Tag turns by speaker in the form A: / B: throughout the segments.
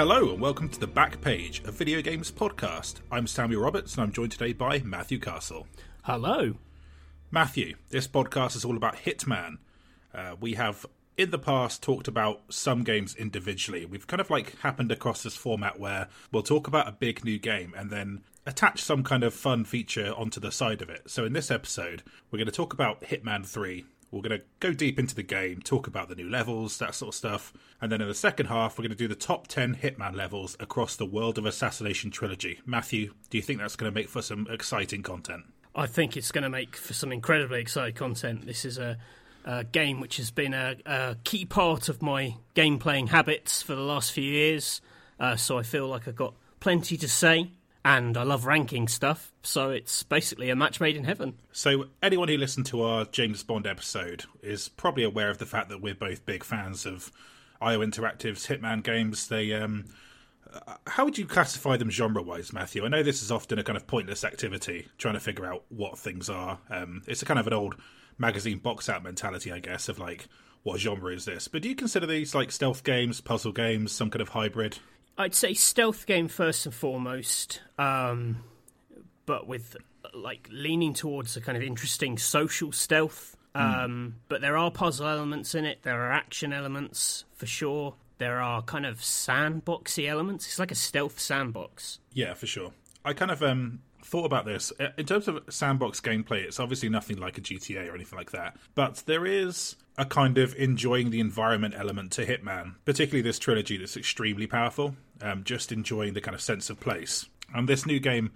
A: Hello and welcome to the Back Page, of video games podcast. I'm Samuel Roberts and I'm joined today by Matthew Castle.
B: Hello.
A: Matthew, this podcast is all about Hitman. Uh, we have in the past talked about some games individually. We've kind of like happened across this format where we'll talk about a big new game and then attach some kind of fun feature onto the side of it. So in this episode, we're going to talk about Hitman 3. We're going to go deep into the game, talk about the new levels, that sort of stuff. And then in the second half, we're going to do the top 10 Hitman levels across the World of Assassination trilogy. Matthew, do you think that's going to make for some exciting content?
B: I think it's going to make for some incredibly exciting content. This is a, a game which has been a, a, key part of my game playing habits for the last few years. Uh, so I feel like I've got plenty to say and I love ranking stuff, so it's basically a match made in heaven.
A: So, anyone who listened to our James Bond episode is probably aware of the fact that we're both big fans of IO Interactive's Hitman games. They, um, uh, how would you classify them genre-wise, Matthew? I know this is often a kind of pointless activity, trying to figure out what things are. Um, it's a kind of an old magazine box out mentality, I guess, of like what genre is this? But do you consider these like stealth games, puzzle games, some kind of hybrid?
B: I'd say stealth game first and foremost, um, but with like leaning towards a kind of interesting social stealth. Um, mm. But there are puzzle elements in it. There are action elements for sure. There are kind of sandboxy elements. It's like a stealth sandbox.
A: Yeah, for sure. I kind of um, thought about this uh, in terms of sandbox gameplay. It's obviously nothing like a GTA or anything like that, but there is a kind of enjoying the environment element to Hitman, particularly this trilogy that's extremely powerful. Um, just enjoying the kind of sense of place, and this new game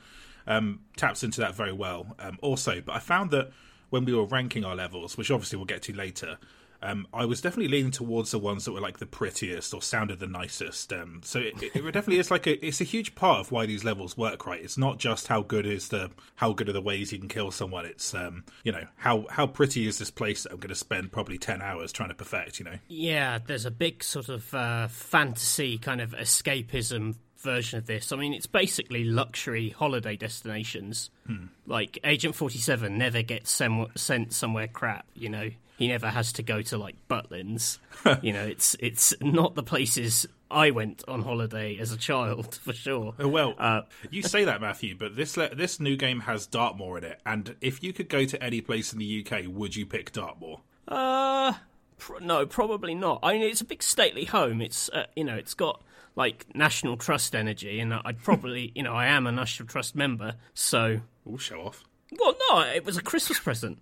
A: um, taps into that very well. Um, also, but I found that when we were ranking our levels, which obviously we'll get to later, um, I was definitely leaning towards the ones that were like the prettiest or sounded the nicest. Um, so it, it, definitely is like a it's a huge part of why these levels work. Right, it's not just how good is the how good are the ways you can kill someone. It's um, you know how how pretty is this place that I'm going to spend probably ten hours trying to perfect. You know.
B: Yeah, there's a big sort of uh, fantasy kind of escapism version of this. I mean, it's basically luxury holiday destinations. Hmm. Like Agent Forty Seven never gets sem- sent somewhere crap. You know, he never has to go to like Butlins. you know, it's it's not the places I went on holiday as a child for sure.
A: Oh, well, uh, you say that, Matthew, but this this new game has Dartmoor in it, and if you could go to any place in the UK, would you pick Dartmoor?
B: Uh, pr- no, probably not. I mean, it's a big stately home. It's uh, you know, it's got like National Trust energy, and I'd probably you know I am a National Trust member, so.
A: We'll show off.
B: Well, no, it was a Christmas present.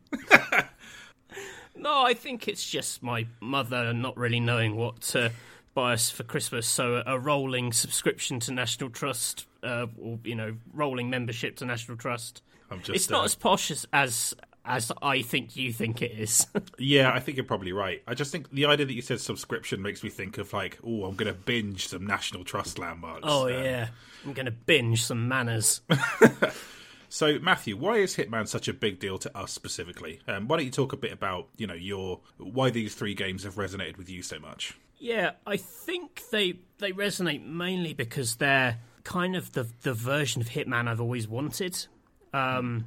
B: No, I think it's just my mother not really knowing what to buy us for Christmas. So a rolling subscription to National Trust, uh, or you know, rolling membership to National Trust. Just, it's not uh, as posh as, as as I think you think it is.
A: yeah, I think you're probably right. I just think the idea that you said subscription makes me think of like, oh, I'm going to binge some National Trust landmarks.
B: Oh um, yeah, I'm going to binge some manners.
A: So, Matthew, why is Hitman such a big deal to us specifically? Um, why don't you talk a bit about, you know, your why these three games have resonated with you so much?
B: Yeah, I think they they resonate mainly because they're kind of the the version of Hitman I've always wanted. Um,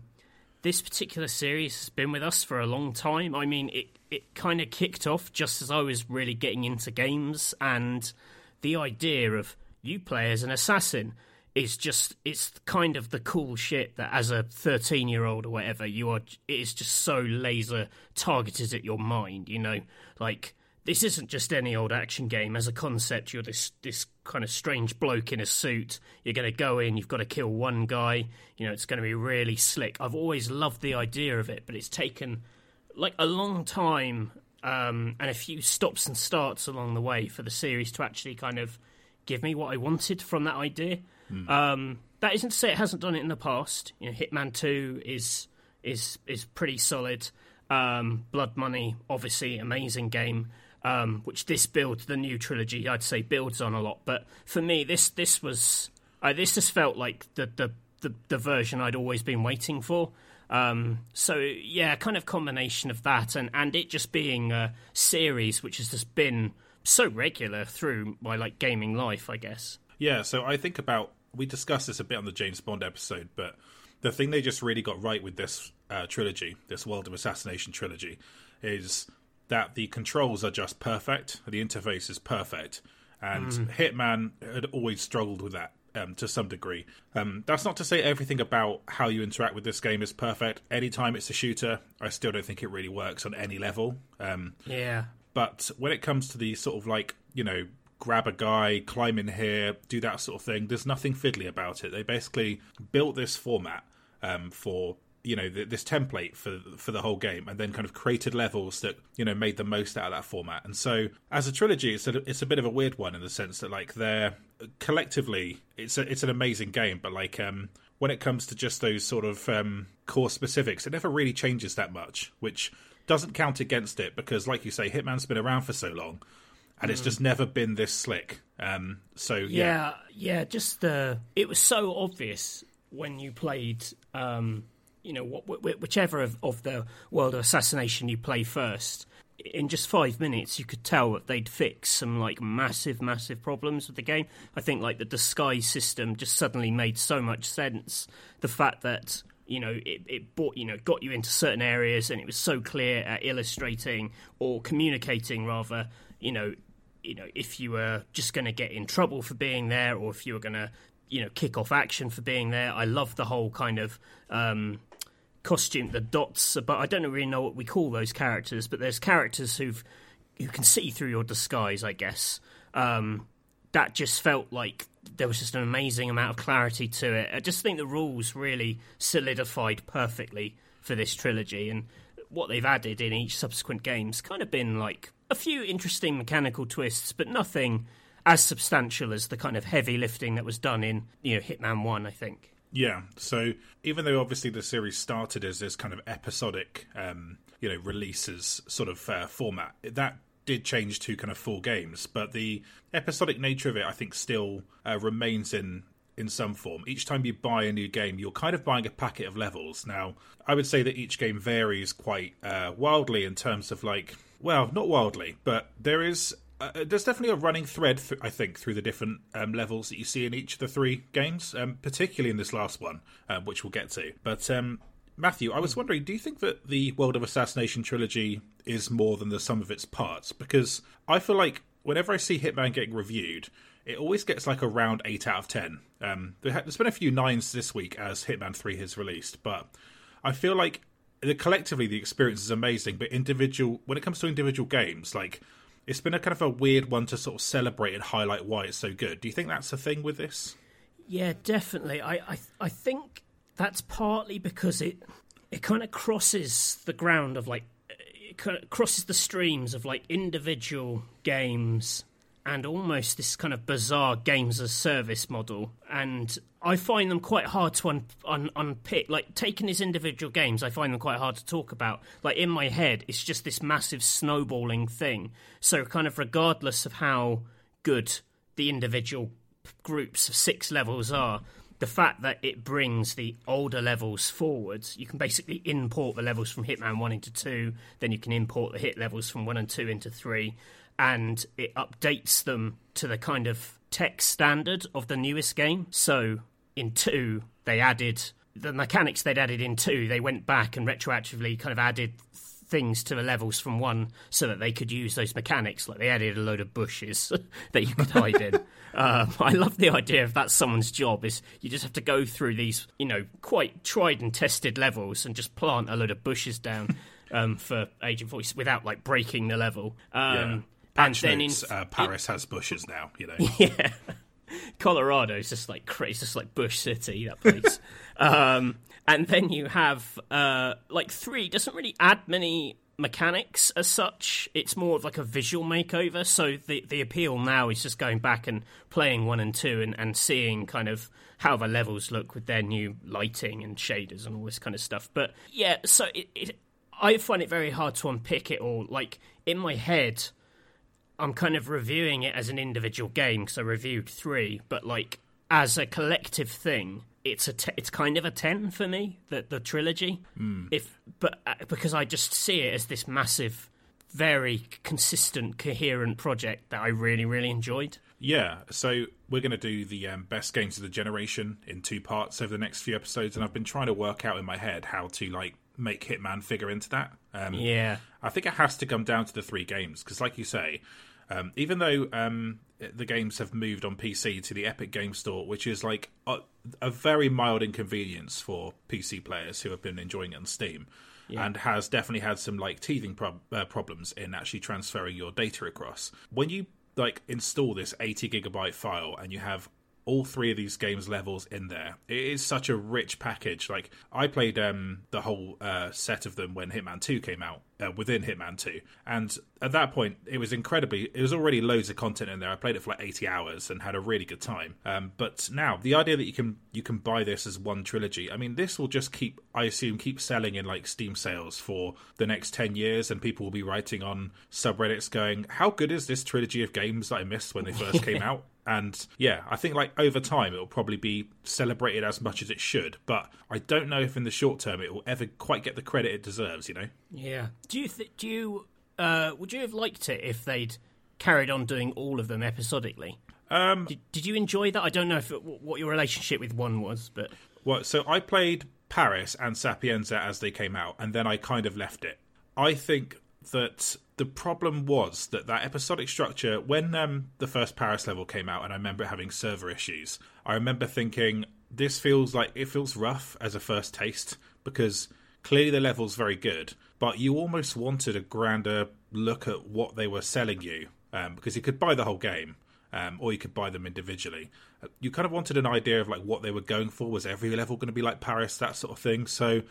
B: this particular series has been with us for a long time. I mean, it it kind of kicked off just as I was really getting into games, and the idea of you play as an assassin is just it's kind of the cool shit that as a 13 year old or whatever you are it is just so laser targeted at your mind you know? Like this isn't just any old action game as a concept. You're this this kind of strange bloke in a suit. You're going to go in you've got to kill one guy. You know it's going to be really slick. I've always loved the idea of it but it's taken like a long time um, and a few stops and starts along the way for the series to actually kind of give me what i wanted from that idea Mm. Um, that isn't to say it hasn't done it in the past. You know, Hitman Two is is is pretty solid. Um, Blood Money, obviously, amazing game. Um, which this build, the new trilogy, I'd say builds on a lot. But for me, this this was uh, this just felt like the, the the the version I'd always been waiting for. Um, so yeah, kind of combination of that and and it just being a series which has just been so regular through my like gaming life, I guess.
A: Yeah, so I think about we discussed this a bit on the James Bond episode, but the thing they just really got right with this uh, trilogy, this World of Assassination trilogy, is that the controls are just perfect, the interface is perfect, and Hitman had always struggled with that um, to some degree. Um, that's not to say everything about how you interact with this game is perfect. Anytime it's a shooter, I still don't think it really works on any level. Um,
B: Yeah.
A: but when it comes to the sort of like, you know, grab a guy, climb in here, do that sort of thing, there's nothing fiddly about it. They basically built this format um, for you know th- this template for for the whole game, and then kind of created levels that you know made the most out of that format. And so, as a trilogy, it's a, it's a bit of a weird one in the sense that like they're collectively it's a, it's an amazing game, but like um, when it comes to just those sort of um, core specifics, it never really changes that much, which doesn't count against it because, like you say, Hitman's been around for so long, and it's just never been this slick. Um, so yeah,
B: Yeah, yeah, just the it was so obvious when you played um you know wh- wh- whichever of, of the world of assassination you play first in just 5 minutes you could tell that they'd fix some like massive massive problems with the game. I think like the disguise system just suddenly made so much sense. The fact that you know it, it brought you know got you into certain areas and it was so clear at illustrating or communicating rather you know you know, if you were just going to get in trouble for being there, or if you were going to, you know, kick off action for being there. I love the whole kind of um, costume, the dots. But I don't really know what we call those characters. But there's characters who've who can see through your disguise, I guess. Um, that just felt like there was just an amazing amount of clarity to it. I just think the rules really solidified perfectly for this trilogy, and what they've added in each subsequent game's kind of been like a few interesting mechanical twists, but nothing as substantial as the kind of heavy lifting that was done in you know Hitman One. I think.
A: Yeah. So even though obviously the series started as this kind of episodic, um, you know, releases sort of uh, format, that did change to kind of full games. But the episodic nature of it, I think, still uh, remains in in some form. Each time you buy a new game, you're kind of buying a packet of levels. Now, I would say that each game varies quite uh, wildly in terms of like, well, not wildly, but there is uh, there's definitely a running thread, th- I think, through the different um, levels that you see in each of the three games, um, particularly in this last one, uh, which we'll get to. But um, Matthew, I was wondering, do you think that the World of Assassination trilogy is more than the sum of its parts? Because I feel like whenever I see Hitman getting reviewed, it always gets like around 8 out of 10. Um, there's been a few nines this week as Hitman 3 has released, but I feel like the, collectively the experience is amazing, but individual when it comes to individual games, like it's been a kind of a weird one to sort of celebrate and highlight why it's so good. Do you think that's a thing with this?
B: Yeah, definitely. I I, I think that's partly because it it kind of crosses the ground of like it crosses the streams of like individual games and almost this kind of bizarre games as service model and i find them quite hard to un- un- unpick. Like taking his individual games i find them quite hard to talk about. Like in my head it's just this massive snowballing thing. So kind of regardless of how good the individual groups of six levels are the fact that it brings the older levels forwards, you can basically import the levels from Hitman 1 into 2, then you can import the hit levels from 1 and 2 into 3, and it updates them to the kind of tech standard of the newest game. So in 2, they added the mechanics they'd added in 2, they went back and retroactively kind of added things to the levels from one so that they could use those mechanics. Like they added a load of bushes that you could hide in. Um, I love the idea of that's someone's job is you just have to go through these, you know, quite tried and tested levels and just plant a load of bushes down um, for Agent Voice without like breaking the level. Um,
A: Yeah.
B: And then in
A: uh, Paris has bushes now, you know.
B: yeah. Colorado is just like crazy, just like Bush City, that place. um, and then you have uh, like three doesn't really add many mechanics as such. It's more of like a visual makeover. So the the appeal now is just going back and playing one and two and, and seeing kind of how the levels look with their new lighting and shaders and all this kind of stuff. But yeah, so it, it I find it very hard to unpick it all. Like in my head, I'm kind of reviewing it as an individual game because I reviewed three, but like as a collective thing, it's a te- it's kind of a ten for me. The the trilogy, if but uh, because I just see it as this massive, very consistent, coherent project that I really really enjoyed.
A: Yeah, so we're going to do the um, best games of the generation in two parts over the next few episodes, and I've been trying to work out in my head how to like make Hitman figure into that. Um,
B: Yeah,
A: I think it has to come down to the three games because, like you say, Um, even though um, the games have moved on PC to the Epic Game Store, which is like a, a very mild inconvenience for PC players who have been enjoying it on Steam. Yeah. and has definitely had some like teething prob- uh, problems in actually transferring your data across. When you like install this 80 gigabyte file and you have all three of these games levels in there. It is such a rich package. Like I played um, the whole uh, set of them when Hitman Two came out uh, within Hitman Two, and at that point it was incredibly. It was already loads of content in there. I played it for like eighty hours and had a really good time. Um, but now the idea that you can you can buy this as one trilogy. I mean, this will just keep. I assume keep selling in like Steam sales for the next ten years, and people will be writing on subreddits going, "How good is this trilogy of games that I missed when they first came out?" And yeah, I think like over time it'll probably be celebrated as much as it should, but I don't know if in the short term it will ever quite get the credit it deserves. You know?
B: Yeah. Do you th- do you uh, would you have liked it if they'd carried on doing all of them episodically?
A: Um,
B: did, did you enjoy that? I don't know if it, what your relationship with one was, but
A: well, so I played Paris and Sapienza as they came out, and then I kind of left it. I think that the problem was that that episodic structure when um, the first paris level came out and i remember having server issues i remember thinking this feels like it feels rough as a first taste because clearly the level's very good but you almost wanted a grander look at what they were selling you um, because you could buy the whole game um, or you could buy them individually. You kind of wanted an idea of like what they were going for. Was every level going to be like Paris, that sort of thing? So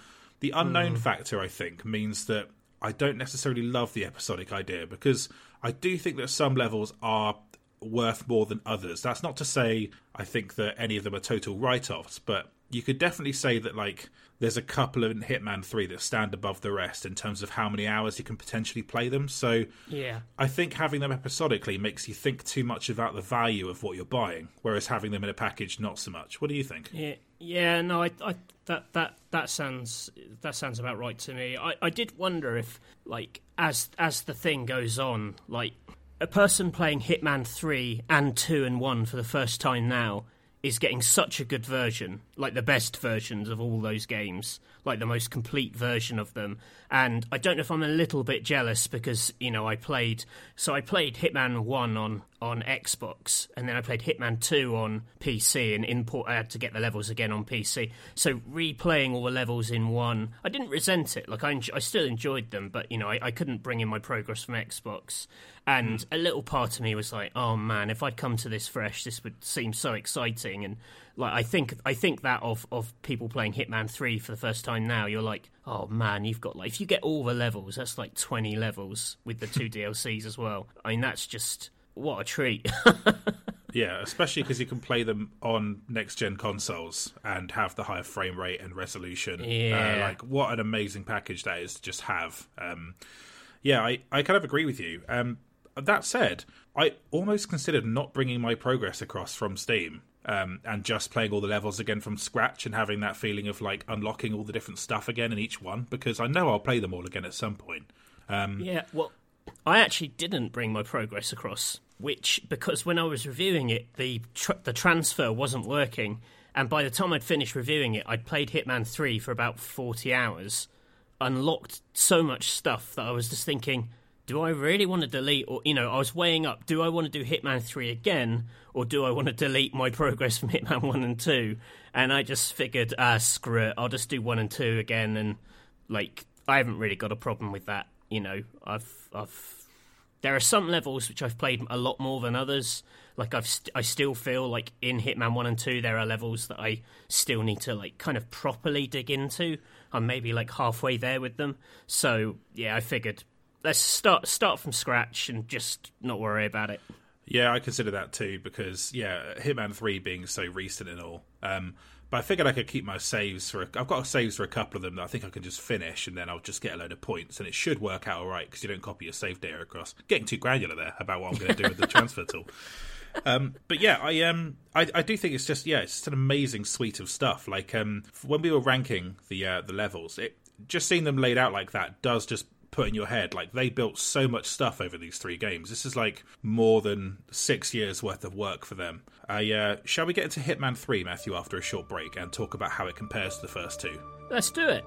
A: the unknown mm. factor, I think, means that I don't necessarily love the episodic idea because I do think that some levels are worth more than others. That's not to say I think that any of them are total write offs, but you could definitely say that like there's a couple of Hitman 3 that stand above the rest in terms of how many hours you can potentially play them. So
B: yeah.
A: I think having them episodically makes you think too much about the value of what you're buying, whereas having them in a package not so much. What do you think?
B: Yeah. Yeah, no, I, I that that that sounds that sounds about right to me. I, I did wonder if like as as the thing goes on, like a person playing Hitman 3 and 2 and 1 for the first time now is getting such a good version, like the best versions of all those games, like the most complete version of them. And I don't know if I'm a little bit jealous because you know I played, so I played Hitman One on on Xbox, and then I played Hitman Two on PC, and import I had to get the levels again on PC. So replaying all the levels in one, I didn't resent it. Like I, I still enjoyed them, but you know I, I couldn't bring in my progress from Xbox. And mm. a little part of me was like, "Oh man, if I'd come to this fresh, this would seem so exciting." And like, I think I think that of of people playing Hitman Three for the first time now, you're like, "Oh man, you've got like if you get all the levels, that's like 20 levels with the two DLCs as well." I mean, that's just what a treat.
A: yeah, especially because you can play them on next gen consoles and have the higher frame rate and resolution.
B: Uh, yeah,
A: uh, like what an amazing package that is to just have. Um, yeah, I, I kind of agree with you. Um, that said, I almost considered not bringing my progress across from Steam um, and just playing all the levels again from scratch and having that feeling of like unlocking all the different stuff again in each one because I know I'll play them all again at some point. Um,
B: yeah, well, I actually didn't bring my progress across, which because when I was reviewing it, the the transfer wasn't working, and by the time I'd finished reviewing it, I'd played Hitman Three for about forty hours, unlocked so much stuff that I was just thinking do I really want to delete, or you know, I was weighing up, do I want to do Hitman Three again, or do I want to delete my progress from Hitman One and Two? And I just figured, ah, screw it, I'll just do one and two again, and like, I haven't really got a problem with that. You know, I've, I've, there are some levels which I've played a lot more than others. Like I've, st- I still feel like in Hitman One and Two, there are levels that I still need to like kind of properly dig into. I'm maybe like halfway there with them. So yeah, I figured let's start start from scratch and just not worry about it.
A: Yeah, I consider that too because yeah, Hitman Three being so recent and all. Um, but I figured I could keep my saves for. A, I've got saves for a couple of them that I think I can just finish, and then I'll just get a load of points, and it should work out all right because you don't copy your save data across. Getting too granular there about what I'm going to do with the transfer tool. Um, but yeah, I um, I, I, do think it's just yeah, it's just an amazing suite of stuff. Like um, when we were ranking the uh, the levels, it just seeing them laid out like that does just put in your head. Like they built so much stuff over these three games. This is like more than six years worth of work for them. I, uh, shall we get into Hitman 3, Matthew, after a short break and talk about how it compares to the first two?
B: Let's do it.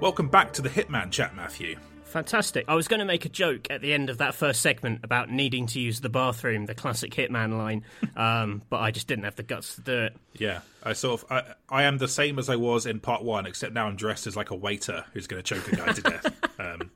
A: Welcome back to the Hitman Chat, Matthew.
B: Fantastic. I was going to make a joke at the end of that first segment about needing to use the bathroom, the classic Hitman line, um, but I just didn't have the guts to do it.
A: Yeah, I sort of I, I am the same as I was in part one, except now I'm dressed as like a waiter who's going to choke a guy to death. Um,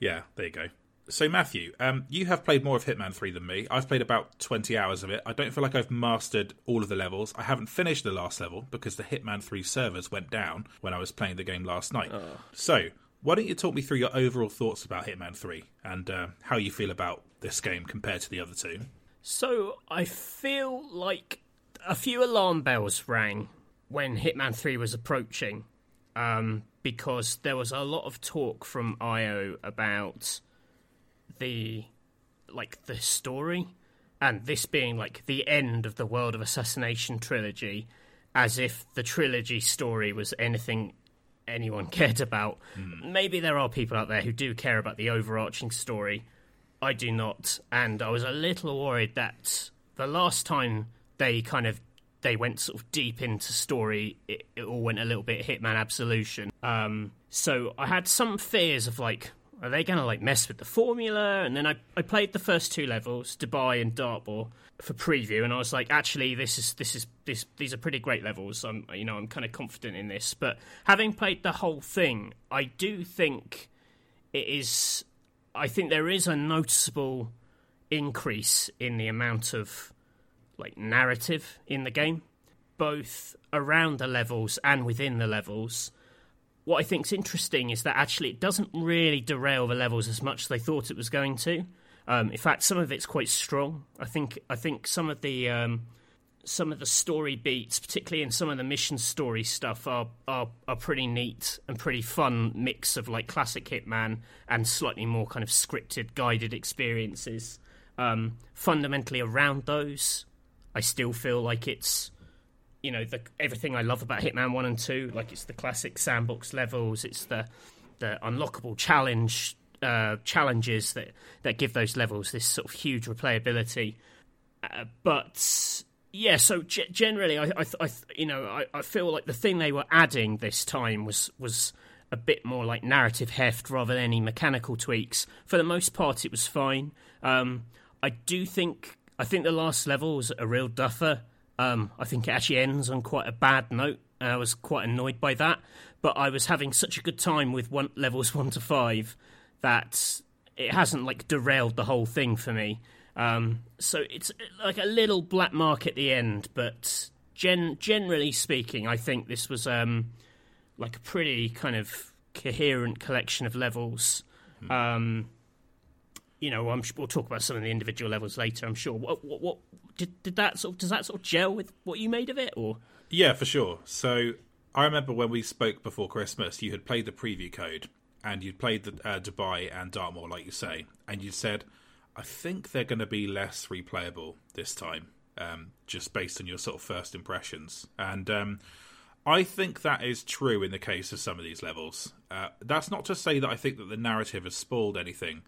A: yeah, there you go. So Matthew, um, you have played more of Hitman Three than me. I've played about twenty hours of it. I don't feel like I've mastered all of the levels. I haven't finished the last level because the Hitman Three servers went down when I was playing the game last night. So why don't you talk me through your overall thoughts about Hitman 3 and uh, how you feel about this game compared to the other two?
B: So I feel like a few alarm bells rang when Hitman 3 was approaching um, because there was a lot of talk from IO about the like the story and this being like the end of the World of Assassination trilogy as if the trilogy story was anything anyone cared about. Mm. Maybe there are people out there who do care about the overarching story. I do not, and I was a little worried that the last time they kind of they went sort of deep into story, it, it all went a little bit Hitman Absolution. Um, so I had some fears of like, are they going to like mess with the formula? And then I, I played the first two levels, Dubai and Dartmoor, for preview, and I was like, actually, this is this is this these are pretty great levels. I'm you know I'm kind of confident in this. But having played the whole thing, I do think it is. I think there is a noticeable increase in the amount of like narrative in the game, both around the levels and within the levels. What I think is interesting is that actually it doesn't really derail the levels as much as they thought it was going to. Um, in fact, some of it's quite strong. I think I think some of the um, some of the story beats, particularly in some of the mission story stuff, are, are are pretty neat and pretty fun mix of like classic Hitman and slightly more kind of scripted, guided experiences. Um, fundamentally, around those, I still feel like it's you know the, everything I love about Hitman One and Two. Like it's the classic sandbox levels, it's the the unlockable challenge uh, challenges that that give those levels this sort of huge replayability. Uh, but yeah, so g- generally, I, I, I, you know, I, I feel like the thing they were adding this time was was a bit more like narrative heft rather than any mechanical tweaks. For the most part, it was fine. Um, I do think I think the last level was a real duffer. Um, I think it actually ends on quite a bad note. And I was quite annoyed by that, but I was having such a good time with one, levels one to five that it hasn't like derailed the whole thing for me. Um, so it's like a little black mark at the end, but gen- generally speaking, I think this was um, like a pretty kind of coherent collection of levels. Hmm. Um, you know, I'm, we'll talk about some of the individual levels later. I'm sure. What, what, what did, did that sort of, does that sort of gel with what you made of it, or?
A: Yeah, for sure. So I remember when we spoke before Christmas, you had played the preview code, and you'd played the, uh, Dubai and Dartmoor, like you say, and you said, I think they're going to be less replayable this time, um, just based on your sort of first impressions. And um, I think that is true in the case of some of these levels. Uh, that's not to say that I think that the narrative has spoiled anything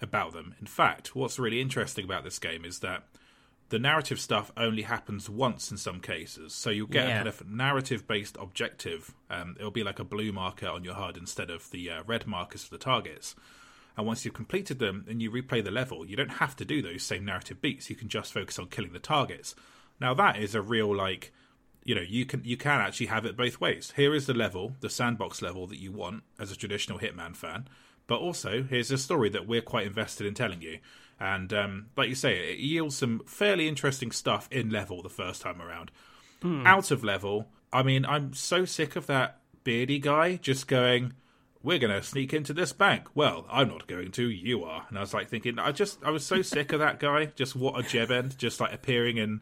A: about them. In fact, what's really interesting about this game is that the narrative stuff only happens once in some cases. So you'll get yeah. a kind of narrative based objective. Um, it'll be like a blue marker on your HUD instead of the uh, red markers for the targets. And once you've completed them and you replay the level, you don't have to do those same narrative beats. You can just focus on killing the targets. Now that is a real like you know you can you can actually have it both ways. Here is the level, the sandbox level that you want as a traditional Hitman fan, but also here's a story that we're quite invested in telling you. And um, like you say, it yields some fairly interesting stuff in level the first time around. Mm. Out of level, I mean, I'm so sick of that beardy guy just going, "We're going to sneak into this bank." Well, I'm not going to. You are. And I was like thinking, I just, I was so sick of that guy. Just what a jeb end, just like appearing in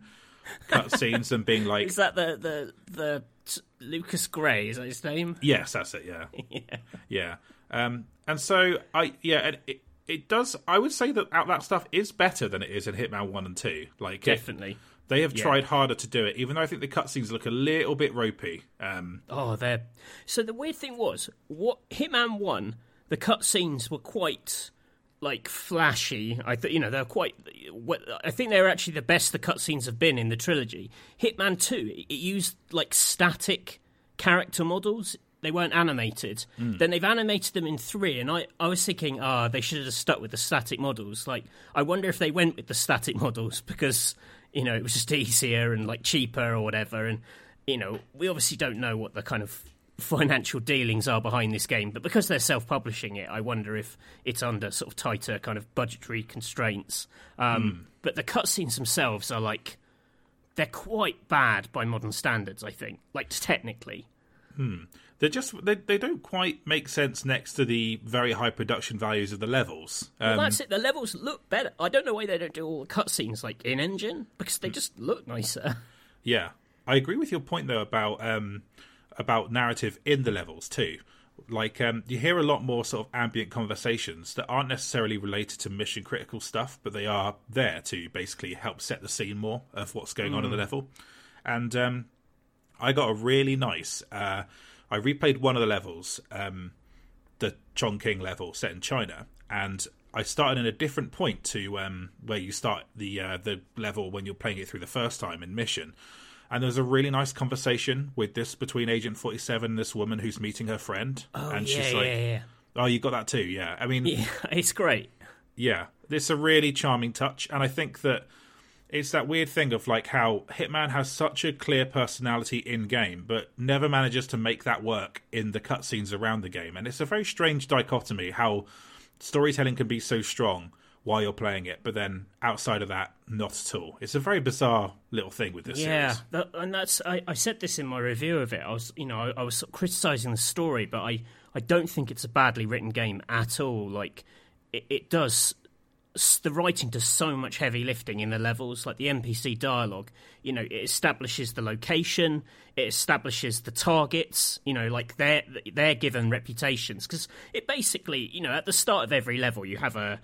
A: cutscenes and being like,
B: "Is that the the the t- Lucas Grey? Is that his name?"
A: Yes, that's it. Yeah, yeah. yeah. Um, and so I, yeah, it, it does. I would say that out that stuff is better than it is in Hitman One and Two. Like
B: definitely.
A: It, they have yeah. tried harder to do it, even though I think the cutscenes look a little bit ropey. Um,
B: oh, they're so. The weird thing was, what Hitman One, the cutscenes were quite like flashy. I thought, you know, they're quite. I think they're actually the best the cutscenes have been in the trilogy. Hitman Two, it used like static character models they weren't animated. Then they've animated them in three, and I, I was thinking, ah, they should have stuck with the static models. Like, I wonder if they went with the static models because you know it was just easier and like cheaper or whatever. And you know, we obviously don't know what the kind of financial dealings are behind this game, but because they're self-publishing it, I wonder if it's under sort of tighter kind of budgetary constraints. Um, But the cutscenes themselves are like they're quite bad by modern standards. I think, like technically.
A: They're just they they don't quite make sense next to the very high production values of the levels. Um,
B: Well, that's it. The levels look better. I don't know why they don't do all the cutscenes like in engine because they just look nicer.
A: Yeah, I agree with your point though about um, about narrative in the levels too. Like um, you hear a lot more sort of ambient conversations that aren't necessarily related to mission critical stuff, but they are there to basically help set the scene more of what's going on in the level. And um, I got a really nice. Uh, I replayed one of the levels, um, the Chongqing level set in China, and I started in a different point to um, where you start the uh, the level when you're playing it through the first time in mission. And there's a really nice conversation with this between Agent Forty Seven and this woman who's meeting her friend, and
B: yeah,
A: she's
B: yeah,
A: like,
B: yeah,
A: "Oh, you got that too, yeah." I mean,
B: yeah. It's great.
A: yeah, it's a really charming touch, and I think that it's that weird thing of like how Hitman has such a clear personality in game, but never manages to make that work in the cutscenes around the game, and it's a very strange dichotomy how storytelling can be so strong while you're playing it, but then outside of that, not at all. It's a very bizarre little thing with this
B: Yeah,
A: series.
B: that, and that's I, I said this in my review of it. I was, you know, I, I was sort of criticizing the story, but I, I don't think it's a badly written game at all. Like it, it does. The writing does so much heavy lifting in the levels, like the NPC dialogue. You know, it establishes the location, it establishes the targets. You know, like they're they're given reputations because it basically, you know, at the start of every level, you have a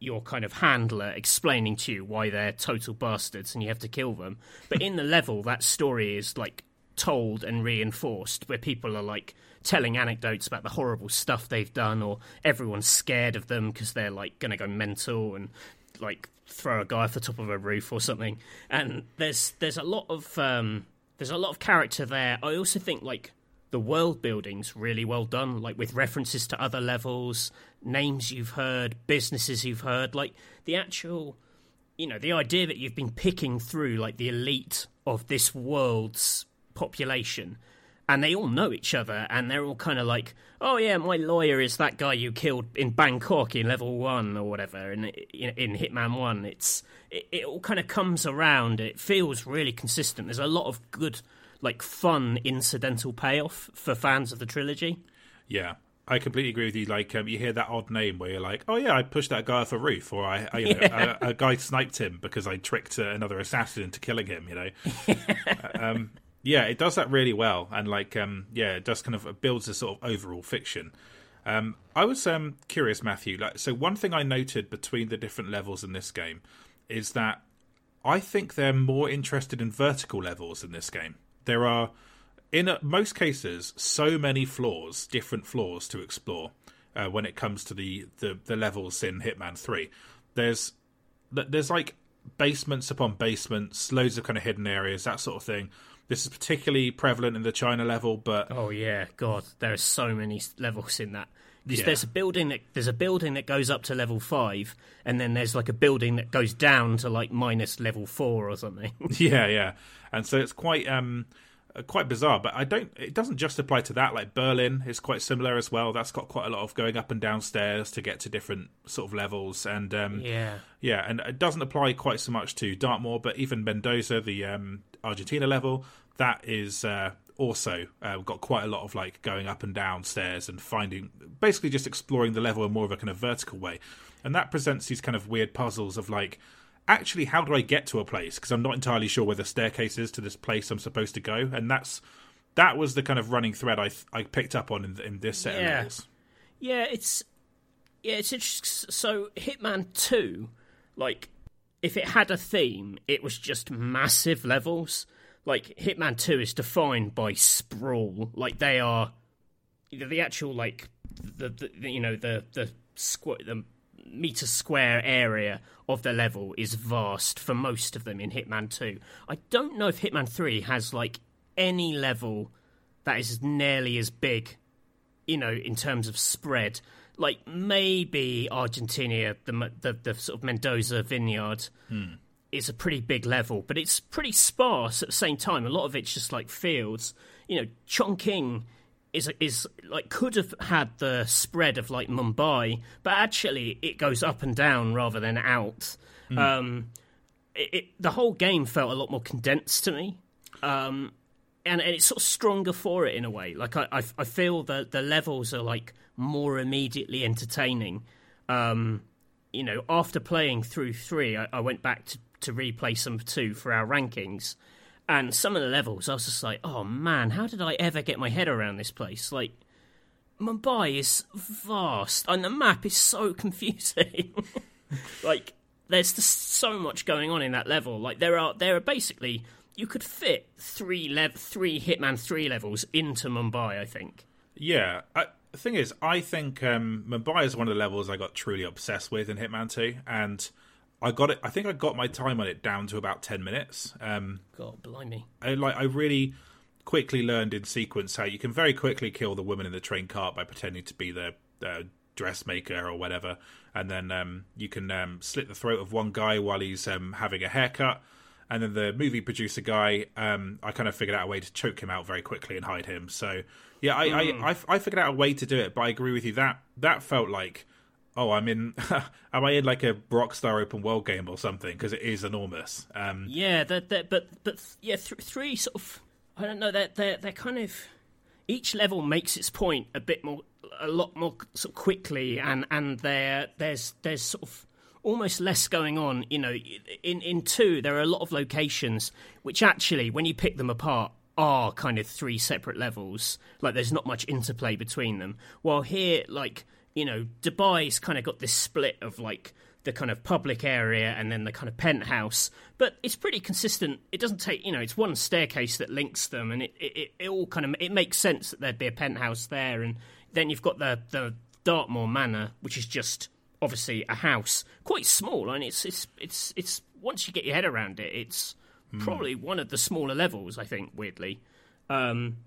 B: your kind of handler explaining to you why they're total bastards and you have to kill them. But in the level, that story is like told and reinforced, where people are like telling anecdotes about the horrible stuff they've done, or everyone's scared of them because they're like going to go mental and like throw a guy off the top of a roof or something. And there's there's a lot of um, there's a lot of character there. I also think like the world building's really well done, like with references to other levels, names you've heard, businesses you've heard, like the actual, you know, the idea that you've been picking through like the elite of this world's population. And they all know each other, and they're all kind of like, "Oh yeah, my lawyer is that guy you killed in Bangkok in level one or whatever." And in, in Hitman One, it's it, it all kind of comes around. It feels really consistent. There's a lot of good like fun incidental payoff for fans of the trilogy.
A: Yeah, I completely agree with you. Like, um, you hear that odd name where you're like, "Oh yeah, I pushed that guy off a roof," or "I, I you know, a, a guy sniped him because I tricked uh, another assassin into killing him." You know, um, yeah, it does that really well, and like, um, yeah, it does kind of builds a sort of overall fiction. Um, I was um, curious, Matthew. Like, so one thing I noted between the different levels in this game is that I think they're more interested in vertical levels in this game. There are, in uh most cases, so many floors, different floors to explore uh, when it comes to the, the, the levels in Hitman 3. There's there's like basements upon basements, loads of kind of hidden areas, that sort of thing. This is particularly prevalent in the China level, but
B: Oh yeah, God, there are so many levels in that. There's,
A: Yeah.
B: there's a building that there's a building that goes up to level five, and then there's like a building that goes down to like minus level four or something.
A: yeah, yeah, and so it's quite um uh, quite bizarre. But I don't. It doesn't just apply to that. Like Berlin is quite similar as well. That's got quite a lot of going up and down stairs to get to different sort of levels, and um,
B: yeah,
A: Yeah, and it doesn't apply quite so much to Dartmoor, but even Mendoza, the um, Argentina level, that is uh, also uh, got quite a lot of like going up and down stairs and finding, basically just exploring the level in more of a kind of vertical way, and that presents these kind of weird puzzles of like, actually, how do I get to a place? Because I'm not entirely sure where the staircase is to this place I'm supposed to go, and that's that was the kind of running thread I I picked up on in, in this set of
B: Yeah.
A: levels.
B: yeah, it's yeah, it's interesting. So Hitman Two, like, if it had a theme, it was just massive levels. Like Hitman Two is defined by sprawl. Like they are the, actual like the, the the- you know the the squ- the meter square area of the level is vast for most of them in Hitman 2. I don't know if Hitman 3 has like any level that is nearly as big, you know, in terms of spread. Like maybe Argentina, the the, the sort of Mendoza vineyard.
A: Hmm.
B: Is a pretty big level, but it's pretty sparse at the same time. A lot of it's just like fields. You know, Chongqing is is like could have had the spread of like Mumbai, but actually it goes up and down rather than out. Um, it, it, the whole game felt a lot more condensed to me, um, and, and it's sort of stronger for it in a way. Like I, I, I feel that the levels are like more immediately entertaining. Um, you know, after playing through three, I, I went back to, to replay some two for our rankings. And some of the levels, I was just like, oh man, how did I ever get my head around this place? Like, Mumbai is vast, and the map is so confusing. like, there's just so much going on in that level. Like, there are there are basically you could fit three lev- three Hitman three levels into Mumbai. I think.
A: Yeah. I, the thing is, I think um, Mumbai is one of the levels I got truly obsessed with in Hitman 2, and I got it. I think I got my time on it down to about ten minutes. Um,
B: God, blimey.
A: I like. I really quickly learned in sequence how you can very quickly kill the woman in the train cart by pretending to be the uh, dressmaker or whatever, and then um, you can um, slit the throat of one guy while he's um, having a haircut. And then the movie producer guy, um, I kind of figured out a way to choke him out very quickly and hide him. So yeah, I, I, I, I figured out a way to do it. But I agree with you that that felt like, oh, I'm in. am I in like a Rockstar open world game or something? Because it is enormous. Um,
B: Yeah, they're, they're, but but yeah, th- three sort of. I don't know. They're they're they're kind of. Each level makes its point a bit more, a lot more sort of quickly, and and there there's there's sort of almost less going on. You know, in in two there are a lot of locations which actually, when you pick them apart, are kind of three separate levels. Like there's not much interplay between them. While here, like you know, Dubai's kind of got this split of like the kind of public area and then the kind of penthouse. But it's pretty consistent. It doesn't take, you know, it's one staircase that links them, and it, it, it all kind of it makes sense that there'd be a penthouse there, and then you've got the the Dartmoor Manor, which is just obviously a house, quite small, and it's it's it's it's once you get your head around it, it's probably one of the smaller levels. I think weirdly. Um,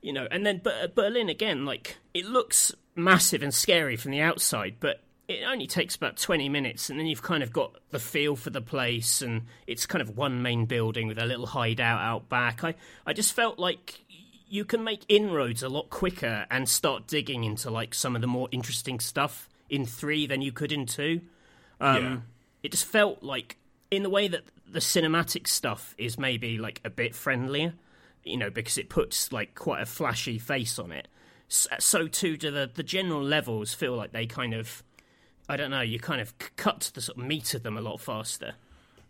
B: you know, and then but Berlin again, like it looks massive and scary from the outside, but it only takes about 20 minutes and then you've kind of got the feel for the place and it's kind of one main building with a little hideout out back. I, I just felt like you can make inroads a lot quicker and start digging into like some of the more interesting stuff in three than you could in two. Um,
A: Yeah.
B: it just felt like in the way that the cinematic stuff is maybe like a bit friendlier you know because it puts like quite a flashy face on it so too do the the general levels feel like they kind of I don't know, you kind of cut to the sort of meat of them a lot faster.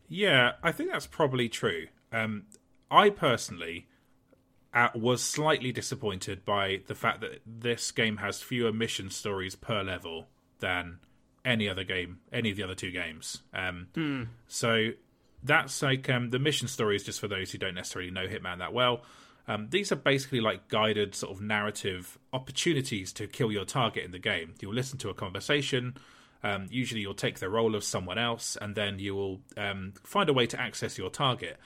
A: Yeah, I think that's probably true. Um, I personally uh, was slightly disappointed by the fact that this game has fewer mission stories per level than any other game, any of the other two games. Um, So that's like um, the mission stories, just for those who don't necessarily know Hitman that well. Um, these are basically like guided sort of narrative opportunities to kill your target in the game. You'll listen to a conversation. Um, usually, you'll take the role of someone else, and then you will um, find a way to access your target.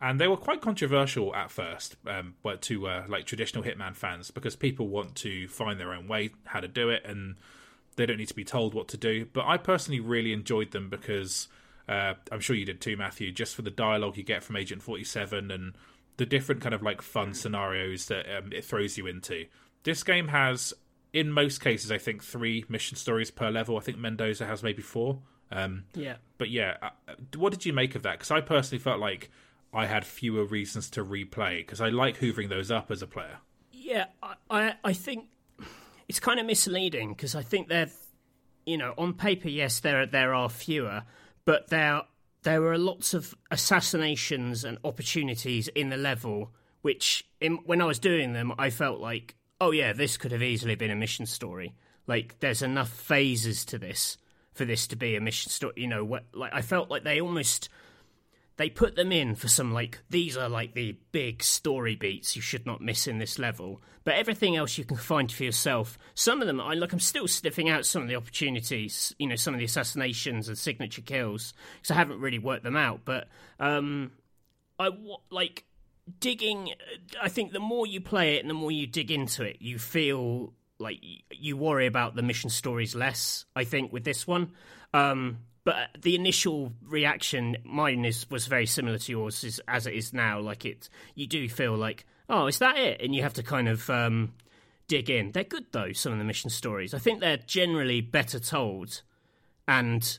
A: And they were quite controversial at first, um, but to uh, like traditional Hitman fans, because people want to find their own way how to do it, and they don't need to be told what to do. But I personally really enjoyed them because uh, I'm sure you did too, Matthew. Just for the dialogue you get from Agent Forty Seven and the different kind of like fun scenarios that um, it throws you into. This game has, in most cases, I think three mission stories per level. I think Mendoza has maybe four. Um,
B: Yeah.
A: but yeah, uh, what did you make of that? Because I personally felt like I had fewer reasons to replay because I like hoovering those up as a player.
B: Yeah, I, I, I think it's kind of misleading because I think they're, you know, on paper, yes, there there are fewer, but there there were lots of assassinations and opportunities in the level, which in, when I was doing them, I felt like, oh yeah, this could have easily been a mission story. Like, there's enough phases to this for this to be a mission story. You know, what, like I felt like they almost they put them in for some like these are like the big story beats you should not miss in this level but everything else you can find for yourself some of them i look i'm still sniffing out some of the opportunities you know some of the assassinations and signature kills because i haven't really worked them out but um i like digging. I think the more you play it and the more you dig into it, you feel like you worry about the mission stories less. I think with this one, um, but the initial reaction, mine is was very similar to yours, is, as it is now. Like it, you do feel like, oh, is that it? And you have to kind of um, dig in. They're good though. Some of the mission stories, I think they're generally better told, and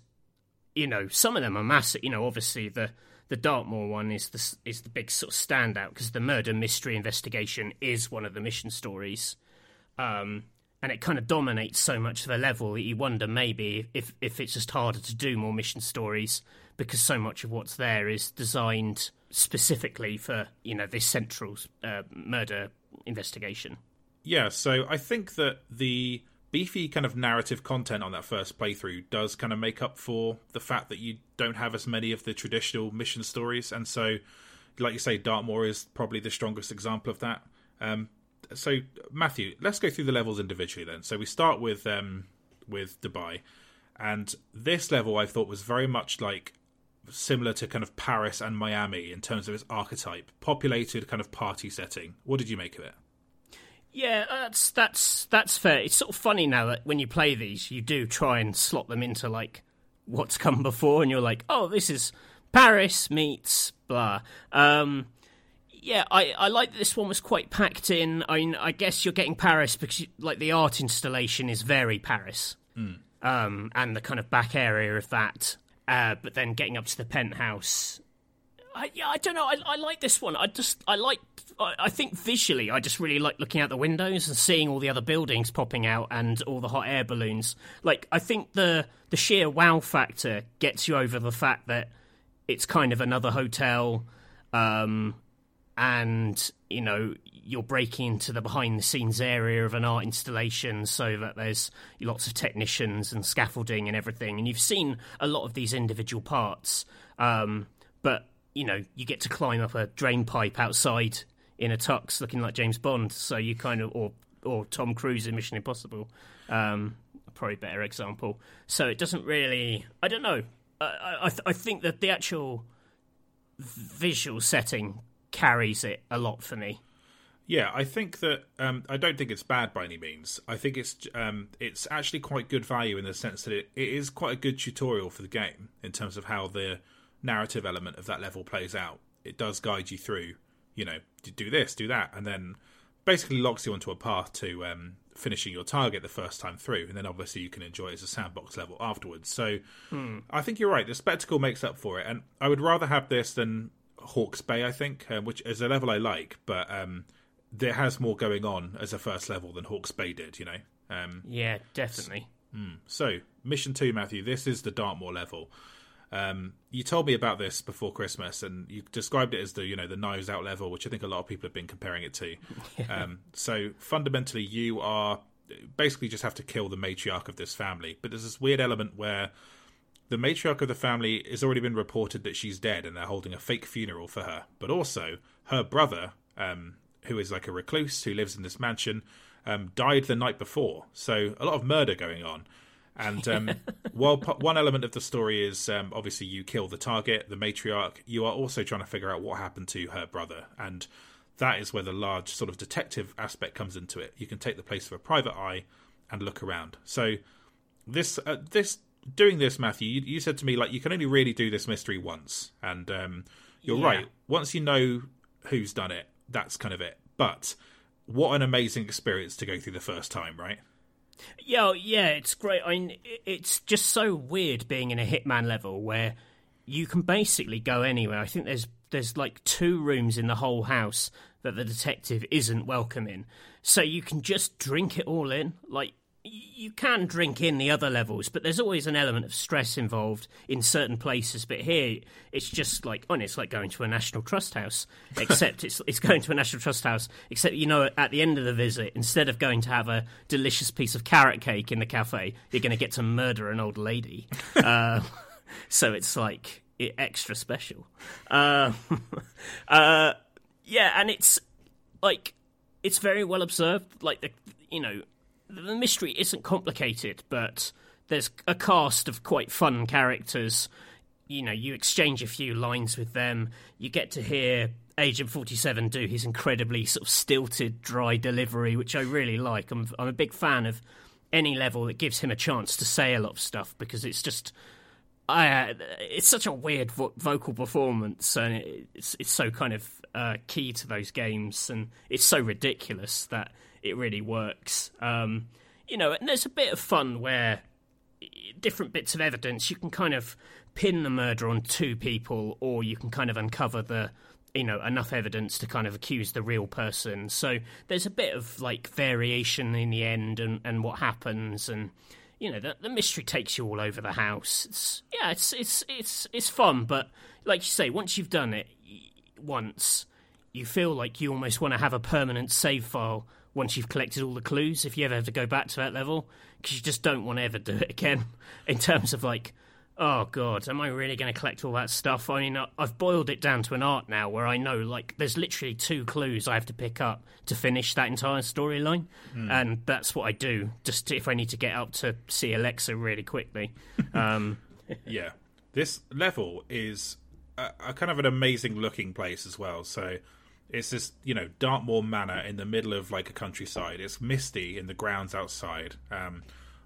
B: you know, some of them are massive. You know, obviously the the Dartmoor one is the is the big sort of standout because the murder mystery investigation is one of the mission stories, um, and it kind of dominates so much of the level that you wonder maybe if if it's just harder to do more mission stories because so much of what's there is designed specifically for you know this central uh, murder investigation.
A: Yeah, so I think that the beefy kind of narrative content on that first playthrough does kind of make up for the fact that you don't have as many of the traditional mission stories, and so, like you say, Dartmoor is probably the strongest example of that. Um, so, Matthew, let's go through the levels individually then. So we start with um, with Dubai, and this level I thought was very much like similar to kind of Paris and Miami in terms of its archetype, populated kind of party setting. What did you make of it?
B: Yeah, that's that's that's fair. It's sort of funny now that when you play these, you do try and slot them into like what's come before, and you're like, oh, this is Paris meets blah. Um, yeah, I, I like that this one was quite packed in. I mean, I guess you're getting Paris because you, like the art installation is very Paris,
A: mm.
B: um, and the kind of back area of that. Uh, but then getting up to the penthouse I, yeah, I don't know. I, I like this one. I just, I like, I, I think visually, I just really like looking out the windows and seeing all the other buildings popping out and all the hot air balloons. Like, I think the the sheer wow factor gets you over the fact that it's kind of another hotel, um, and you know you're breaking into the behind the scenes area of an art installation so that there's lots of technicians and scaffolding and everything, and you've seen a lot of these individual parts. Um, but you know, you get to climb up a drain pipe outside in a tux looking like James Bond. So you kind of, or or Tom Cruise in Mission Impossible, um, probably better example. So it doesn't really, I don't know. I I, th- I think that the actual visual setting carries it a lot for me.
A: Yeah, I think that um, I don't think it's bad by any means. I think it's um, it's actually quite good value in the sense that it, it is quite a good tutorial for the game in terms of how the narrative element of that level plays out. It does guide you through, you know, do this, do that, and then basically locks you onto a path to um, finishing your target the first time through, and then obviously you can enjoy it as a sandbox level afterwards. So
B: hmm.
A: I think you're right. The spectacle makes up for it, and I would rather have this than Hawke's Bay. I think, uh, which is a level I like, but um, there has more going on as a first level than Hawke's Bay did. You know. Um,
B: yeah, definitely.
A: So, mission two, Matthew. This is the Dartmoor level. Um, you told me about this before Christmas, and you described it as the you know the knives out level, which I think a lot of people have been comparing it to. Um, so fundamentally, you are basically just have to kill the matriarch of this family, but there's this weird element where the matriarch of the family has already been reported that she's dead, and they're holding a fake funeral for her. But also, her brother, um, who is like a recluse who lives in this mansion, um, died the night before. So a lot of murder going on. And um, while one element of the story is um, obviously you kill the target, the matriarch, you are also trying to figure out what happened to her brother. And that is where the large sort of detective aspect comes into it. You can take the place of a private eye and look around. So this uh, this doing this, Matthew, you, you, said to me like you can only really do this mystery once, and um, you're yeah. right. Once you know who's done it, that's kind of it. But what an amazing experience to go through the first time, right?
B: Yeah, yeah, it's great. I mean, it's just so weird being in a Hitman level where you can basically go anywhere. I think there's there's like two rooms in the whole house that the detective isn't welcome in, so you can just drink it all in. Like you can drink in the other levels, but there's always an element of stress involved in certain places. But here, it's just like, oh, it's like going to a National Trust house, except it's it's going to a National Trust house. Except you know, at the end of the visit, instead of going to have a delicious piece of carrot cake in the cafe, you're going to get to murder an old lady. uh, so it's like it, extra special. Uh, uh, yeah, and it's like it's very well observed. Like the you know the mystery isn't complicated, but there's a cast of quite fun characters. You know, you exchange a few lines with them. You get to hear Agent 47 do his incredibly sort of stilted, dry delivery, which I really like. I'm, I'm a big fan of any level that gives him a chance to say a lot of stuff because it's just. I, uh, it's such a weird vo- vocal performance, and it's it's so kind of uh, key to those games, and it's so ridiculous that it really works. Um, you know, and there's a bit of fun where different bits of evidence you can kind of pin the murder on two people, or you can kind of uncover the you know enough evidence to kind of accuse the real person. So there's a bit of like variation in the end and, and what happens and you know the, the mystery takes you all over the house. It's yeah, it's it's it's it's fun, but like you say, once you've done it once, you feel like you almost want to have a permanent save file once you've collected all the clues. If you ever have to go back to that level, because you just don't want to ever do it again. In terms of like oh god, am I really going to collect all that stuff? I mean, I've boiled it down to an art now where I know like there's literally two clues I have to pick up to finish that entire storyline, mm. and that's what I do. Just if I need to get up to see Alexa really quickly. Um,
A: yeah, this level is a, a, kind of an amazing looking place as well. So. It's this, you know, Dartmoor Manor in the middle of like a countryside. It's misty in the grounds outside. Um,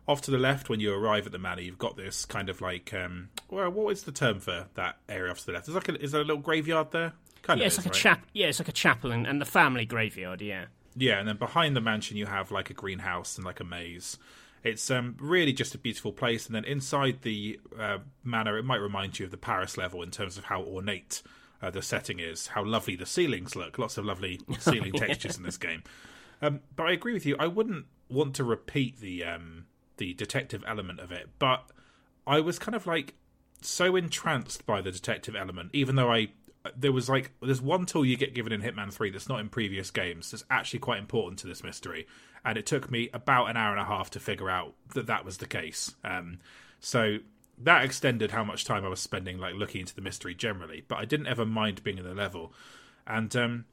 A: off to the left when you arrive at the manor you've got this kind of like um well what is the term for that area off to the left is like a, is there a little graveyard there
B: kind yeah, of it's is, like right? a chap yeah it's like a chapel and, and the family graveyard yeah
A: yeah and then behind the mansion you have like a greenhouse and like a maze it's um, really just a beautiful place and then inside the uh, manor it might remind you of the paris level in terms of how ornate uh, the setting is how lovely the ceilings look. Lots of lovely ceiling yeah. textures in this game. Um, but i agree with you. I wouldn't want to repeat the um, the detective element of it, but I was kind of like so entranced by the detective element, even though I there was like there's one tool you get given in Hitman 3 that's not in previous games that's actually quite important to this mystery and it took me about an hour and a half to figure out that that was the case. Um, so that extended how much time I was spending like looking into the mystery generally but I didn't ever mind being in the level and um,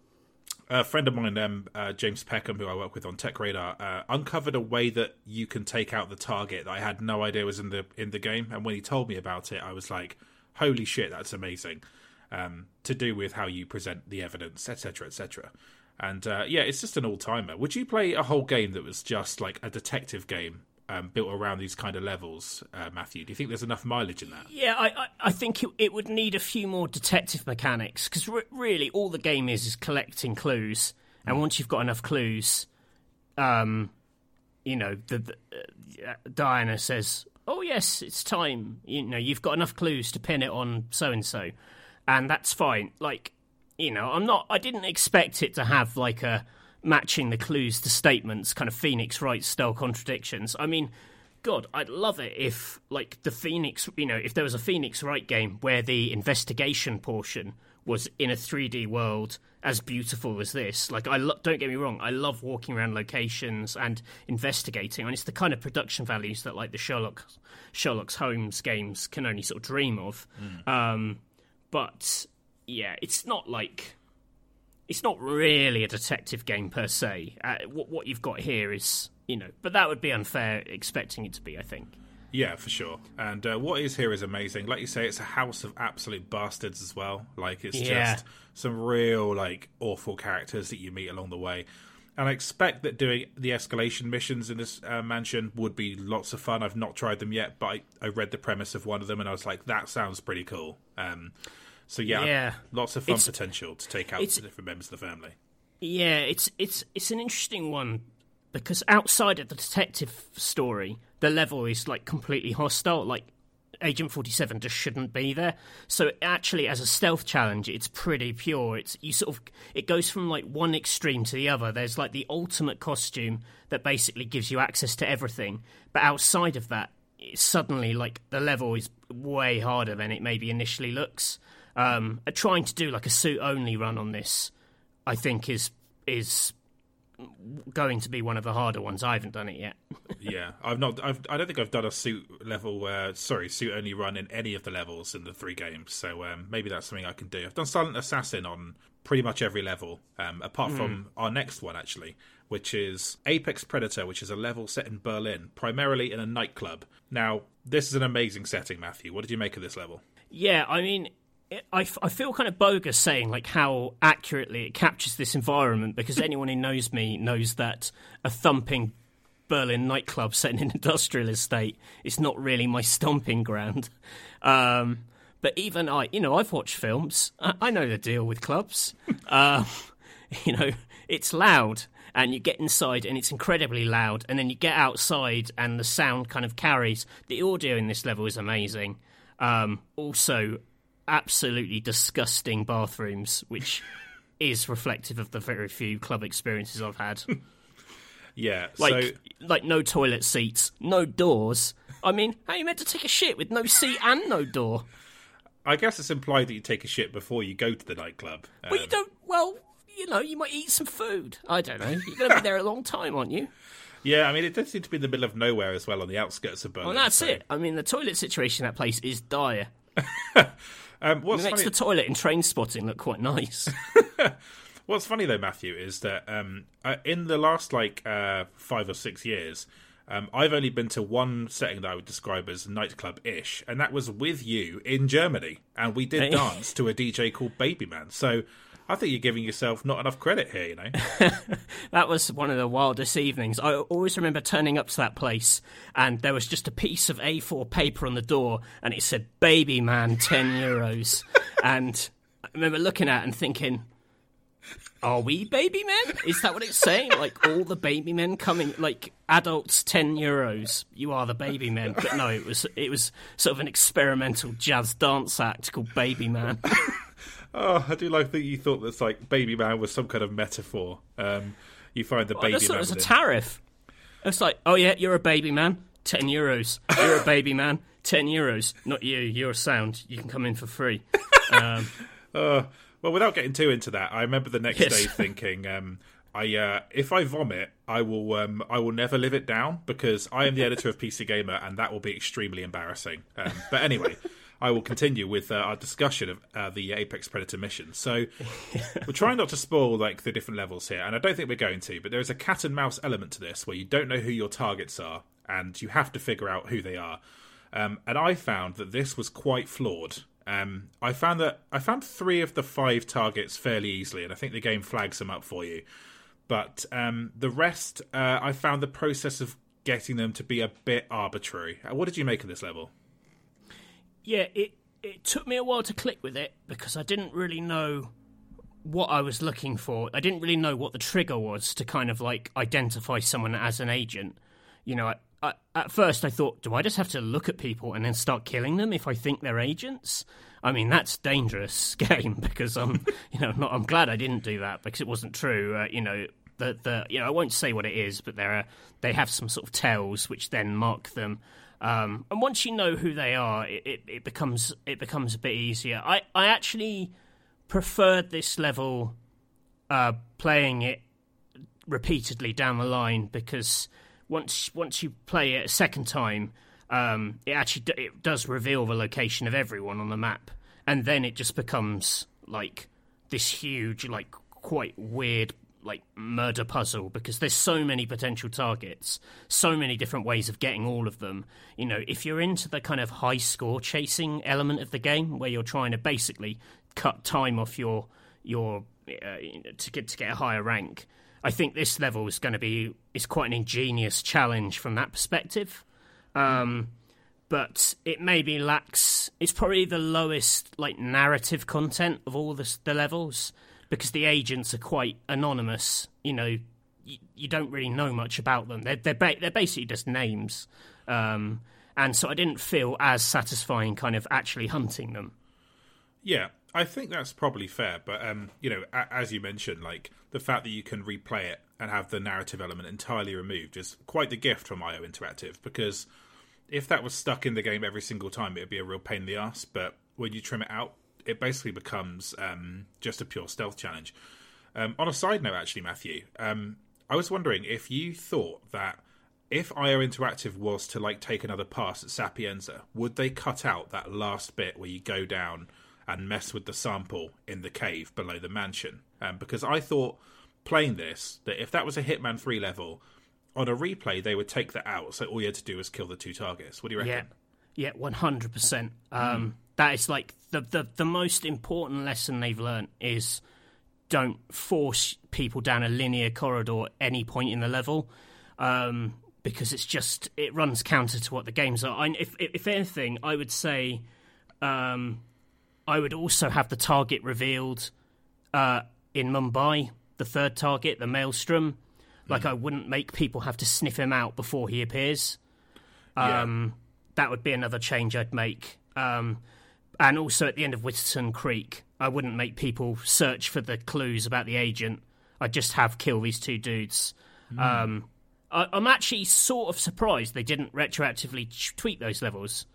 A: a friend of mine, um, uh, James Peckham, who I work with on Tech Radar, uh, uncovered a way that you can take out the target that I had no idea was in the in the game. And when he told me about it, I was like, "Holy shit, that's amazing!" Um, to do with how you present the evidence, etc., etc. And uh, yeah, it's just an all timer. Would you play a whole game that was just like a detective game um, built around these kind of levels, uh, Matthew? Do you think there's enough mileage in that?
B: Yeah, I, I, I think it, it, would need a few more detective mechanics because re- really all the game is is collecting clues, and mm. once you've got enough clues, um, you know, the, the uh, Diana says, "Oh yes, it's time." You know, you've got enough clues to pin it on so and so, and that's fine. Like, you know, I'm not. I didn't expect it to have like a matching the clues to statements, kind of Phoenix Wright style contradictions. I mean, God, I'd love it if, like, the Phoenix, you know, if there was a Phoenix Wright game where the investigation portion was in a 3D world as beautiful as this. Like, I lo- don't get me wrong, I love walking around locations and investigating, and it's the kind of production values that, like, the Sherlock Sherlock Holmes games can only sort of dream of. Mm. Um, but yeah, it's not like it's not really a detective game per se. Uh, what, what you've got here is, you know, but that would be unfair expecting it to be. I think.
A: Yeah, for sure. And uh, what is here is amazing. Like you say, it's a house of absolute bastards as well. Like it's yeah. just some real like awful characters that you meet along the way. And I expect that doing the escalation missions in this uh, mansion would be lots of fun. I've not tried them yet, but I, I, read the premise of one of them and I was like, that sounds pretty cool. Um, so yeah, yeah. lots of fun it's, potential to take out the different members of the family.
B: Yeah, it's it's it's an interesting one because outside of the detective story, the level is like completely hostile. Like Agent Forty Seven just shouldn't be there. So actually, as a stealth challenge, it's pretty pure. It's you sort of it goes from like one extreme to the other. There's like the ultimate costume that basically gives you access to everything, but outside of that, suddenly like the level is way harder than it maybe initially looks. Um, trying to do like a suit only run on this, I think is is going to be one of the harder ones. I haven't done it yet.
A: yeah, I've not. I've, I don't think I've done a suit level. Uh, sorry, suit only run in any of the levels in the three games. So um, maybe that's something I can do. I've done Silent Assassin on pretty much every level, um, apart mm. from our next one actually, which is Apex Predator, which is a level set in Berlin, primarily in a nightclub. Now, this is an amazing setting, Matthew. What did you make of this level?
B: Yeah, I mean, I, f- I feel kind of bogus saying like how accurately it captures this environment because anyone who knows me knows that a thumping Berlin nightclub set in an industrial estate is not really my stomping ground. Um, but even I, you know, I've watched films. I, I know the deal with clubs. uh, you know, it's loud and you get inside and it's incredibly loud and then you get outside and the sound kind of carries the audio in this level is amazing um, also absolutely disgusting bathrooms which is reflective of the very few club experiences i've had
A: Yeah,
B: like
A: so
B: like no toilet seats no doors i mean how are you meant to take a shit with no seat and no door
A: I guess it's implied that you take a shit before you go to the nightclub.
B: well you
A: Um,
B: don't well you know you might eat some food i don't know you're going to be there a long time aren't you
A: Yeah, I mean, it does seem to be in the middle of nowhere as well on the outskirts of Berlin.
B: Well, that's
A: so-
B: it. I mean, the toilet situation in that place is dire.
A: Um, what's
B: It makes
A: funny?
B: the toilet in Trainspotting look quite nice.
A: What's funny though, Matthew, is that um, uh, in the last like uh, five or six years, um, I've only been to one setting that I would describe as nightclub-ish, and that was with you in Germany, and we did dance to a DJ called Baby Man. So I think you're giving yourself not enough credit here. You know,
B: that was one of the wildest evenings. I always remember turning up to that place, and there was just a piece of A4 paper on the door, and it said "Baby Man, ten euros." and I remember looking at it and thinking. Are we baby men? Is that what it's saying? Like all the baby men coming, like adults, ten euros. You are the baby men, but no, it was it was sort of an experimental jazz dance act called Baby Man.
A: oh, I do like that you thought that like Baby Man was some kind of metaphor. Um, you find the
B: I
A: Baby
B: thought
A: Man
B: it was a tariff. It's like, oh yeah, you're a baby man, ten euros. You're a baby man, ten euros. Not you. You're a sound. You can come in for free. Um,
A: Uh, well, without getting too into that, I remember the next
B: Yes.
A: day thinking, um, I uh, if I vomit, I will um, I will never live it down because I am the editor of PC Gamer, and that will be extremely embarrassing. Um, but anyway. I will continue with uh, our discussion of uh, the Apex Predator mission. So, we're trying not to spoil like the different levels here, and I don't think we're going to. But there is a cat and mouse element to this, where you don't know who your targets are, and you have to figure out who they are. Um, and I found that this was quite flawed. Um, I found that I found three of the five targets fairly easily, and I think the game flags them up for you. But um, the rest, uh, I found the process of getting them to be a bit arbitrary. Uh, What did you make of this level?
B: Yeah, it it took me a while to click with it because I didn't really know what I was looking for. I didn't really know what the trigger was to kind of like identify someone as an agent. You know, I, I, at first I thought, do I just have to look at people and then start killing them if I think they're agents? I mean, that's dangerous game because I'm, you know, not. I'm glad I didn't do that because it wasn't true. Uh, you know, the the you know I won't say what it is, but there are they have some sort of tells which then mark them. Um, and once you know who they are, it, it, it becomes it becomes a bit easier. I, I actually preferred this level uh, playing it repeatedly down the line because once once you play it a second time, um, it actually d- it does reveal the location of everyone on the map, and then it just becomes like this huge, like quite weird, like murder puzzle because there's so many potential targets, so many different ways of getting all of them. You know, if you're into the kind of high score chasing element of the game where you're trying to basically cut time off your your uh, to get to get a higher rank. I think this level is going to be is quite an ingenious challenge from that perspective. Um, but it maybe lacks. It's probably the lowest like narrative content of all the the levels because the agents are quite anonymous. You know, you, you don't really know much about them. They're they're, ba- they're basically just names. Um, and so I didn't feel as satisfying, kind of actually hunting them.
A: Yeah, I think that's probably fair. But um, you know, a- as you mentioned, like the fact that you can replay it and have the narrative element entirely removed is quite the gift from IO Interactive. Because if that was stuck in the game every single time, it'd be a real pain in the ass. But when you trim it out, it basically becomes um, just a pure stealth challenge. Um, on a side note, actually, Matthew, um, I was wondering if you thought that if IO Interactive was to like take another pass at Sapienza, would they cut out that last bit where you go down and mess with the sample in the cave below the mansion? Um, because I thought playing this that if that was a Hitman Three level on a replay, they would take that out. So all you had to do was kill the two targets. What do you reckon?
B: Yeah, yeah, one hundred percent. That is like the, the the most important lesson they've learned is don't force people down a linear corridor at any point in the level. Um, because it's just it runs counter to what the games are. I, if if anything, I would say um, I would also have the target revealed uh, in Mumbai, the third target, the Maelstrom. Like I wouldn't make people have to sniff him out before he appears. Um, That would be another change I'd make. Um, and also at the end of Whittleton Creek, I wouldn't make people search for the clues about the agent. I'd just have kill these two dudes. Um, I, I'm actually sort of surprised they didn't retroactively tweak those levels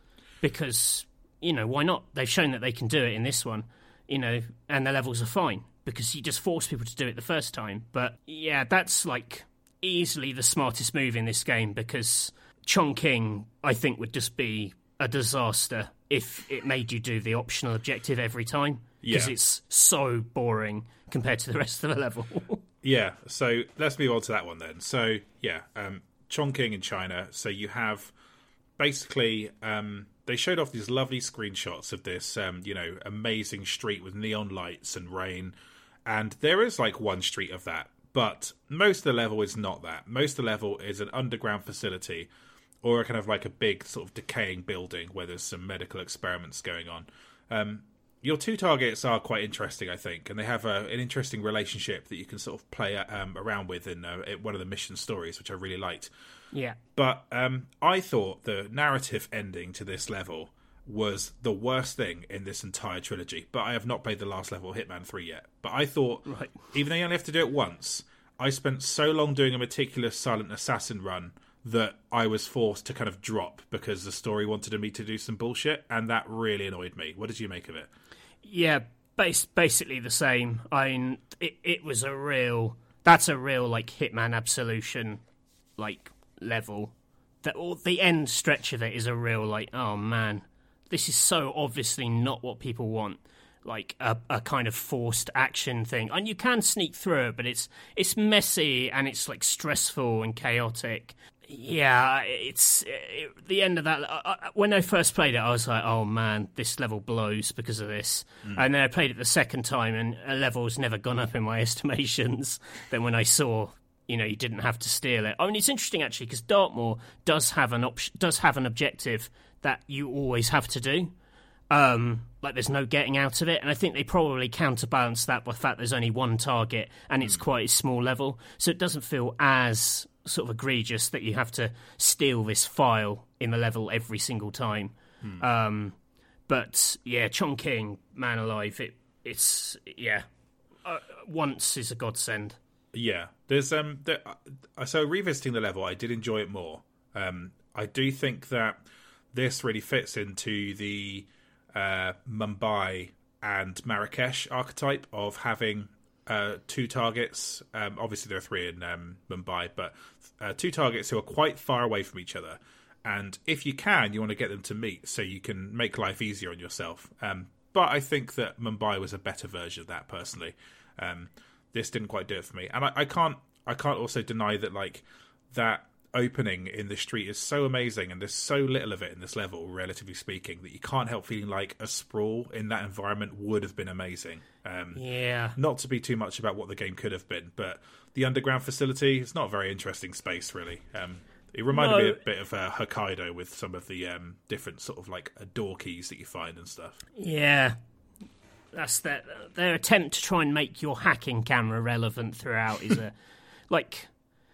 B: because you know why not? They've shown that they can do it in this one, you know, and the levels are fine because you just force people to do it the first time. But yeah, that's like easily the smartest move in this game because Chongqing, I think, would just be a disaster if it made you do the optional objective every time because
A: Yeah.
B: it's so boring compared to the rest of the level.
A: Yeah, so let's move on to that one then. So yeah, um, Chongqing in China. So you have basically um, they showed off these lovely screenshots of this, um, you know, amazing street with neon lights and rain, and there is like one street of that, but most of the level is not that. Most of the level is an underground facility or a kind of like a big sort of decaying building where there's some medical experiments going on. Um, your two targets are quite interesting, I think, and they have a, an interesting relationship that you can sort of play um, around with in, uh, one of the mission stories, which I really liked.
B: yeah.
A: But um, I thought the narrative ending to this level was the worst thing in this entire trilogy. But I have not played the last level of Hitman 3 yet. But I thought,
B: Right.
A: even though you only have to do it once, I spent so long doing a meticulous Silent Assassin run that I was forced to kind of drop because the story wanted me to do some bullshit, and that really annoyed me. What did you make of it?
B: Yeah, basically the same. I mean, it, it was a real. That's a real like Hitman Absolution, like level. That or the end stretch of it is a real like, oh man, this is so obviously not what people want. Like a, a kind of forced action thing, and you can sneak through it, but it's it's messy and it's like stressful and chaotic. Yeah, it's it, the end of that. I, I, when I first played it, I was like, "Oh man, this level blows because of this." Mm. And then I played it the second time, and a level's never gone up in my estimations. Then when I saw, you know, you didn't have to steal it. I mean, it's interesting actually because Dartmoor does have an option, does have an objective that you always have to do. Um, like there's no getting out of it, and I think they probably counterbalance that by the fact there's only one target and it's mm. quite a small level, so it doesn't feel as sort of egregious that you have to steal this file in the level every single time. Um, but yeah, Chongqing, man alive, it it's yeah, uh, once is a godsend.
A: Yeah, there's um, there, uh, so revisiting the level, I did enjoy it more. Um, I do think that this really fits into the uh, Mumbai and Marrakesh archetype of having uh, two targets. Um, obviously, there are three in um, Mumbai, but uh, two targets who are quite far away from each other. And if you can, you want to get them to meet so you can make life easier on yourself. Um, but I think that Mumbai was a better version of that personally. Um, this didn't quite do it for me, and I, I can't I can't also deny that like that opening in the street is so amazing, and there's so little of it in this level, relatively speaking, that you can't help feeling like a sprawl in that environment would have been amazing. Um,
B: Yeah,
A: not to be too much about what the game could have been, but the underground facility it's not a very interesting space really. Um, it reminded me a bit of uh, Hokkaido with some of the um, different sort of like door keys that you find and stuff.
B: Yeah. That's their their attempt to try and make your hacking camera relevant throughout is a like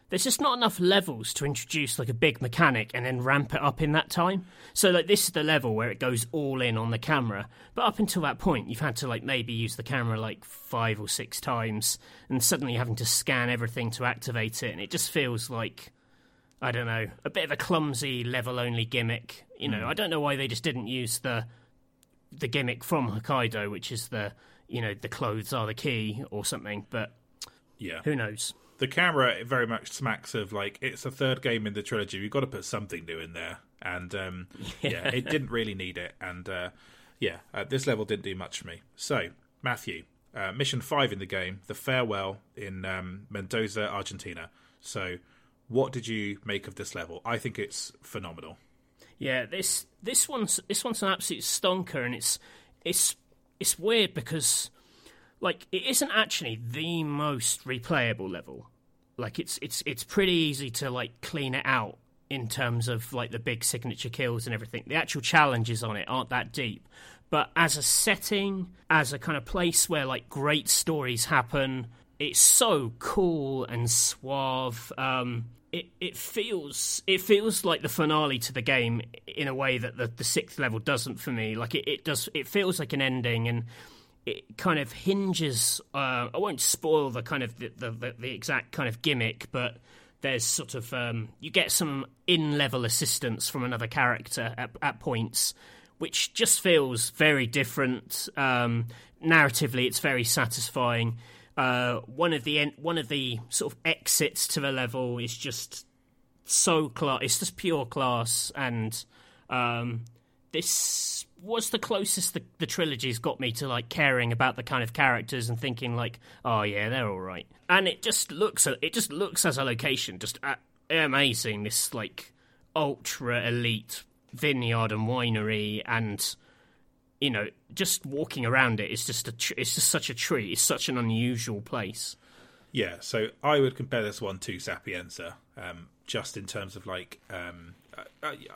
B: there's just not enough levels to introduce like a big mechanic and then ramp it up in that time. So like this is the level where it goes all in on the camera. But up until that point you've had to like maybe use the camera like five or six times and suddenly you're having to scan everything to activate it and it just feels like I don't know, a bit of a clumsy level only gimmick. You know, hmm. I don't know why they just didn't use the the gimmick from Hokkaido, which is the you know the clothes are the key or something. But
A: Yeah,
B: who knows?
A: The camera very much smacks of like it's a third game in the trilogy. We've got to put something new in there, and um, yeah. it didn't really need it. And uh, yeah, uh, this level didn't do much for me. So Matthew, uh, mission five in the game, the farewell in um, Mendoza, Argentina. So, what did you make of this level? I think it's phenomenal.
B: Yeah, this this one's this one's an absolute stonker, and it's it's it's weird because like it isn't actually the most replayable level. Like it's it's it's pretty easy to like clean it out in terms of like the big signature kills and everything. The actual challenges on it aren't that deep. But as a setting, as a kind of place where like great stories happen, it's so cool and suave. Um, it, it feels it feels like the finale to the game in a way that the, the sixth level doesn't for me. Like it, it does it feels like an ending and it kind of hinges uh, I won't spoil the kind of the, the, the, exact kind of gimmick, but there's sort of um, you get some in level assistance from another character at, at points, which just feels very different. Um, narratively, it's very satisfying uh, one of the one of the sort of exits to the level is just so class. It's just pure class, and um, this was the closest the, the trilogy's got me to like caring about the kind of characters and thinking like, oh yeah, they're all right. And it just looks it just looks as a location just amazing. This like ultra elite vineyard and winery and you know, just walking around it is just a tr- it's just such a treat. It's such an unusual place.
A: Yeah, so I would compare this one to Sapienza, um, just in terms of like, um,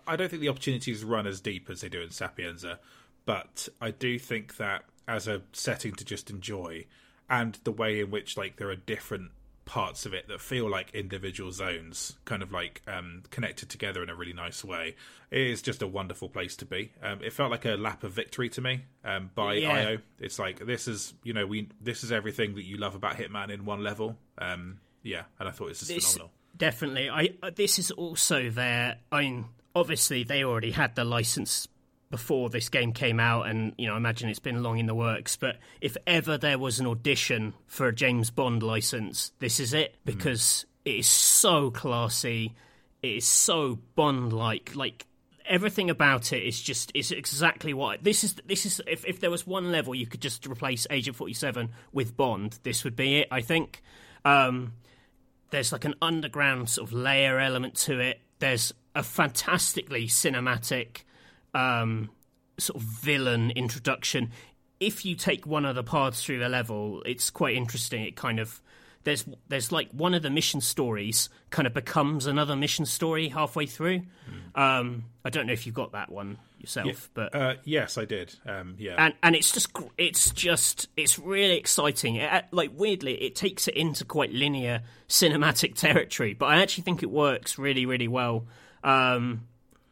A: I, don't think the opportunities run as deep as they do in Sapienza, but I do think that as a setting to just enjoy, and the way in which like there are different parts of it that feel like individual zones, kind of like um, connected together in a really nice way. It is just a wonderful place to be. Um, it felt like a lap of victory to me um, by yeah. IO. It's like this is you know we this is everything that you love about Hitman in one level. Um, yeah, and I thought this is this, phenomenal.
B: Definitely, I uh, this is also their. I mean, obviously they already had the license before this game came out, and you know, I imagine it's been long in the works. But if ever there was an audition for a James Bond license, this is it because mm. it is so classy, it is so Bond-like. Like everything about it is just is exactly what this is. This is if if there was one level you could just replace Agent Forty Seven with Bond, this would be it. I think. Um, there's like an underground sort of layer element to it. There's a fantastically cinematic um, sort of villain introduction. If you take one of the paths through the level, it's quite interesting. It kind of there's there's like one of the mission stories kind of becomes another mission story halfway through. Mm. Um, I don't know if you got that one yourself, yeah, but
A: uh, yes, I did. Um, yeah,
B: and and it's just it's just it's really exciting. It, like weirdly, it takes it into quite linear cinematic territory, but I actually think it works really really well. Um,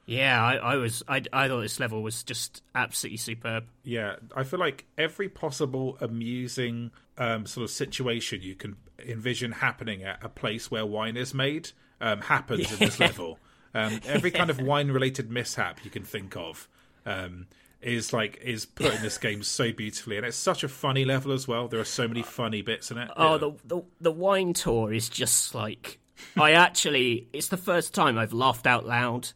B: yeah, I, I was. I, I thought this level was just absolutely superb.
A: Yeah, I feel like every possible amusing um, sort of situation you can envision happening at a place where wine is made um, happens yeah. in this level. Um, every kind of wine-related mishap you can think of um, is like is put in this game so beautifully, and it's such a funny level as well. There are so many funny bits in it.
B: Oh, yeah. the, the the wine tour is just like I actually. It's the first time I've laughed out loud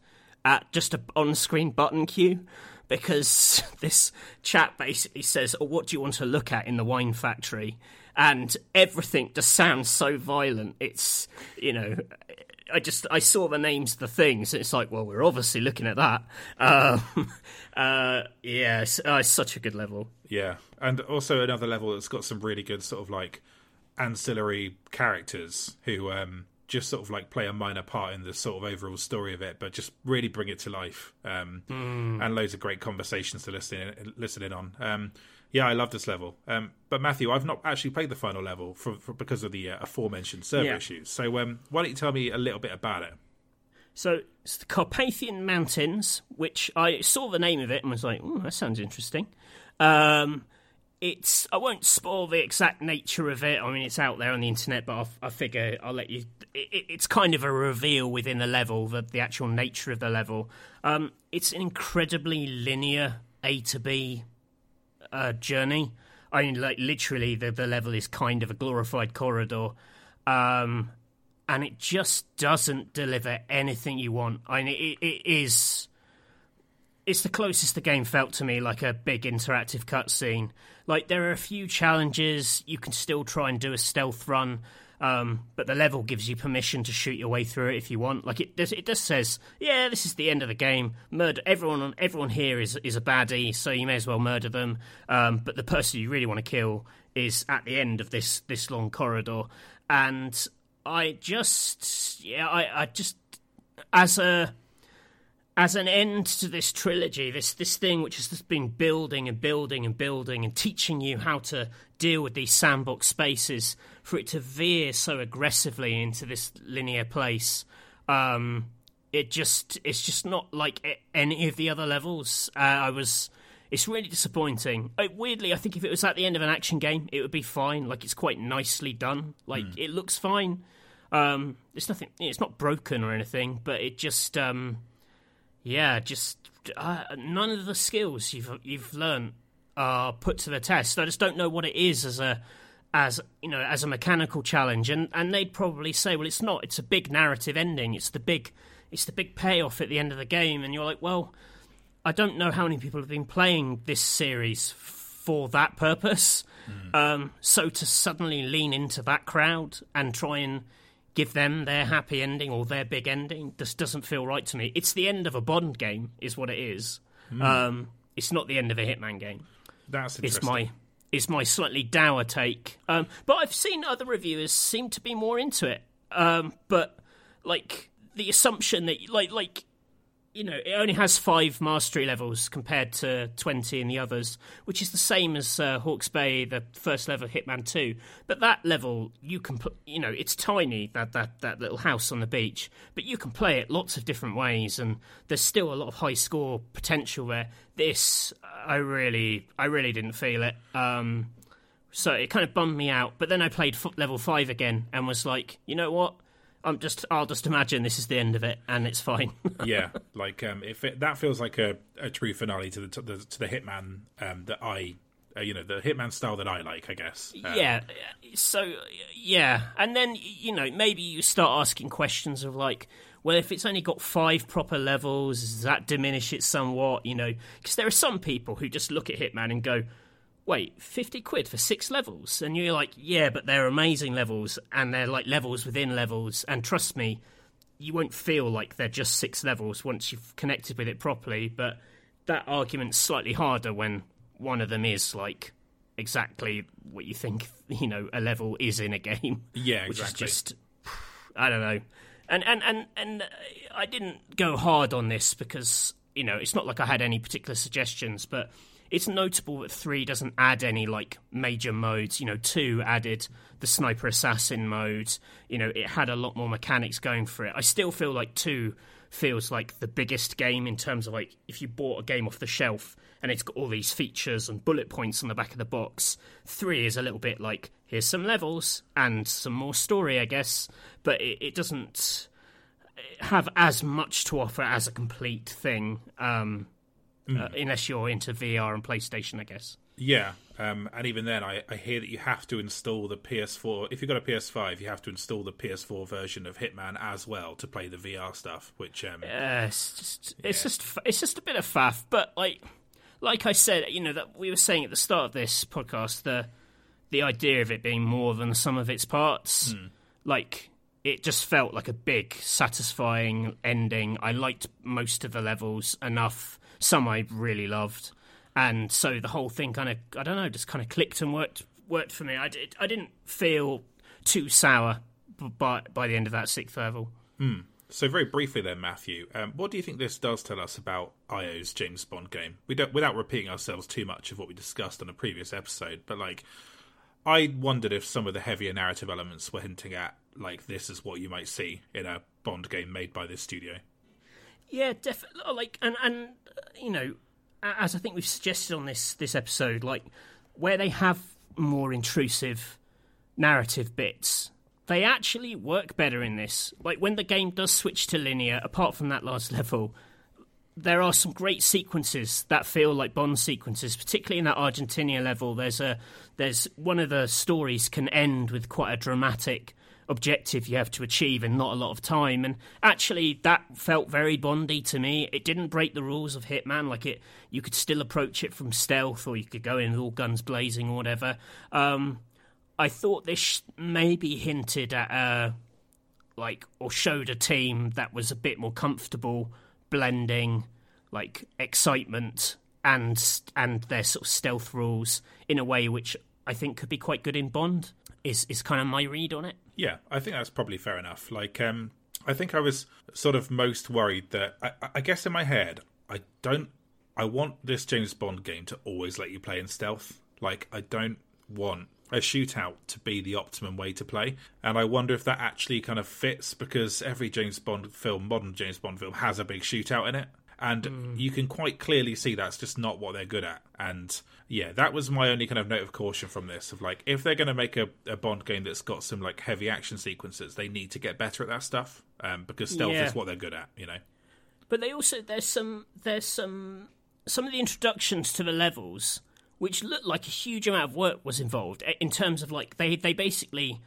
B: at just a on-screen button cue because this chat basically says, "Oh, what do you want to look at in the wine factory?" And everything just sounds so violent. It's you know, I just I saw the names of the things. And it's like, well, we're obviously looking at that. Um, uh, yeah, it's, uh, it's such a good level.
A: Yeah, and also another level that's got some really good sort of like ancillary characters who um, just sort of like play a minor part in the sort of overall story of it, but just really bring it to life. Um, mm. And loads of great conversations to listen in, listen in on. Um, yeah, I love this level. Um, but Matthew, I've not actually played the final level for, for because of the uh, aforementioned server yeah. issues. So um, why don't you tell me a little bit about it?
B: So it's the Carpathian Mountains, which I saw the name of it and was like, "Oh, that sounds interesting." Um, it's I won't spoil the exact nature of it. I mean, it's out there on the internet, but I'll, I figure I'll let you. It, it's kind of a reveal within the level, the, the actual nature of the level. Um, it's an incredibly linear A to B uh, journey. I mean, like literally, the the level is kind of a glorified corridor, um, and it just doesn't deliver anything you want. I mean, it, it is it's the closest the game felt to me like a big interactive cutscene. Like there are a few challenges you can still try and do a stealth run. Um, but the level gives you permission to shoot your way through it if you want. Like it does, it just says, yeah, this is the end of the game. Murder everyone. Everyone here is is a baddie, so you may as well murder them. Um, but the person you really want to kill is at the end of this this long corridor. And I just, yeah, I, I just as a as an end to this trilogy, this this thing which has just been building and building and building and teaching you how to deal with these sandbox spaces, for it to veer so aggressively into this linear place, um, it just it's just not like any of the other levels. Uh, I was. It's really disappointing. Uh, weirdly, I think if it was at the end of an action game, it would be fine. Like it's quite nicely done. Like mm. it looks fine. Um, it's nothing. It's not broken or anything, but it just. Um, yeah, just uh, none of the skills you've you've learned are put to the test. I just don't know what it is as a as you know as a mechanical challenge, and and they'd probably say, well, it's not. It's a big narrative ending. It's the big it's the big payoff at the end of the game, and you're like, well, I don't know how many people have been playing this series for that purpose. Mm. Um, so to suddenly lean into that crowd and try and give them their happy ending or their big ending just doesn't feel right to me. It's the end of a Bond game, is what it is. Mm. Um, it's not the end of a Hitman game.
A: That's
B: interesting. It's my it's my slightly dour take. Um, but I've seen other reviewers seem to be more into it. Um, but like the assumption that like like you know, it only has five mastery levels compared to 20 in the others, which is the same as uh, Bay, the first level Hitman 2. But that level, you can put, you know, it's tiny, that, that, that little house on the beach, but you can play it lots of different ways, and there's still a lot of high score potential there. This, I really, I really didn't feel it. Um, so it kind of bummed me out. But then I played level 5 again and was like, you know what? I'm just I'll just imagine this is the end of it and it's fine.
A: yeah, like um, if it, that feels like a, a true finale to the to the, to the Hitman um, that I uh, you know the Hitman style that I like, I guess.
B: Um, yeah. So yeah, and then you know maybe you start asking questions of like, well, if it's only got five proper levels, does that diminish it somewhat? You know, because there are some people who just look at Hitman and go, wait, 50 quid for six levels? And you're like, yeah, but they're amazing levels and they're like levels within levels. And trust me, you won't feel like they're just six levels once you've connected with it properly. But that argument's slightly harder when one of them is like exactly what you think, you know, a level is in a game.
A: Yeah, exactly.
B: Which is just, I don't know. And, and, and, and uh, I didn't go hard on this because, you know, it's not like I had any particular suggestions, but it's notable that three doesn't add any like major modes. You know, two added the sniper assassin mode. You know, it had a lot more mechanics going for it. I still feel like two feels like the biggest game in terms of like if you bought a game off the shelf and it's got all these features and bullet points on the back of the box. Three is a little bit like here's some levels and some more story, I guess, but it, it doesn't have as much to offer as a complete thing. Um, mm. uh, unless you're into VR and PlayStation, I guess.
A: Yeah, um, and even then, I, I, hear that you have to install the PS4. If you've got a PS5, you have to install the PS4 version of Hitman as well to play the VR stuff. Which, um,
B: yeah, it's just yeah. it's just it's just a bit of faff. But like, like I said, you know that we were saying at the start of this podcast, the the idea of it being more than sum of its parts, mm. like it just felt like a big, satisfying ending. I liked most of the levels enough some I really loved, and so the whole thing kind of I don't know just kind of clicked and worked worked for me. I did, I didn't feel too sour by by the end of that sixth level.
A: Mm. So very briefly then, Matthew, um, what do you think this does tell us about IO's James Bond game? We don't, without repeating ourselves too much of what we discussed on a previous episode, but like, I wondered if some of the heavier narrative elements were hinting at like this is what you might see in a Bond game made by this studio.
B: Yeah, definitely. Oh, like, and and uh, you know, as I think we've suggested on this this episode, like where they have more intrusive narrative bits, they actually work better in this. Like when the game does switch to linear, apart from that last level, there are some great sequences that feel like Bond sequences, particularly in that Argentina level. There's a there's one of the stories can end with quite a dramatic objective you have to achieve in not a lot of time. And actually, that felt very Bondy to me. It didn't break the rules of Hitman. Like it, you could still approach it from stealth, or you could go in with all guns blazing or whatever. Um, I thought this maybe hinted at a like or showed a team that was a bit more comfortable blending like excitement and and their sort of stealth rules in a way which I think could be quite good in Bond. Is is kind of my read on it.
A: Yeah, I think that's probably fair enough. Like, um, I think I was sort of most worried that I, I guess in my head, I don't. I want this James Bond game to always let you play in stealth. Like, I don't want a shootout to be the optimum way to play. And I wonder if that actually kind of fits because every James Bond film, modern James Bond film, has a big shootout in it. And mm. you can quite clearly see that's just not what they're good at. And yeah, that was my only kind of note of caution from this of like, if they're going to make a, a, Bond game that's got some like heavy action sequences, they need to get better at that stuff um, because stealth yeah. is what they're good at, you know.
B: But they also, there's some, there's some, some of the introductions to the levels which looked like a huge amount of work was involved eh, in terms of like they they basically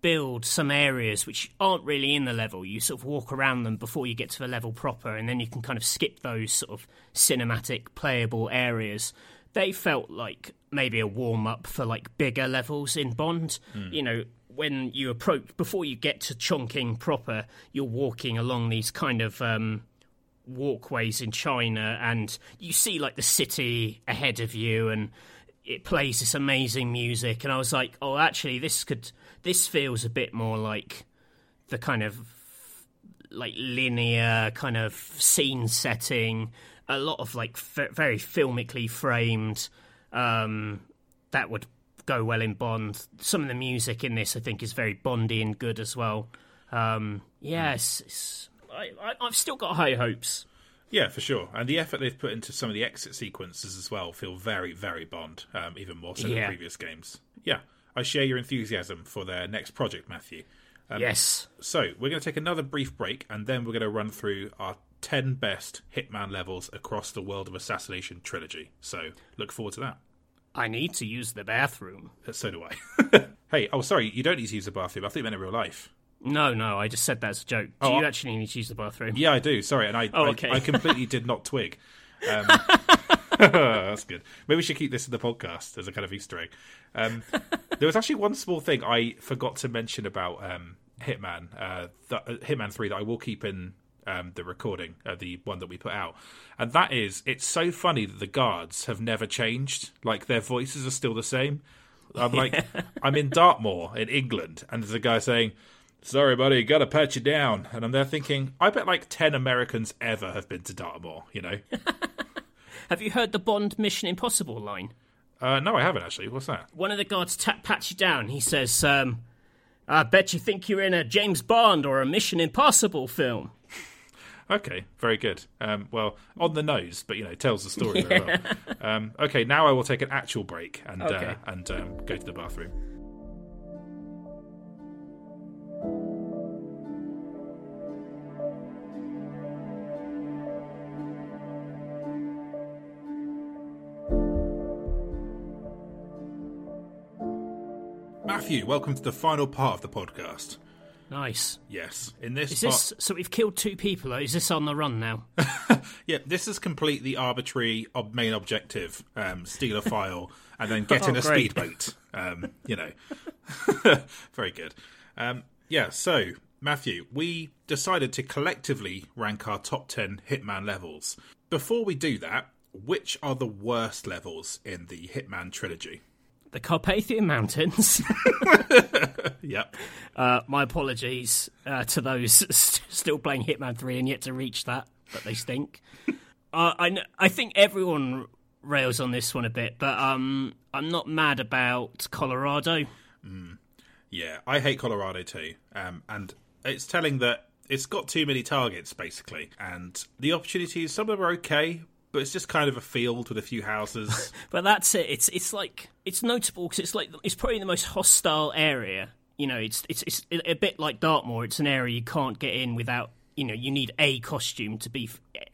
B: build some areas which aren't really in the level. You sort of walk around them before you get to the level proper, and then you can kind of skip those sort of cinematic playable areas. They felt like maybe a warm up for like bigger levels in Bond. Mm. You know, when you approach before you get to Chongqing proper, you're walking along these kind of um, walkways in China, and you see like the city ahead of you, and it plays this amazing music. And I was like, oh, actually, this could this feels a bit more like the kind of like linear kind of scene setting, a lot of like f- very filmically framed. Um, that would go well in Bond. Some of the music in this, I think, is very Bondy and good as well. Um, yes, I, I've still got high hopes.
A: Yeah, for sure. And the effort they've put into some of the exit sequences as well feel very, very Bond, um, even more so yeah. than previous games. Yeah, I share your enthusiasm for their next project, Matthew.
B: Um, yes.
A: So we're going to take another brief break, and then we're going to run through our 10 best Hitman levels across the World of Assassination trilogy. So look forward to that.
B: I need to use the bathroom.
A: Uh, so do I. hey, oh, sorry, you don't need to use the bathroom. I think you meant in real life.
B: No, no, I just said that as a joke. Do oh, you actually need to use the bathroom?
A: Yeah, I do. Sorry, and I, oh, okay. I, I, completely did not twig. Um, that's good. Maybe we should keep this in the podcast as a kind of Easter egg. Um, there was actually one small thing I forgot to mention about um, Hitman, uh, the, uh, Hitman Three, that I will keep in um, the recording, uh, the one that we put out, and that is it's so funny that the guards have never changed. Like their voices are still the same. I'm like, I'm in Dartmoor in England, and there's a guy saying sorry, buddy, gotta pat you down. And I'm there thinking, I bet like 10 Americans ever have been to Dartmoor, you know?
B: have you heard the Bond Mission Impossible line?
A: Uh, no, I haven't actually. What's that?
B: One of the guards tap, pats you down. He says, um, I bet you think you're in a James Bond or a Mission Impossible film.
A: Okay, very good. Um, well, on the nose, but you know, tells the story very well. Um, okay, now I will take an actual break and okay. uh, and um, go to the bathroom. Matthew, welcome to the final part of the podcast.
B: Nice.
A: Yes. In this,
B: is this part... so we've killed two people. Is this on the run now?
A: yeah, this is complete the arbitrary ob- main objective: um, steal a file and then get oh, in a great. speedboat. Um, you know, very good. Um, yeah. So Matthew, we decided to collectively rank our top ten Hitman levels. Before we do that, which are the worst levels in the Hitman trilogy?
B: The Carpathian Mountains.
A: yep.
B: Uh, my apologies uh, to those st- still playing Hitman 3 and yet to reach that, but they stink. uh, I, I think everyone rails on this one a bit, but um, I'm not mad about Colorado.
A: Mm. Yeah, I hate Colorado too. Um, and it's telling that it's got too many targets, basically. And the opportunities, some of them are okay, but it's just kind of a field with a few houses.
B: but that's it. It's it's like it's notable because it's like it's probably the most hostile area. You know, it's it's it's a bit like Dartmoor. It's an area you can't get in without you know you need a costume to be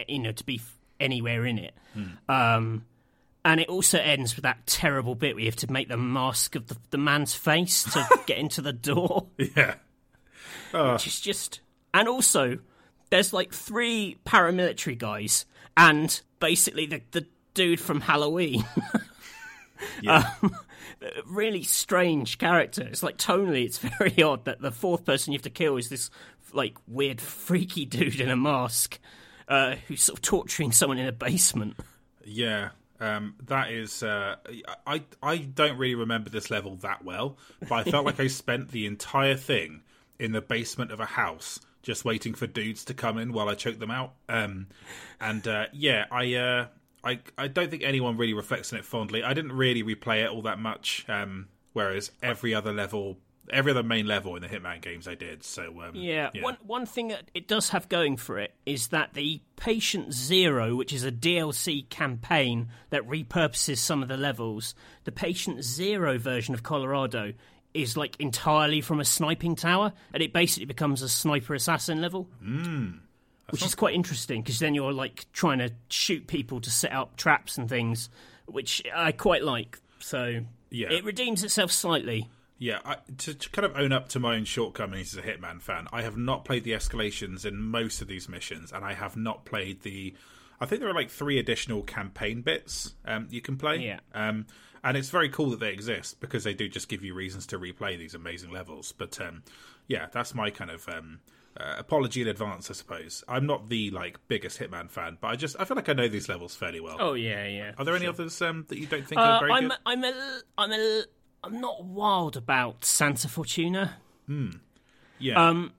B: you know to be anywhere in it. Hmm. Um, and it also ends with that terrible bit where you have to make the mask of the, the man's face to get into the door.
A: Yeah,
B: uh. which is just and also there's like three paramilitary guys and basically the, the dude from Halloween.
A: yeah. Um,
B: really strange character. It's like tonally, it's very odd that the fourth person you have to kill is this like weird, freaky dude in a mask uh, who's sort of torturing someone in a basement.
A: Yeah, um, that is. Uh, I I don't really remember this level that well, but I felt like I spent the entire thing in the basement of a house, just waiting for dudes to come in while I choke them out. Um, and uh, yeah, I. Uh, I, I don't think anyone really reflects on it fondly. I didn't really replay it all that much, um, whereas every other level every other main level in the Hitman games I did. So um,
B: yeah. yeah, one one thing that it does have going for it is that the Patient Zero, which is a DLC campaign that repurposes some of the levels, the Patient Zero version of Colorado is like entirely from a sniping tower, and it basically becomes a sniper assassin level.
A: Mm.
B: Which is quite interesting because then you're like trying to shoot people to set up traps and things, which I quite like. So
A: yeah.
B: it redeems itself slightly.
A: Yeah, I, to, to, kind of own up to my own shortcomings as a Hitman fan, I have not played the escalations in most of these missions, and I have not played the. I think there are like three additional campaign bits um, you can play.
B: Yeah.
A: Um, and it's very cool that they exist because they do just give you reasons to replay these amazing levels. But um, yeah, that's my kind of um, uh, apology in advance, I suppose. I'm not the like biggest Hitman fan, but I just I feel like I know these levels fairly well.
B: Oh yeah, yeah.
A: Are there any others um, that you don't think
B: uh,
A: are very
B: I'm,
A: good?
B: I'm a, I'm a I'm not wild about Santa Fortuna.
A: Hmm. Yeah.
B: Um,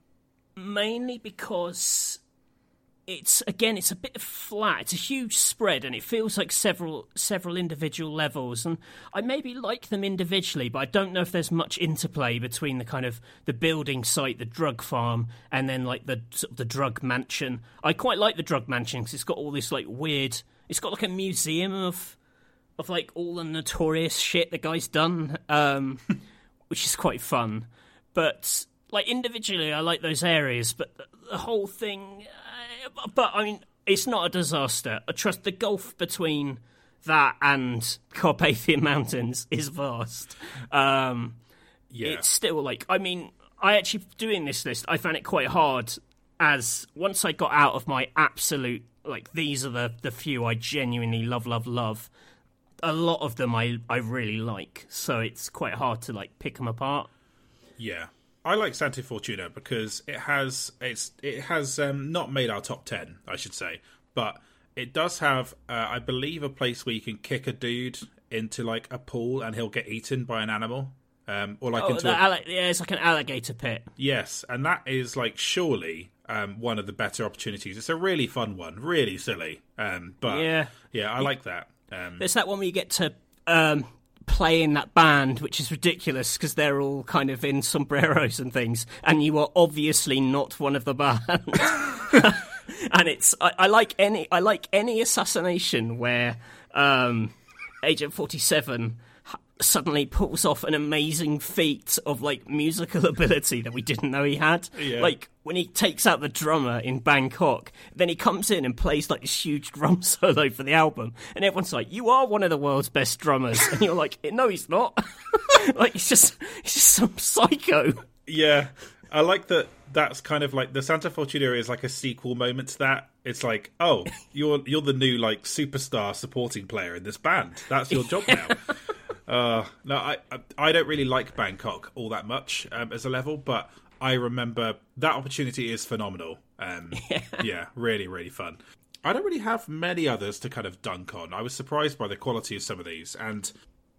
B: mainly because it's again it's a bit flat. It's a huge spread, and it feels like several several individual levels. And I maybe like them individually, but I don't know if there's much interplay between the kind of the building site, the drug farm, and then like the sort of the drug mansion. I quite like the drug mansion because it's got all this like weird. It's got like a museum of of like all the notorious shit the guy's done, um, which is quite fun. But like individually, I like those areas, but the, the whole thing. Uh, but I mean, it's not a disaster. I trust the gulf between that and Carpathian Mountains is vast. Um,
A: yeah,
B: it's still like I mean, I actually doing this list, I found it quite hard. As once I got out of my absolute like these are the the few I genuinely love, love, love a lot of them I I really like, so it's quite hard to like pick them apart.
A: Yeah, I like Santa Fortuna because it has it's it has um, not made our top ten, I should say, but it does have, uh, I believe, a place where you can kick a dude into like a pool and he'll get eaten by an animal. Um, or like
B: oh,
A: into a...
B: alli- yeah, it's like an alligator pit.
A: Yes, and that is like surely um, one of the better opportunities. It's a really fun one, really silly, um, but
B: yeah,
A: yeah, I like that. Um,
B: There's that one where you get to um, play in that band, which is ridiculous because they're all kind of in sombreros and things, and you are obviously not one of the band. and it's I, I, like any I like any assassination where um, Agent Forty Seven suddenly pulls off an amazing feat of like musical ability that we didn't know he had.
A: Yeah.
B: Like when he takes out the drummer in Bangkok, then he comes in and plays like this huge drum solo for the album, and everyone's like, "You are one of the world's best drummers," and you're like, "No, he's not." like he's just he's just some psycho.
A: Yeah, I like that. That's kind of like the Santa Fortuna is like a sequel moment to that. It's like, oh, you're you're the new like superstar supporting player in this band. That's your job now. Uh, no, I I don't really like Bangkok all that much um, as a level, but I remember that opportunity is phenomenal. Um,
B: yeah.
A: yeah, really, really fun. I don't really have many others to kind of dunk on. I was surprised by the quality of some of these. And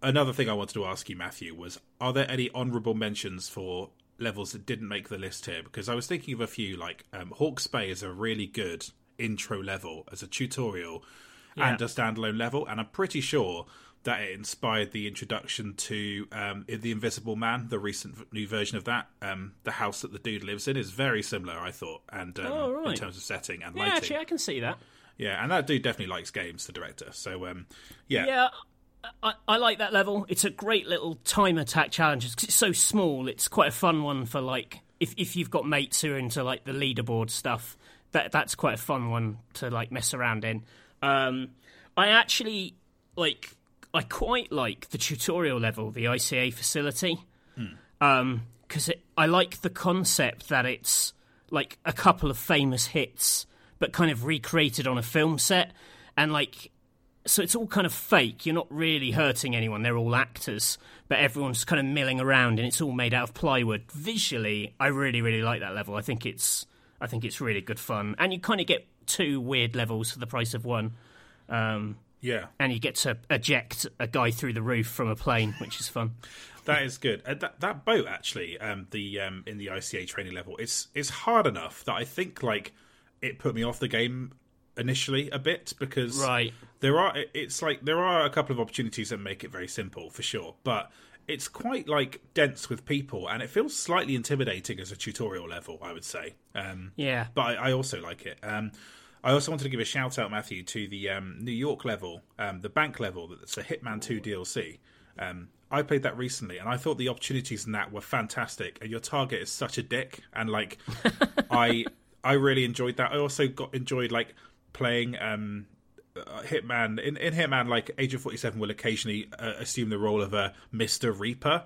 A: another thing I wanted to ask you, Matthew, was are there any honourable mentions for levels that didn't make the list here? Because I was thinking of a few, like um, Hawke's Bay is a really good intro level as a tutorial
B: Yeah.
A: and a standalone level, and I'm pretty sure that it inspired the introduction to um, the Invisible Man, the recent new version of that. Um, the house that the dude lives in is very similar, I thought, and um,
B: Oh, right.
A: in terms of setting and
B: Yeah,
A: lighting.
B: actually, I can see that.
A: Yeah, and that dude definitely likes games, the director. So, um, yeah,
B: Yeah, I, I like that level. It's a great little time attack challenge. It's, it's so small. It's quite a fun one for like if if you've got mates who are into like the leaderboard stuff. That that's quite a fun one to like mess around in. Um, I actually like. I quite like the tutorial level, the ICA facility, because it I like the concept that it's like a couple of famous hits, but kind of recreated on a film set, and like so it's all kind of fake. You're not really hurting anyone. They're all actors, but everyone's kind of milling around, and it's all made out of plywood. Visually, I really, really like that level. I think it's, I think it's really good fun, and you kind of get two weird levels for the price of one. Um,
A: yeah,
B: and you get to eject a guy through the roof from a plane, which is fun.
A: That is good. Uh, that that boat actually, um, the um, in the ICA training level, it's it's hard enough that I think like it put me off the game initially a bit because
B: right.
A: there are it's like there are a couple of opportunities that make it very simple for sure, but it's quite like dense with people and it feels slightly intimidating as a tutorial level. I would say. Um,
B: yeah,
A: but I, I also like it. Um, I also wanted to give a shout out, Matthew, to the um, New York level, um, the bank level. That's a Hitman Two DLC. Um, I played that recently, and I thought the opportunities in that were fantastic. And your target is such a dick, and like, I I really enjoyed that. I also got enjoyed like playing um, uh, Hitman in, in Hitman. Like Agent Forty Seven will occasionally uh, assume the role of a Mister Reaper,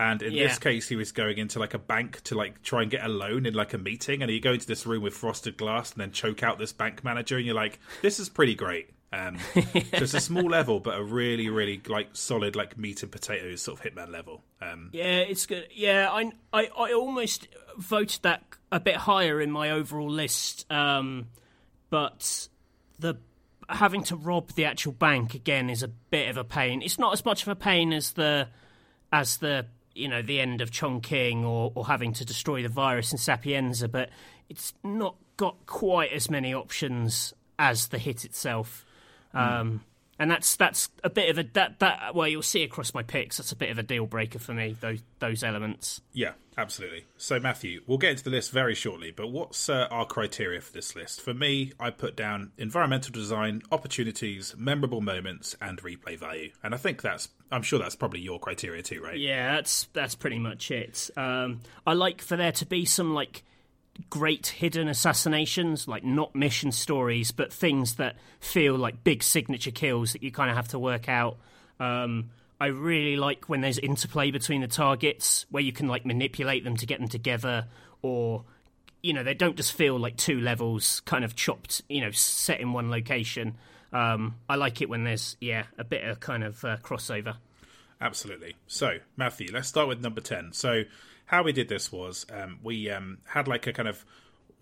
A: and in
B: Yeah.
A: this case, he was going into like a bank to like try and get a loan in like a meeting, and you go into this room with frosted glass and then choke out this bank manager, and you're like, this is pretty great. Um, so it's a small level, but a really, really like solid, like meat and potatoes sort of Hitman level. Um,
B: Yeah, it's good. Yeah, I, I, I almost voted that a bit higher in my overall list, um, but the having to rob the actual bank again is a bit of a pain. It's not as much of a pain as the as the you know the end of Chongqing or or having to destroy the virus in Sapienza, but it's not got quite as many options as the hit itself. Um, and that's that's a bit of a that that well you'll see across my picks that's a bit of a deal breaker for me those those elements.
A: yeah, absolutely. So Matthew, we'll get into the list very shortly, but what's uh, our criteria for this list? For me, I put down environmental design, opportunities, memorable moments, and replay value. And I think that's I'm sure that's probably your criteria too, right?
B: Yeah, that's that's pretty much it. Um, I like for there to be some like great hidden assassinations, like not mission stories, but things that feel like big signature kills that you kind of have to work out. Um, I really like when there's interplay between the targets, where you can like manipulate them to get them together, or you know they don't just feel like two levels kind of chopped, you know, set in one location. Um, I like it when there's yeah a bit of kind of uh, crossover.
A: Absolutely. So, Matthew, let's start with number 10. So, how we did this was um, we um, had like a kind of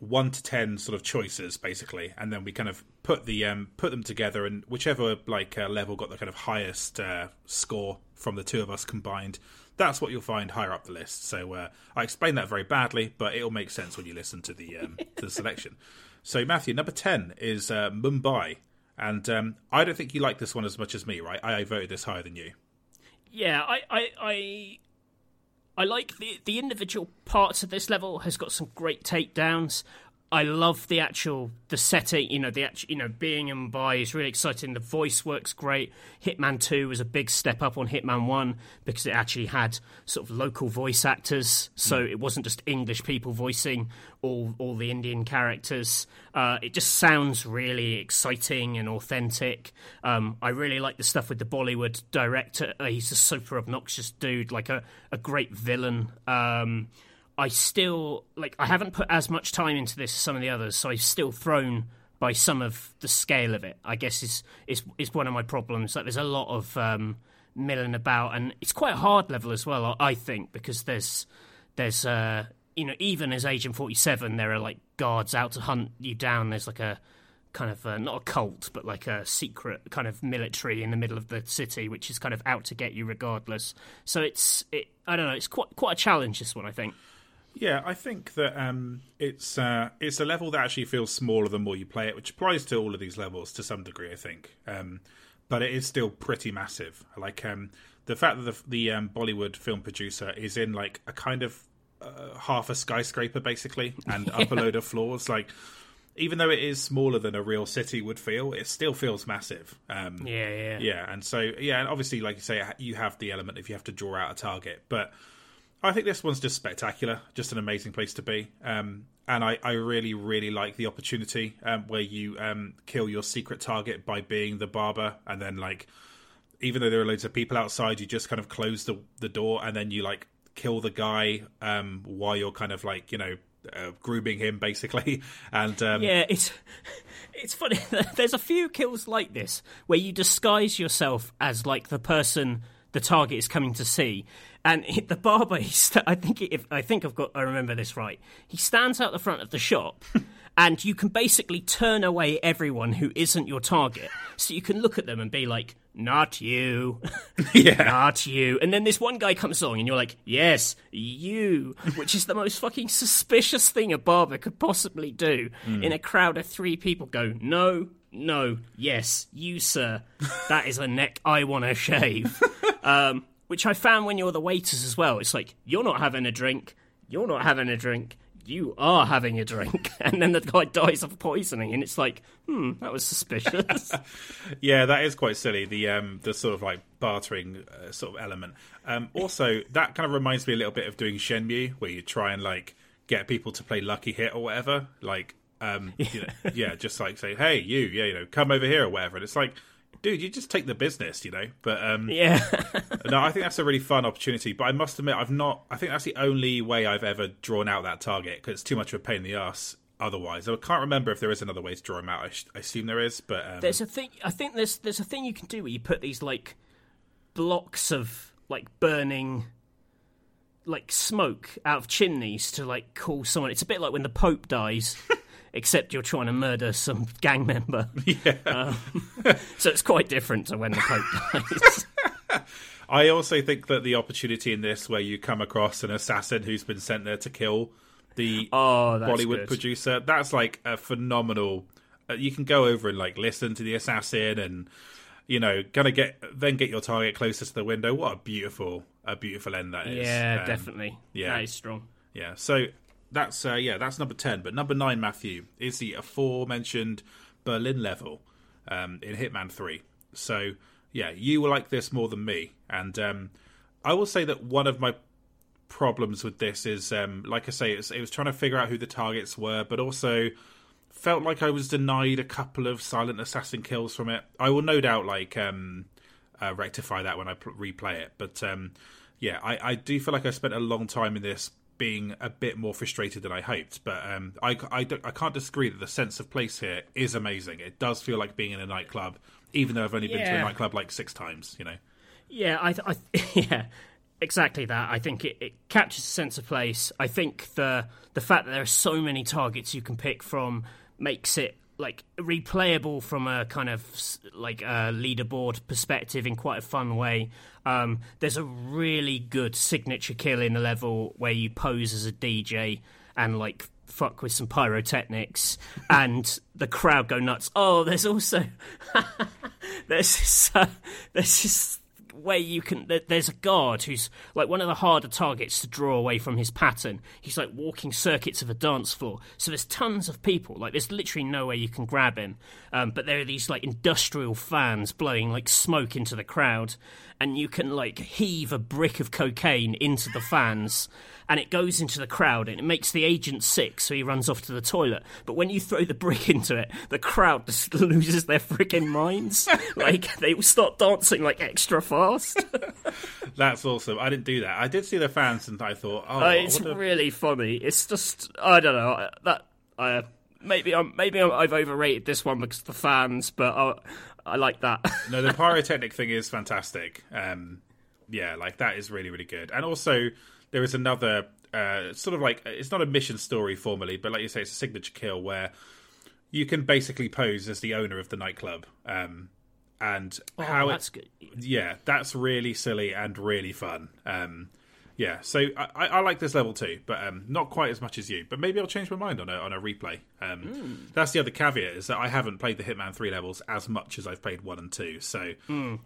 A: one to ten sort of choices basically, and then we kind of put the um, put them together, and whichever like uh, level got the kind of highest uh, score from the two of us combined, that's what you'll find higher up the list. So uh, I explained that very badly, but it'll make sense when you listen to the um, to the selection. So Matthew, number ten is uh, Mumbai, and um, I don't think you like this one as much as me, right? I voted this higher than you.
B: Yeah, I, I, I, I like the the individual parts of this level has got some great takedowns. I love the actual the setting, you know, the actual, you know, being in Mumbai is really exciting. The voice works great. Hitman Two was a big step up on Hitman One because it actually had sort of local voice actors, so it wasn't just English people voicing all all the Indian characters. Uh, it just sounds really exciting and authentic. Um, I really like the stuff with the Bollywood director. Uh, he's a super obnoxious dude, like a a great villain. Um, I still like I haven't put as much time into this as some of the others, so I've still thrown by some of the scale of it. I guess is is is one of my problems. Like there's a lot of um, milling about, and it's quite a hard level as well. I think because there's there's uh, you know even as Agent Forty Seven, there are like guards out to hunt you down. There's like a kind of uh, not a cult, but like a secret kind of military in the middle of the city, which is kind of out to get you regardless. So it's it. I don't know. It's quite quite a challenge. This one, I think.
A: Yeah, I think that um, it's uh, it's a level that actually feels smaller the more you play it, which applies to all of these levels to some degree, I think. Um, but it is still pretty massive. Like um, the fact that the, the um, Bollywood film producer is in like a kind of uh, half a skyscraper, basically, and up a load of floors, like. Even though it is smaller than a real city would feel, it still feels massive. Um,
B: Yeah, yeah,
A: yeah, and so yeah, and obviously, like you say, you have the element if you have to draw out a target, but I think this one's just spectacular, just an amazing place to be. Um, and I, I really, really like the opportunity um, where you um, kill your secret target by being the barber, and then like, even though there are loads of people outside, you just kind of close the the door, and then you like kill the guy um, while you're kind of like you know uh, grooming him basically, and um,
B: Yeah, it's it's funny. There's a few kills like this where you disguise yourself as like the person the target is coming to see, and the barber. St- I think if I think I've got I remember this right. He stands out the front of the shop. And you can basically turn away everyone who isn't your target. So you can look at them and be like, not you.
A: yeah,
B: not you. And then this one guy comes along and you're like, yes, you, which is the most fucking suspicious thing a barber could possibly do
A: Hmm.
B: in a crowd of three people go, no, no, yes, you, sir. That is a neck I want to shave. um, which I found when you're the waiters as well. It's like, you're not having a drink, you're not having a drink. You are having a drink, and then the guy dies of poisoning, and it's like, hmm, that was suspicious.
A: Yeah, that is quite silly. The um, the sort of like bartering uh, sort of element. Um, also, that kind of reminds me a little bit of doing Shenmue, where you try and like get people to play Lucky Hit or whatever. Like, um, you know, yeah, just like say, hey, you, yeah, you know, come over here or whatever. And it's like, dude, you just take the business, you know. But um,
B: yeah.
A: no, I think that's a really fun opportunity. But I must admit, I've not. I think that's the only way I've ever drawn out that target because it's too much of a pain in the ass. Otherwise, I can't remember if there is another way to draw him out. I, sh- I assume there is, but um,
B: There's a thing. I think there's there's a thing you can do where you put these like blocks of like burning like smoke out of chimneys to like call someone. It's a bit like when the Pope dies, except you're trying to murder some gang member.
A: yeah.
B: Um, so it's quite different to when the Pope dies.
A: I also think that the opportunity in this, where you come across an assassin who's been sent there to kill the
B: Oh,
A: Bollywood
B: good.
A: producer, that's like a phenomenal. Uh, you can go over and like listen to the assassin, and you know, gonna get then get your target closer to the window. What a beautiful, a beautiful end that is.
B: Yeah,
A: Um,
B: definitely.
A: yeah.
B: that is strong.
A: Yeah, so that's uh, yeah, that's number ten. But number nine, Matthew, is the aforementioned Berlin level um, in Hitman Three. So yeah, you will like this more than me, and um, I will say that one of my problems with this is, um, like I say, it's, it was trying to figure out who the targets were, but also felt like I was denied a couple of silent assassin kills from it. I will no doubt like um, uh, rectify that when I pl- replay it, but um, yeah, I, I do feel like I spent a long time in this being a bit more frustrated than I hoped. But um, I, I, don't- I can't disagree that the sense of place here is amazing. It does feel like being in a nightclub, even though I've only been to a nightclub like six times. You know.
B: Yeah, I, th- I yeah, exactly that. I think it, it captures a sense of place. I think the the fact that there are so many targets you can pick from makes it like replayable from a kind of like a leaderboard perspective in quite a fun way. Um, there's a really good signature kill in the level where you pose as a DJ and like fuck with some pyrotechnics and the crowd go nuts. Oh, there's also there's this, uh, there's this way you can there- there's a guard who's like one of the harder targets to draw away from his pattern. He's like walking circuits of a dance floor. So there's tons of people. Like there's literally nowhere you can grab him. Um, but there are these like industrial fans blowing like smoke into the crowd. And you can like heave a brick of cocaine into the fans. And it goes into the crowd and it makes the agent sick so he runs off to the toilet. But when you throw the brick into it the crowd just loses their freaking minds. Like they will start dancing like extra fast
A: That's awesome. I didn't do that. I did see the fans, and I thought, oh,
B: Uh, it's
A: wonder-
B: really funny it's just i don't know that uh, maybe i'm maybe I'm, i've overrated this one because of the fans but i, I like that
A: no, the pyrotechnic thing is fantastic. Um, yeah, like that is really really good. And also, there is another uh, sort of like it's not a mission story formally, but like you say, it's a signature kill where you can basically pose as the owner of the nightclub. Um, and
B: oh,
A: how
B: that's
A: it,
B: good
A: yeah, that's really silly and really fun. Um, yeah, so I, I like this level too, but um, not quite as much as you. But maybe I'll change my mind on a on a replay. Um, That's the other caveat is that I haven't played the Hitman three levels as much as I've played one and two. So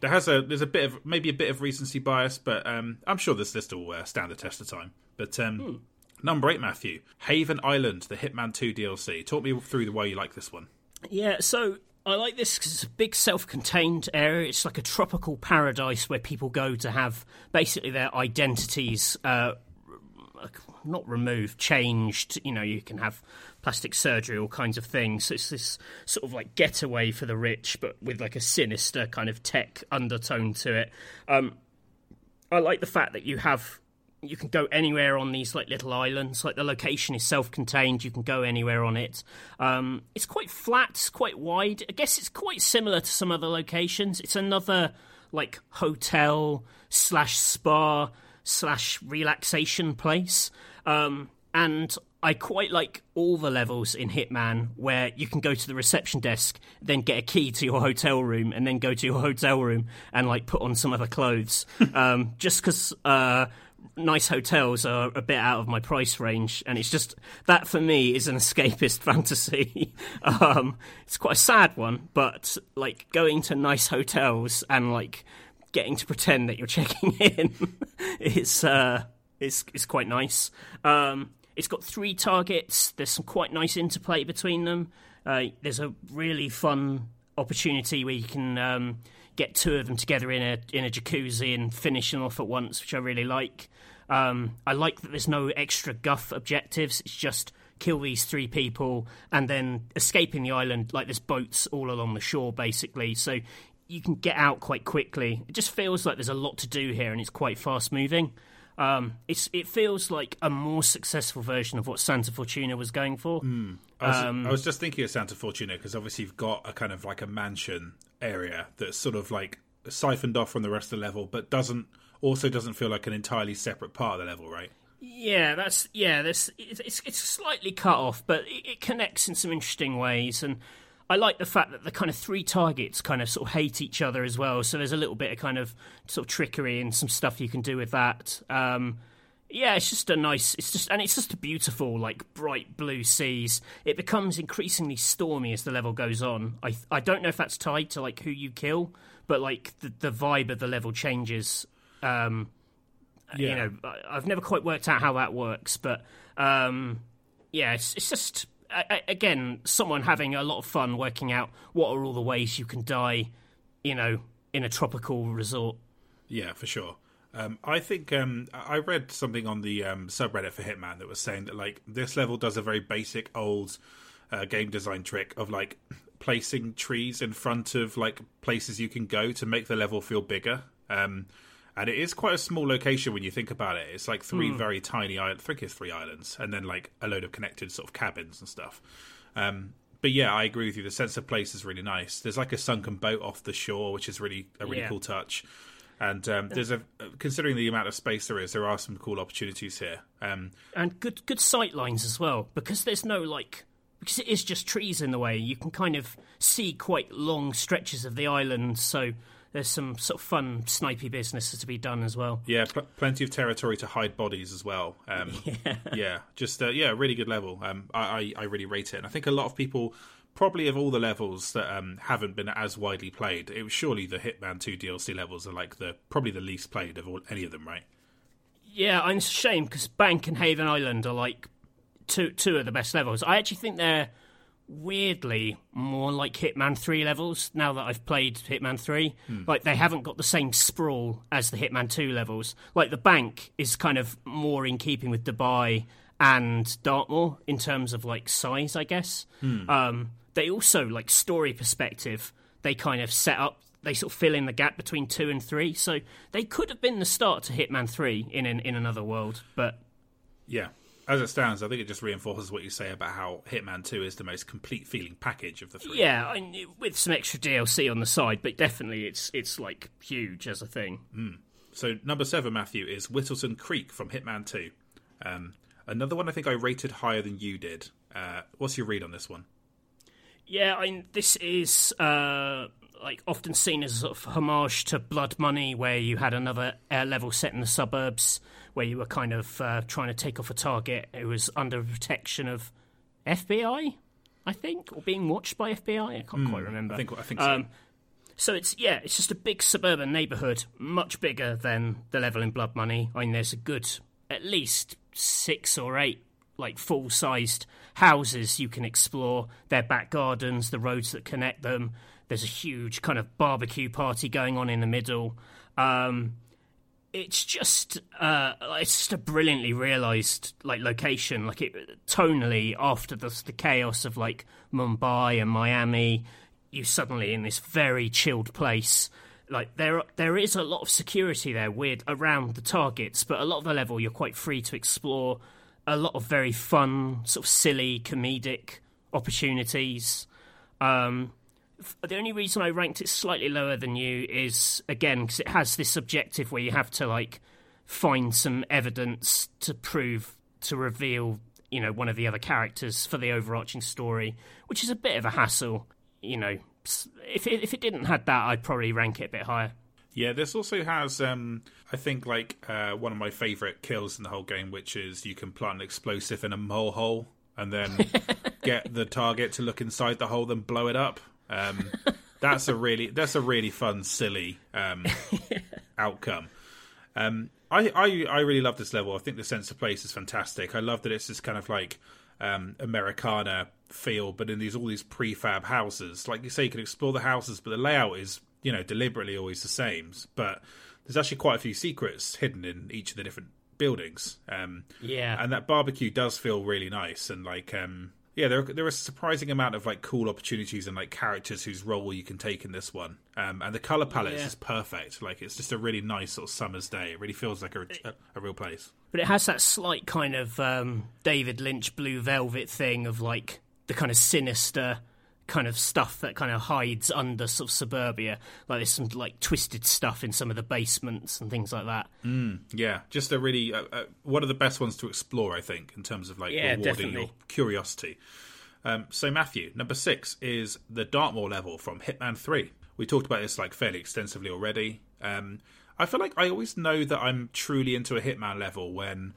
A: there has a there's a bit of maybe a bit of recency bias, but um, I'm sure this list will uh, stand the test of time. But um, number eight, Matthew, Haven Island, the Hitman two DLC. Talk me through the way you like this one.
B: Yeah, so I like this because it's a big self-contained area. It's like a tropical paradise where people go to have basically their identities uh, not removed, changed. You know, you can have plastic surgery, all kinds of things. So it's this sort of like getaway for the rich, but with like a sinister kind of tech undertone to it. Um, I like the fact that you have you can go anywhere on these like little islands. Like the location is self-contained; you can go anywhere on it. Um, it's quite flat, it's quite wide. I guess it's quite similar to some other locations. It's another like hotel slash spa slash relaxation place. Um, and I quite like all the levels in Hitman where you can go to the reception desk, then get a key to your hotel room, and then go to your hotel room and like put on some other clothes. um, just because uh, nice hotels are a bit out of my price range, and it's just that for me is an escapist fantasy. um, it's quite a sad one, but like going to nice hotels and like getting to pretend that you're checking in is uh, is is quite nice. Um, it's got three targets. There's some quite nice interplay between them. Uh, there's a really fun opportunity where you can um, get two of them together in a in a jacuzzi and finish them off at once, which I really like. Um, I like that there's no extra guff objectives. It's just kill these three people and then escaping the island. Like there's boats all along the shore, basically, so you can get out quite quickly. It just feels like there's a lot to do here, and it's quite fast moving. Um, it's it feels like a more successful version of what Santa Fortuna was going for.
A: Mm. I, was, um, I, was, just thinking of Santa Fortuna because obviously you've got a kind of like a mansion area that's sort of like siphoned off from the rest of the level, but doesn't also doesn't feel like an entirely separate part of the level, right?
B: Yeah, that's yeah. This it's it's slightly cut off, but it, it connects in some interesting ways and. I like the fact that the kind of three targets kind of sort of hate each other as well. So there's a little bit of kind of sort of trickery and some stuff you can do with that. Um, yeah, it's just a nice. It's just and it's just a beautiful, like bright blue seas. It becomes increasingly stormy as the level goes on. I I don't know if that's tied to like who you kill, but like the the vibe of the level changes. Um, yeah. You know, I've never quite worked out how that works, but um, yeah, it's, it's just again, someone having a lot of fun working out what are all the ways you can die, you know, in a tropical resort.
A: Yeah, for sure. Um, I think um, I read something on the um, subreddit for Hitman that was saying that like this level does a very basic old uh, game design trick of like placing trees in front of like places you can go to make the level feel bigger. Um, and it is quite a small location when you think about it. It's like three mm. very tiny islands. I think it's three islands, and then like a load of connected sort of cabins and stuff. Um, but yeah, I agree with you. The sense of place is really nice. There's like a sunken boat off the shore, which is really a really yeah. cool touch. And um, there's a considering the amount of space there is, there are some cool opportunities here. Um,
B: and good good sight lines as well, because there's no like because it is just trees in the way. You can kind of see quite long stretches of the island, so there's some sort of fun snipey business to be done as well.
A: Yeah, pl- plenty of territory to hide bodies as well. Um, yeah. yeah, just uh, yeah, really good level. Um, I, I, I really rate it, and I think a lot of people. Probably of all the levels that um, haven't been as widely played, it was surely the Hitman Two DLC levels are like the probably the least played of all, any of them, right?
B: Yeah, I'm ashamed because Bank and Haven Island are like two two of the best levels. I actually think they're weirdly more like Hitman 3 levels now that I've played Hitman 3. Hmm. Like, they haven't got the same sprawl as the Hitman 2 levels. Like, the bank is kind of more in keeping with Dubai and Dartmoor in terms of, like, size, I guess. Hmm. Um, they also, like, story perspective, they kind of set up. They sort of fill in the gap between two and three, so they could have been the start to Hitman Three in an, in another world. But
A: yeah, as it stands, I think it just reinforces what you say about how Hitman 2 is the most complete feeling package of the three.
B: Yeah, I mean, with some extra DLC on the side, but definitely it's it's like huge as a thing.
A: Mm. So number seven, Matthew, is Whittleton Creek from Hitman 2. Um, another one I think I rated higher than you did. Uh, what's your read on this one?
B: Yeah, I mean, this is uh, like often seen as a sort of homage to Blood Money, where you had another uh, level set in the suburbs where you were kind of uh, trying to take off a target who was under protection of FBI, I think, or being watched by FBI. I can't mm, quite remember.
A: I think, I think so. Um,
B: so it's yeah, it's just a big suburban neighbourhood, much bigger than the level in Blood Money. I mean, there's a good at least six or eight like full sized houses you can explore. Their back gardens, the roads that connect them. There's a huge kind of barbecue party going on in the middle. Um, it's just uh, it's just a brilliantly realized like location like it tonally after the, the chaos of like mumbai and miami you suddenly in this very chilled place like there there is a lot of security there weird around the targets but a lot of the level you're quite free to explore a lot of very fun sort of silly comedic opportunities um, the only reason I ranked it slightly lower than you is again because it has this objective where you have to like find some evidence to prove to reveal you know one of the other characters for the overarching story, which is a bit of a hassle. You know, if it, if it didn't had that, I'd probably rank it a bit higher.
A: Yeah, this also has, um, I think, like uh, one of my favourite kills in the whole game, which is you can plant an explosive in a mole hole and then get the target to look inside the hole, then blow it up. Um, that's a really that's a really fun, silly um, outcome. Um, I, I I really love this level. I think the sense of place is fantastic. I love that it's this kind of like um, Americana feel, but in these all these prefab houses. Like you say, you can explore the houses, but the layout is you know deliberately always the same. But there's actually quite a few secrets hidden in each of the different buildings. Um,
B: yeah,
A: and that barbecue does feel really nice and like um, yeah, there there are a surprising amount of like cool opportunities and like characters whose role you can take in this one. Um, and the color palette yeah. is perfect. Like it's just a really nice sort of summer's day. It really feels like a, a, a real place.
B: But it has that slight kind of um, David Lynch Blue Velvet thing of like the kind of sinister kind of stuff that kind of hides under sort of suburbia. Like there's some like twisted stuff in some of the basements and things like that.
A: Mm, yeah, just a really uh, uh, one of the best ones to explore, I think, in terms of like
B: yeah,
A: rewarding
B: definitely.
A: your curiosity. Um, so Matthew, number six is the Dartmoor level from Hitman Three. We talked about this like fairly extensively already. Um, I feel like I always know that I'm truly into a Hitman level when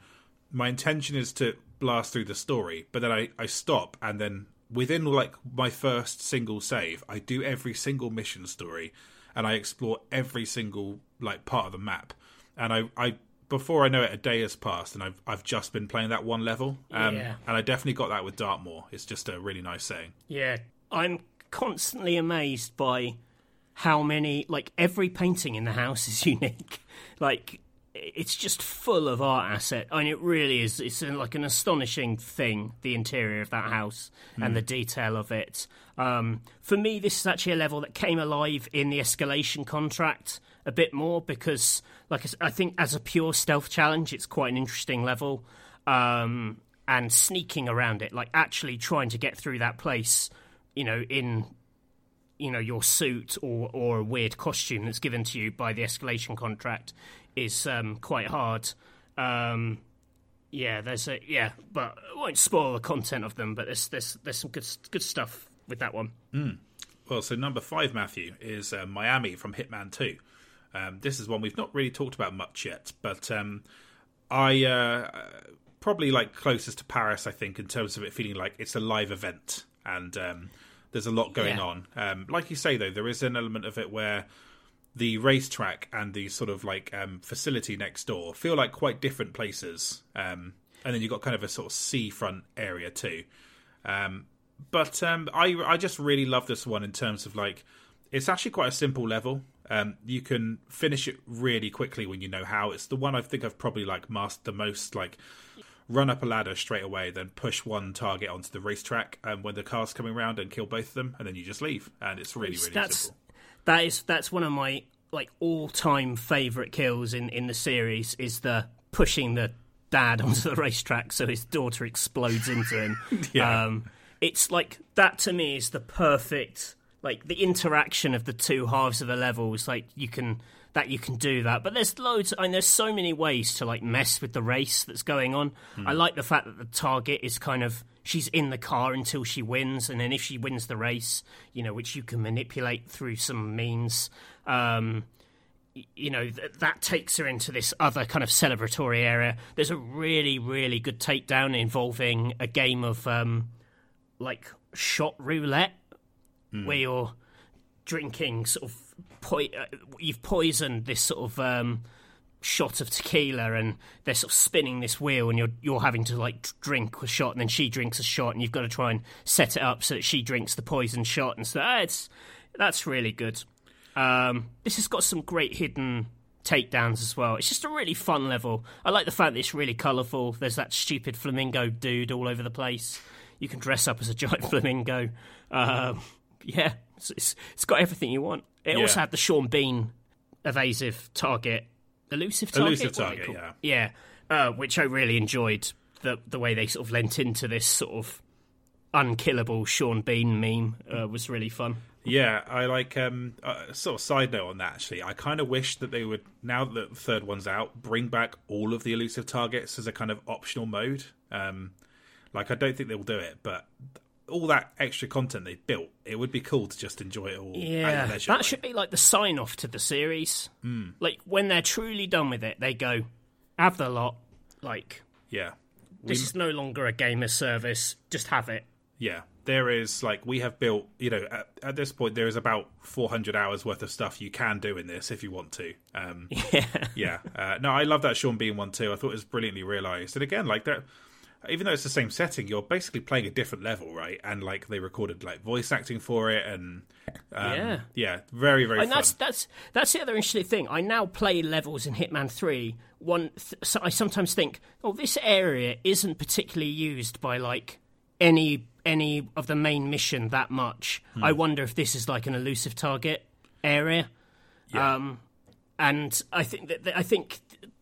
A: my intention is to blast through the story, but then I, I stop and then within like my first single save, I do every single mission story and I explore every single like part of the map. And I, I before I know it, a day has passed, and I've I've just been playing that one level. Um,
B: yeah.
A: And I definitely got that with Dartmoor. It's just a really nice saying.
B: Yeah, I'm constantly amazed by how many like every painting in the house is unique. like it's just full of art asset. I mean, it really is. It's like an astonishing thing. The interior of that house mm. and the detail of it. Um, for me, this is actually a level that came alive in the escalation contract a bit more because, like I think, as a pure stealth challenge, it's quite an interesting level. Um, and sneaking around it, like actually trying to get through that place, you know, in you know your suit or or a weird costume that's given to you by the escalation contract is um, quite hard. Um, yeah, there's a yeah, but I won't spoil the content of them. But there's there's there's some good good stuff with that one.
A: Mm. Well, so number five, Matthew, is uh, Miami from Hitman Two. Um, this is one we've not really talked about much yet, but um, I uh, probably like closest to Paris, I think, in terms of it feeling like it's a live event and um, there's a lot going
B: Yeah.
A: on. Um, like you say, though, there is an element of it where the racetrack and the sort of like um, facility next door feel like quite different places. Um, and then you've got kind of a sort of seafront area too. Um, but um, I I just really love this one in terms of like it's actually quite a simple level. Um, you can finish it really quickly when you know how. It's the one I think I've probably like mastered the most. Like run up a ladder straight away, then push one target onto the racetrack um, when the car's coming around and kill both of them, and then you just leave. And it's really really
B: that's
A: simple.
B: That is that's one of my like all time favorite kills in in the series is the pushing the dad onto the racetrack so his daughter explodes into him.
A: Yeah.
B: Um, it's like that to me is the perfect like the interaction of the two halves of the levels. Like you can that you can do that, but there's loads. I mean, there's so many ways to like mess with the race that's going on. I like the fact that the target is kind of she's in the car until she wins, and then if she wins the race, you know, which you can manipulate through some means. Um, you know th- that takes her into this other kind of celebratory area. There's a really, really good takedown involving a game of um, like shot roulette, where you're drinking sort of poi- uh, you've poisoned this sort of um, shot of tequila, and they're sort of spinning this wheel, and you're you're having to like drink a shot, and then she drinks a shot, and you've got to try and set it up so that she drinks the poison shot, and so ah, it's that's really good. Um, this has got some great hidden takedowns as well. It's just a really fun level. I like the fact that it's really colourful. There's that stupid flamingo dude all over the place. You can dress up as a giant flamingo. Um, yeah, it's, it's, it's got everything you want. It also had the Sean Bean evasive target, elusive target,
A: Elusive
B: What are they
A: target,
B: called? yeah, uh, which I really enjoyed the the way they sort of lent into this sort of unkillable Sean Bean meme uh, was really fun.
A: Yeah, I like um uh, sort of side note on that actually. I kind of wish that they would now that the third one's out, bring back all of the elusive targets as a kind of optional mode. Um like I don't think they'll do it, but all that extra content they built, it would be cool to just enjoy it all.
B: Yeah, that should be like the sign off to the series. Like when they're truly done with it, they go have the lot. Like
A: Yeah.
B: this is no longer a gamer service. Just have it.
A: Yeah, there is like we have built. You know, at, at this point, there is about 400 hours worth of stuff you can do in this if you want to. Um,
B: Yeah,
A: yeah, uh, no, I love that Sean Bean one too. I thought it was brilliantly realised. And again, like that, even though it's the same setting, you're basically playing a different level, right? And like they recorded like voice acting for it, and um,
B: Yeah.
A: yeah, very very
B: and
A: fun.
B: that's that's that's the other interesting thing. I now play levels in Hitman Three. One, th- so I sometimes think, oh, this area isn't particularly used by like any any of the main mission that much. I wonder if this is like an elusive target area. Um, and I think that that- I think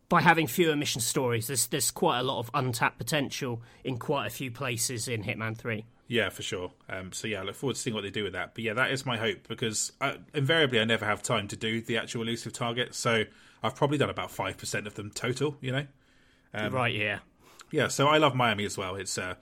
B: by having fewer mission stories, there's there's quite a lot of untapped potential in quite a few places in Hitman Three.
A: Yeah, for sure. Um, so yeah, I look forward to seeing what they do with that. But yeah, that is my hope because I, invariably I never have time to do the actual elusive target. So I've probably done about five percent of them total. You know. Um,
B: right? Yeah.
A: Yeah, so I love Miami as well. It's uh,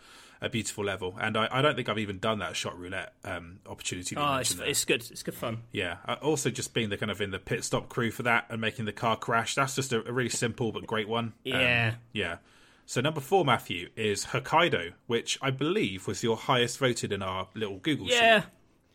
A: a beautiful level, and I, I don't think I've even done that shot roulette um, opportunity.
B: Oh, it's, it's good. It's good fun.
A: Yeah, uh, also just being the kind of in the pit stop crew for that and making the car crash. That's just a, a really simple but great one. Um,
B: Yeah.
A: yeah. So number four, Matthew, is Hokkaido, which I believe was your highest voted in our little Google
B: Yeah.
A: sheet.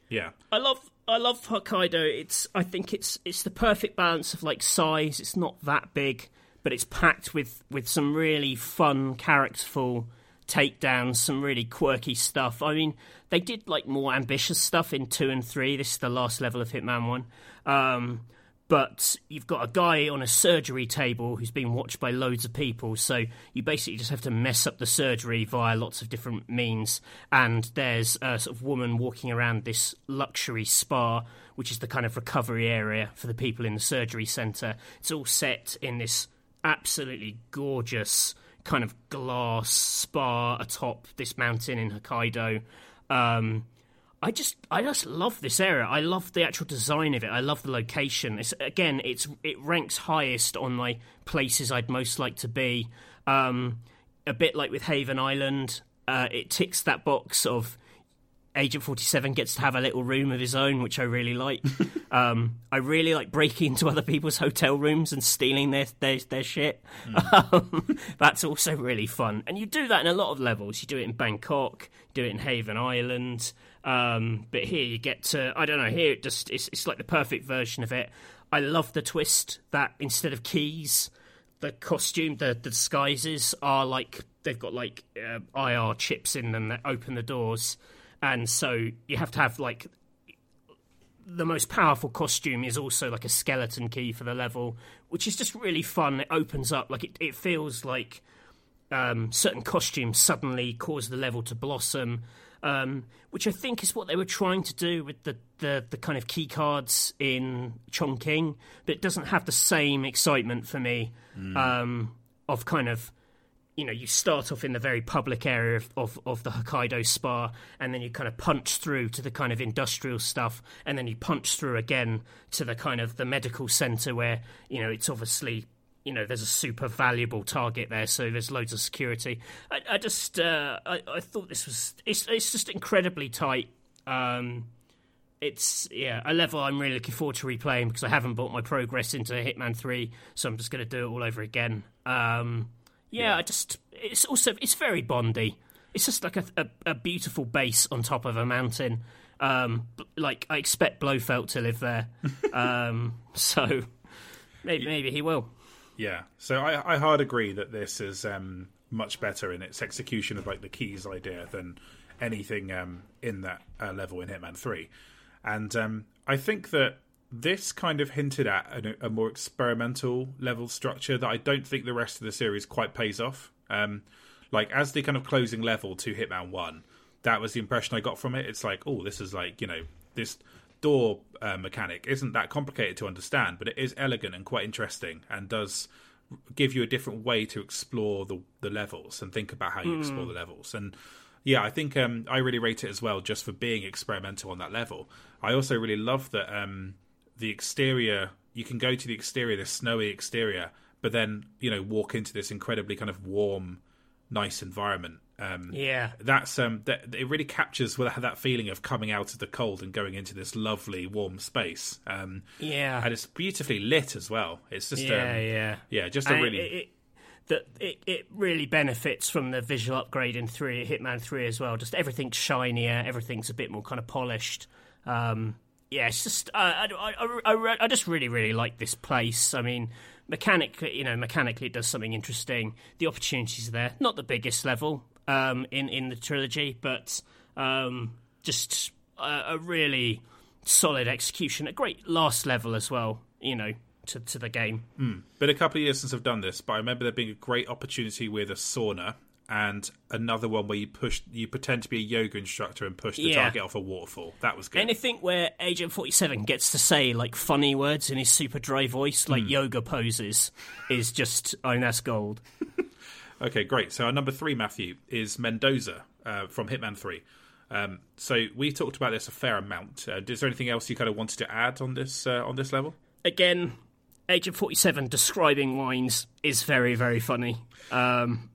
A: Yeah.
B: I love I love Hokkaido. It's I think it's it's the perfect balance of like size. It's not that big, but it's packed with with some really fun, characterful takedowns, some really quirky stuff. I mean, they did like more ambitious stuff in two and three. This is the last level of Hitman one. Um, but you've got a guy on a surgery table who's being watched by loads of people. So you basically just have to mess up the surgery via lots of different means. And there's a sort of woman walking around this luxury spa, which is the kind of recovery area for the people in the surgery centre. It's all set in this absolutely gorgeous kind of glass spa atop this mountain in Hokkaido. Um, I just I just love this area. I love the actual design of it. I love the location. It's again, it's it ranks highest on my places I'd most like to be. Um, a bit like with Haven Island, uh, it ticks that box of Agent Forty Seven gets to have a little room of his own, which I really like. um, I really like breaking into other people's hotel rooms and stealing their their, their shit. Um, that's also really fun, and you do that in a lot of levels. You do it in Bangkok, you do it in Haven Island. Um, but here you get to I don't know. Here it just it's, it's like the perfect version of it. I love the twist that instead of keys, the costume, the, the disguises are like they've got like uh, IR chips in them that open the doors, and so you have to have like the most powerful costume is also like a skeleton key for the level, which is just really fun. It opens up like it, it feels like um, certain costumes suddenly cause the level to blossom, um, which I think is what they were trying to do with the, the, the kind of key cards in Chongqing, but it doesn't have the same excitement for me um, of kind of you know, you start off in the very public area of, of, of the Hokkaido spa, and then you kind of punch through to the kind of industrial stuff, and then you punch through again to the kind of the medical center where, you know, it's obviously, you know, there's a super valuable target there, so there's loads of security. I, I just, uh, I, I thought this was, it's, it's just incredibly tight. Um, it's yeah a level I'm really looking forward to replaying because I haven't bought my progress into Hitman Three, so I'm just going to do it all over again. Um, yeah, I just it's also it's very Bondy. It's just like a, a, a beautiful base on top of a mountain. Um, like I expect Blofeld to live there, um, so maybe maybe he will.
A: Yeah, so I, I hard agree that this is um, much better in its execution of like the keys idea than anything um, in that uh, level in Hitman Three, and um, I think that this kind of hinted at a, a more experimental level structure that I don't think the rest of the series quite pays off. Um, like as the kind of closing level to Hitman One, that was the impression I got from it. It's like, oh, this is like you know this door uh, mechanic isn't that complicated to understand, but it is elegant and quite interesting, and does give you a different way to explore the the levels and think about how you mm. explore the levels. And yeah, I think um, I really rate it as well, just for being experimental on that level. I also really love that um, the exterior. You can go to the exterior, the snowy exterior, but then you know walk into this incredibly kind of warm, nice environment um,
B: yeah,
A: that's um, that it really captures that feeling of coming out of the cold and going into this lovely warm space. Um,
B: yeah,
A: and it's beautifully lit as well. It's just yeah, um, yeah, yeah, just a
B: and
A: really.
B: It, it, that it, it really benefits from the visual upgrade in three Hitman Three as well. Just everything's shinier, everything's a bit more kind of polished. Um, yeah, it's just uh, I, I, I, I, just really really like this place. I mean, mechanically, you know, mechanically it does something interesting. The opportunities are there. Not the biggest level, um, in in the trilogy, but um, just a, a, really solid execution. A great last level as well. You know. To, to the game.
A: Mm. Been a couple of years since I've done this, but I remember there being a great opportunity with a sauna and another one where you push you pretend to be a yoga instructor and push the yeah. target off a waterfall. That was good.
B: Anything where Agent Forty Seven gets to say like funny words in his super dry voice, like mm. yoga poses, is just I mean that's gold.
A: Okay, great. So our number three, Matthew, is Mendoza uh, from Hitman Three. Um, so we talked about this a fair amount. Uh, is there anything else you kind of wanted to add on this uh, on this level?
B: Again, Agent Forty Seven describing wines is very very funny um,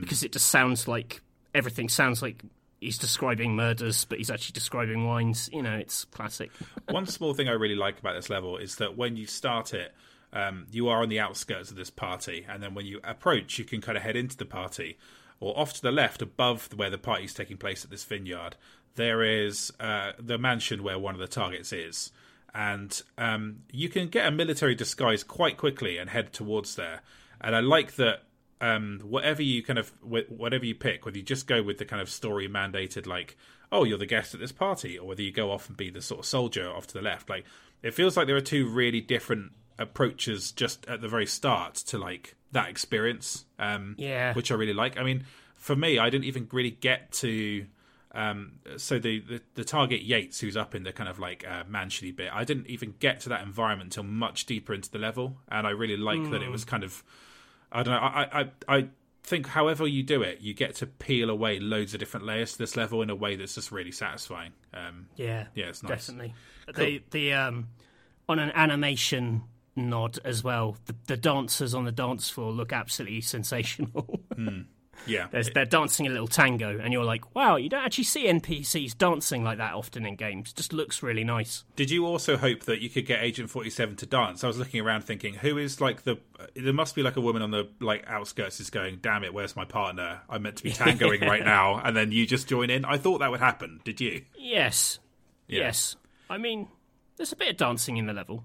B: because it just sounds like everything sounds like he's describing murders, but he's actually describing wines. You know, it's classic.
A: One small thing I really like about this level is that when you start it um, you are on the outskirts of this party, and then when you approach, you can kind of head into the party, or off to the left, above where the party is taking place at this vineyard. There is uh, the mansion where one of the targets is, and um, you can get a military disguise quite quickly and head towards there. And I like that um, whatever you kind of whatever you pick, whether you just go with the kind of story mandated like, oh, you're the guest at this party, or whether you go off and be the sort of soldier off to the left, like it feels like there are two really different approaches just at the very start to like that experience. Um,
B: yeah,
A: which I really like. I mean, for me, I didn't even really get to. Um, so the, the, the target Yates, who's up in the kind of like uh, mansiony bit, I didn't even get to that environment until much deeper into the level, and I really like mm. that it was hmm. kind of. I don't know. I, I I think however you do it, you get to peel away loads of different layers to this level in a way that's just really satisfying. Um,
B: yeah,
A: yeah, it's
B: nice. Definitely. Cool. The the um on an animation nod as well. The, the dancers on the dance floor look absolutely sensational.
A: mm. Yeah,
B: they're dancing a little tango, and you're like, "Wow, you don't actually see NPCs dancing like that often in games. It just looks really nice."
A: Did you also hope that you could get Agent Forty Seven to dance? I was looking around thinking, who is like the? There must be like a woman on the like outskirts is going, "Damn it, where's my partner? I'm meant to be tangoing right now," and then you just join in. I thought that would happen. Did you?
B: Yes. Yeah. Yes. I mean, there's a bit of dancing in the level.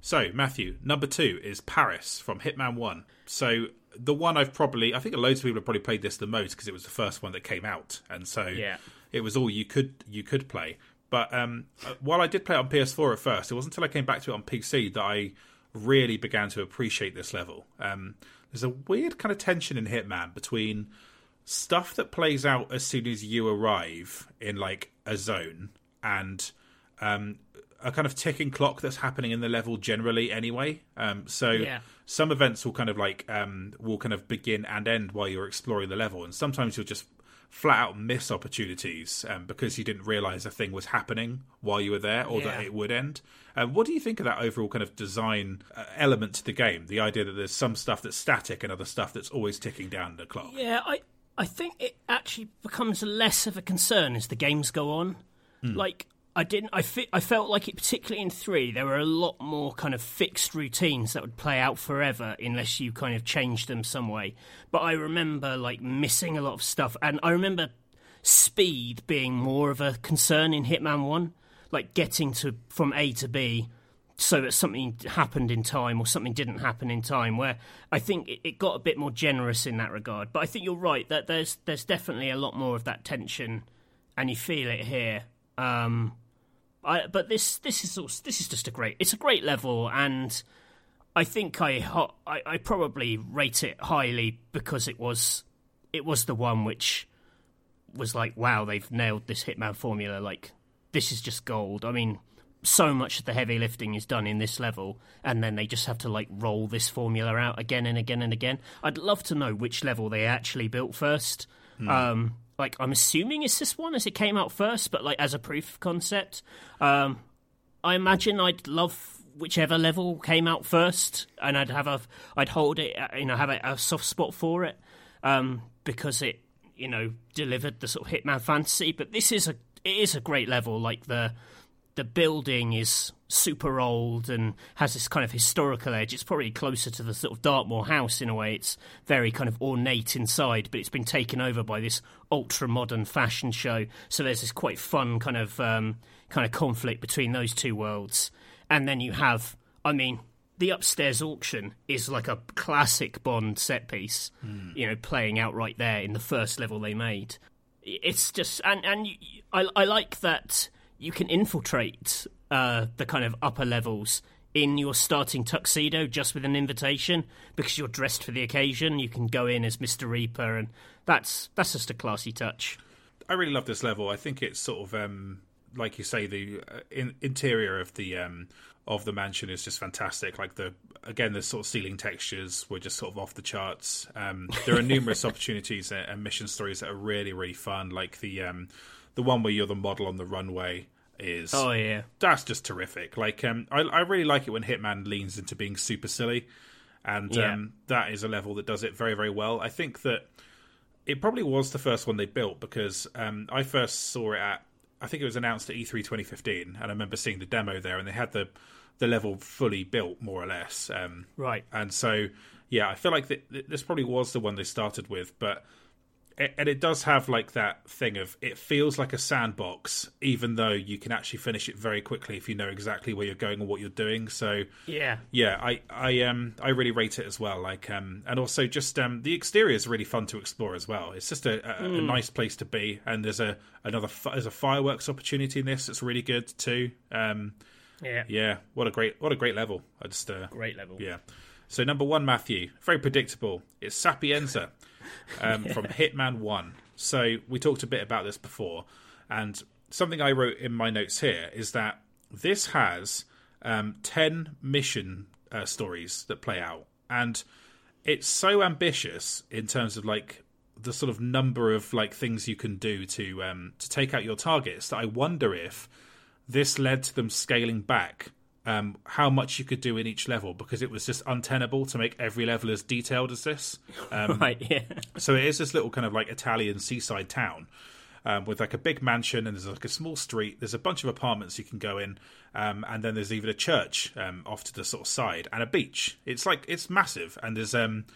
A: So, Matthew, number two is Paris from Hitman 1. So, the one I've probably, I think loads of people have probably played this the most because it was the first one that came out. And so
B: yeah.
A: it was all you could you could play. But um, uh, while I did play it on PS4 at first, it wasn't until I came back to it on PC that I really began to appreciate this level. Um, there's a weird kind of tension in Hitman between stuff that plays out as soon as you arrive in like a zone and um, a kind of ticking clock that's happening in the level generally anyway. Um, so
B: yeah.
A: some events will kind of like um, will kind of begin and end while you're exploring the level, and sometimes you'll just flat out miss opportunities um, because you didn't realize a thing was happening while you were there or yeah. that it would end. Um, what do you think of that overall kind of design uh, element to the game? The idea that there's some stuff that's static and other stuff that's always ticking down the clock.
B: Yeah, I I think it actually becomes less of a concern as the games go on. Mm. Like I didn't. I fi- I felt like it, particularly in three, there were a lot more kind of fixed routines that would play out forever unless you kind of changed them some way. But I remember like missing a lot of stuff, and I remember speed being more of a concern in Hitman One, like getting to from A to B, so that something happened in time or something didn't happen in time. Where I think it, it got a bit more generous in that regard. But I think you're right that there's there's definitely a lot more of that tension, and you feel it here. Um, I, but this this is also, this is just a great. It's a great level, and I think I, I, I probably rate it highly because it was it was the one which was like, wow, they've nailed this Hitman formula. Like this is just gold. I mean, so much of the heavy lifting is done in this level, and then they just have to like roll this formula out again and again and again. I'd love to know which level they actually built first.
A: Hmm.
B: Um, like I'm assuming it's this one as it came out first, but like as a proof of concept, um, I imagine I'd love whichever level came out first, and I'd have a I'd hold it, uh, you know, have a, a soft spot for it um, because it you know delivered the sort of Hitman fantasy. But this is a it is a great level. Like the the building is super old and has this kind of historical edge. It's probably closer to the sort of Dartmoor house in a way. It's very kind of ornate inside, but it's been taken over by this ultra modern fashion show. So there's this quite fun kind of um, kind of conflict between those two worlds. And then you have, I mean, the upstairs auction is like a classic Bond set piece, you know, playing out right there in the first level they made. It's just, and and I I like that you can infiltrate uh, the kind of upper levels in your starting tuxedo just with an invitation because you're dressed for the occasion. You can go in as Mister Reaper, and that's that's just a classy touch.
A: I really love this level. I think it's sort of um, like you say, the uh, in- interior of the um, of the mansion is just fantastic. Like the again, the sort of ceiling textures were just sort of off the charts. Um, there are numerous opportunities and, and mission stories that are really really fun. Like the um, the one where you're the model on the runway is
B: Oh yeah,
A: that's just terrific. Like um, I, I really like it when Hitman leans into being super silly, and
B: Yeah.
A: um, that is a level that does it very very well. I think that it probably was the first one they built because um, I first saw it at I think it was announced at E E3 2015, and I remember seeing the demo there, and they had the the level fully built more or less. Um,
B: right.
A: and so, yeah, I feel like th- th- this probably was the one they started with, but and it does have like that thing of it feels like a sandbox, even though you can actually finish it very quickly if you know exactly where you're going and what you're doing. So,
B: Yeah.
A: yeah, I I um I really rate it as well. Like um and also just um the exterior is really fun to explore as well. It's just a, a, a nice place to be, and there's a another there's a fireworks opportunity in this. It's really good too. Um
B: Yeah.
A: yeah, what a great what a great level. I just uh,
B: Great level.
A: yeah. So number one, Matthew, very predictable. It's Sapienza um, from Hitman One. So we talked a bit about this before, and something I wrote in my notes here is that this has um, ten mission uh, stories that play out, and it's so ambitious in terms of like the sort of number of like things you can do to um, to take out your targets that I wonder if this led to them scaling back um, how much you could do in each level because it was just untenable to make every level as detailed as this. Um,
B: Right. Yeah.
A: so it is this little kind of like Italian seaside town um, with like a big mansion and there's like a small street. There's a bunch of apartments you can go in, um, and then there's even a church um, off to the sort of side and a beach. It's like it's massive and there's um,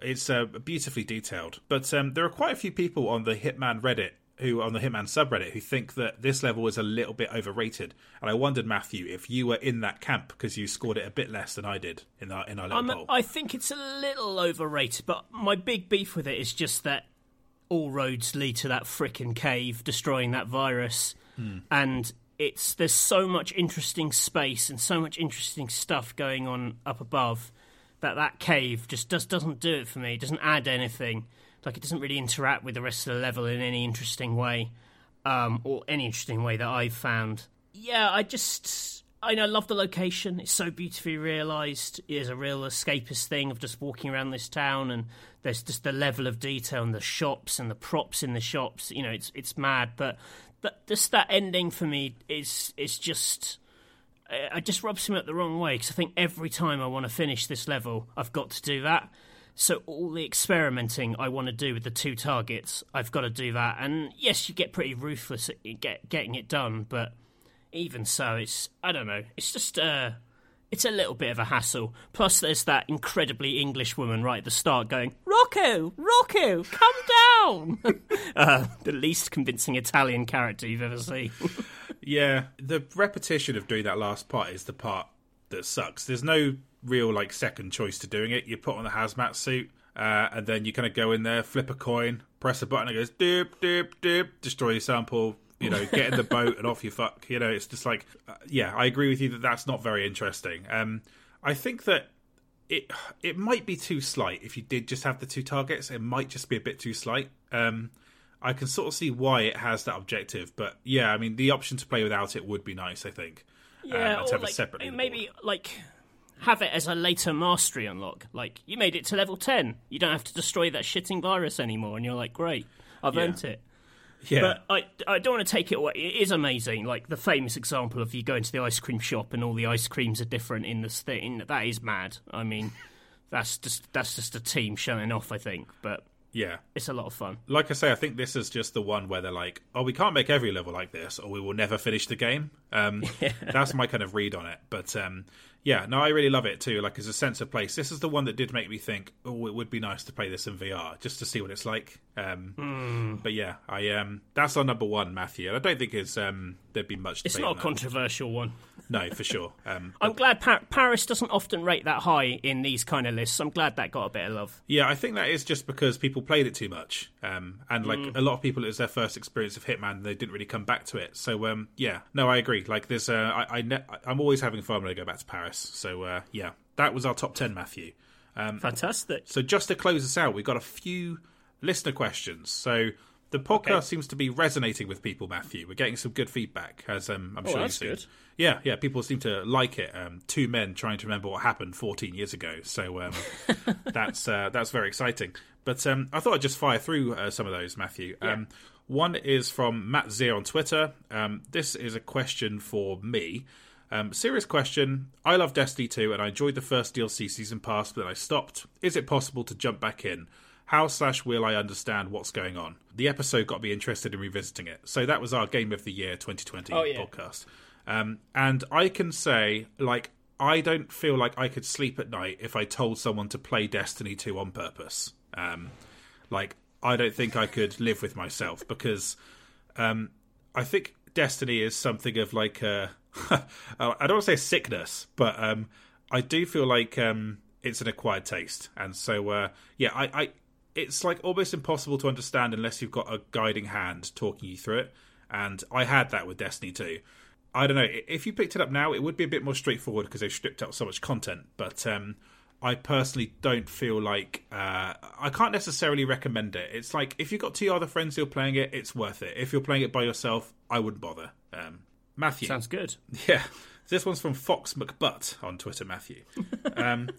A: it's uh, beautifully detailed. But um, there are quite a few people on the Hitman Reddit who on the Hitman subreddit who think that this level is a little bit overrated. And I wondered, Matthew, if you were in that camp because you scored it a bit less than I did in our in our little
B: I'm,
A: poll.
B: I think it's a little overrated, but my big beef with it is just that all roads lead to that frickin' cave destroying that virus, hmm. and it's there's so much interesting space and so much interesting stuff going on up above that that cave just does doesn't do it for me. It doesn't add anything. Like it doesn't really interact with the rest of the level in any interesting way, um, or any interesting way that I've found. Yeah, I just I know, love the location. It's so beautifully realised. It's a real escapist thing of just walking around this town, and there's just the level of detail and the shops and the props in the shops. You know, it's it's mad. But but just that ending for me is is just. I- I just rubs me up the wrong way because I think every time I want to finish this level, I've got to do that. So all the experimenting I want to do with the two targets, I've got to do that. And yes, you get pretty ruthless at get, getting it done, but even so, it's I don't know. It's just uh, it's a little bit of a hassle. Plus, there's that incredibly English woman right at the start going, "Rocco, Rocco, come down." uh, the least convincing Italian character you've ever seen.
A: Yeah, the repetition of doing that last part is the part that sucks. There's no real like second choice to doing it. You put on the hazmat suit, uh, and then you kind of go in there, flip a coin, press a button, it goes doop doop doop, destroy your sample. You know, get in the boat and off you fuck. You know, it's just like, uh, yeah, I agree with you that that's not very interesting. Um, I think that it it might be too slight if you did just have the two targets. It might just be a bit too slight. Um, I can sort of see why it has that objective, but yeah, I mean the option to play without it would be nice. I think.
B: Yeah,
A: um,
B: or like, maybe like have it as a later mastery unlock. Like you made it to level ten, you don't have to destroy that shitting virus anymore, and you're like, great, I've
A: Yeah.
B: earned it.
A: yeah,
B: But I, I don't want to take it away. It is amazing. Like the famous example of you go into the ice cream shop and all the ice creams are different in this thing. That is mad. I mean, that's just that's just a team showing off. I think, but
A: yeah.
B: it's a lot of fun.
A: Like I say, I think this is just the one where they're like, "Oh, we can't make every level like this, or we will never finish the game." Um, That's my kind of read on it. But um, yeah, no, I really love it too. Like, as a sense of place, this is the one that did make me think, "Oh, it would be nice to play this in VR just to see what it's like." Um,
B: Hmm.
A: But yeah, I um, that's our number one, Matthew. And I don't think it's um, there'd be much.
B: It's not a controversial one.
A: No, for sure. Um,
B: I'm glad pa- Paris doesn't often rate that high in these kind of lists. I'm glad that got a bit of love.
A: Yeah, I think that is just because people played it too much, um, and like
B: Mm.
A: a lot of people, it was their first experience of Hitman, and they didn't really come back to it. So, um, yeah, no, I agree. Like, there's, uh, I, I ne- I'm always having fun when I go back to Paris. So, uh, yeah, that was our top ten, Matthew.
B: Fantastic.
A: So, just to close us out, we've got a few listener questions. So, the podcast
B: Okay.
A: seems to be resonating with people, Matthew. We're getting some good feedback, as um, I'm sure
B: Oh, that's
A: you've seen.
B: good.
A: Yeah, yeah, people seem to like it. Um, two men trying to remember what happened 14 years ago, so um, that's uh, that's very exciting. But um, I thought I'd just fire through uh, some of those, Matthew. Um, one is from Matt Zier on Twitter. Um, this is a question for me. Um, serious question. I love Destiny 2 and I enjoyed the first DLC season pass, but then I stopped. Is it possible to jump back in? How slash will I understand what's going on? The episode got me interested in revisiting it. So that was our Game of the Year 2020
B: Oh, yeah.
A: podcast. Um, and I can say, like, I don't feel like I could sleep at night if I told someone to play Destiny 2 on purpose. Um, like, I don't think I could live with myself because um, I think Destiny is something of like a. I don't want to say sickness, but um, I do feel like um, it's an acquired taste, and so uh, yeah, I, I it's like almost impossible to understand unless you've got a guiding hand talking you through it, and I had that with Destiny 2. I don't know if you picked it up now, it would be a bit more straightforward because they've stripped out so much content, but. Um, I personally don't feel like uh, I can't necessarily recommend it. It's like if you've got two other friends who are playing it, it's worth it. If you're playing it by yourself, I wouldn't bother. Um, Matthew,
B: Sounds good.
A: yeah, this one's from Fox McButt on Twitter. Matthew, um,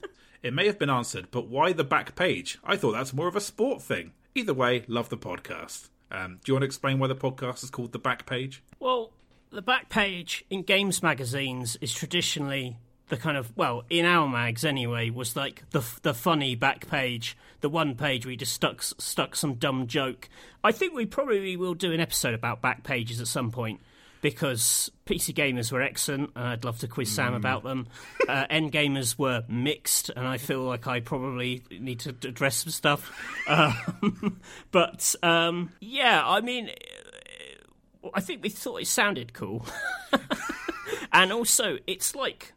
A: it may have been answered, but why the back page? I thought that's more of a sport thing. Either way, love the podcast. Um, do you want to explain why the podcast is called the back page?
B: Well, the back page in games magazines is traditionally the kind of well in our mags anyway was like the the funny back page, the one page you just stuck stuck some dumb joke. I think we probably will do an episode about back pages at some point because PC gamers were excellent, and I'd love to quiz Sam about them. Uh, NGamers were mixed, and I feel like I probably need to address some stuff. Um, but um, yeah, I mean, I think we thought it sounded cool. and also, it's like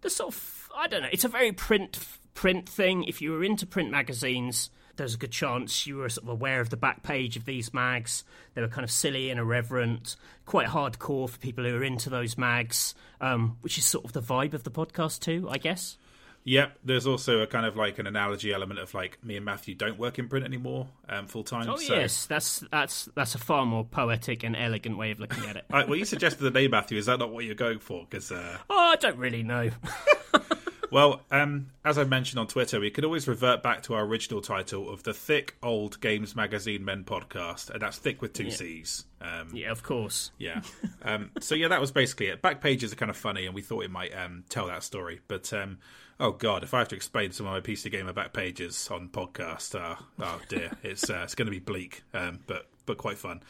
B: the sort of I don't know. It's a very print print thing. If you were into print magazines, there's a good chance you were sort of aware of the back page of these mags. They were kind of silly and irreverent, quite hardcore for people who are into those mags, um, which is sort of the vibe of the podcast too, I guess.
A: Yep. There's also a kind of like an analogy element of like me and Matthew don't work in print anymore um, full time.
B: Oh
A: so
B: yes, that's that's that's a far more poetic and elegant way of looking at it.
A: I, well, you suggested the name Matthew. Is that not what you're going for? Because uh,
B: oh, I don't really know.
A: Well, um, as I mentioned on Twitter, we could always revert back to our original title of the Thick Old Games Magazine Men podcast, and that's thick with two C's. Um,
B: yeah, of course.
A: yeah. Um, so yeah, that was basically it. Back pages are kind of funny, and we thought it might um, tell that story. But um, oh god, if I have to explain some of my PC Gamer back pages on podcast, uh, oh dear, it's uh, it's going to be bleak, um, but but quite fun.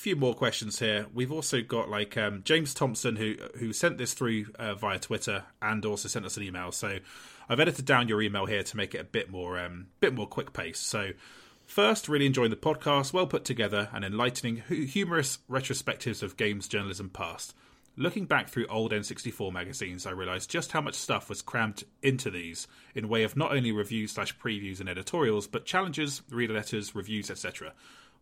A: Few more questions here. We've also got like um, James Thompson who who sent this through uh, via Twitter and also sent us an email. So I've edited down your email here to make it a bit more um, bit more quick pace. So First, really enjoying the podcast, well put together and enlightening, humorous retrospectives of games journalism past. Looking back through old N64 magazines, I realised just how much stuff was crammed into these in way of not only reviews slash previews and editorials, but challenges, reader letters, reviews, etc.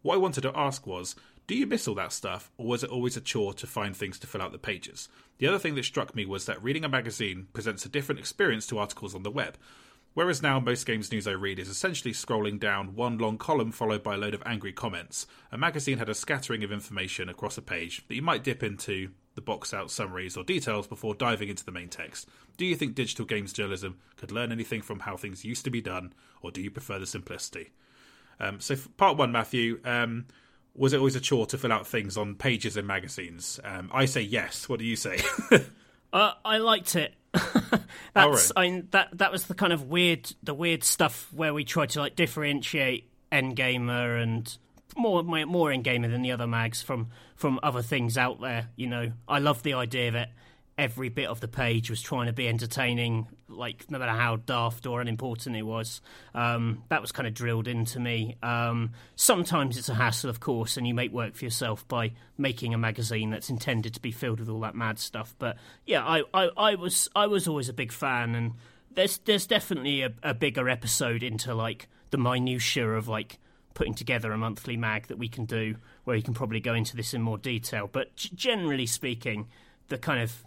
A: What I wanted to ask was, do you miss all that stuff, or was it always a chore to find things to fill out the pages? The other thing that struck me was that reading a magazine presents a different experience to articles on the web. Whereas now most games news I read is essentially scrolling down one long column followed by a load of angry comments, a magazine had a scattering of information across a page that you might dip into, the box out summaries or details before diving into the main text. Do you think digital games journalism could learn anything from how things used to be done, or do you prefer the simplicity? Um, so, part one, Matthew, um, was it always a chore to fill out things on pages in magazines? Um, I say yes. What do you say?
B: uh, I liked it. That's right. I that that was the kind of weird the weird stuff where we tried to like differentiate NGamer and more more NGamer than the other mags from from other things out there. You know, I love the idea that every bit of the page was trying to be entertaining, like no matter how daft or unimportant it was. Um, that was kind of drilled into me. Um, sometimes it's a hassle, of course, and you make work for yourself by making a magazine that's intended to be filled with all that mad stuff. But yeah, I, I, I was I was always a big fan, and there's there's definitely a, a bigger episode into like the minutiae of like putting together a monthly mag that we can do where you can probably go into this in more detail but generally speaking the kind of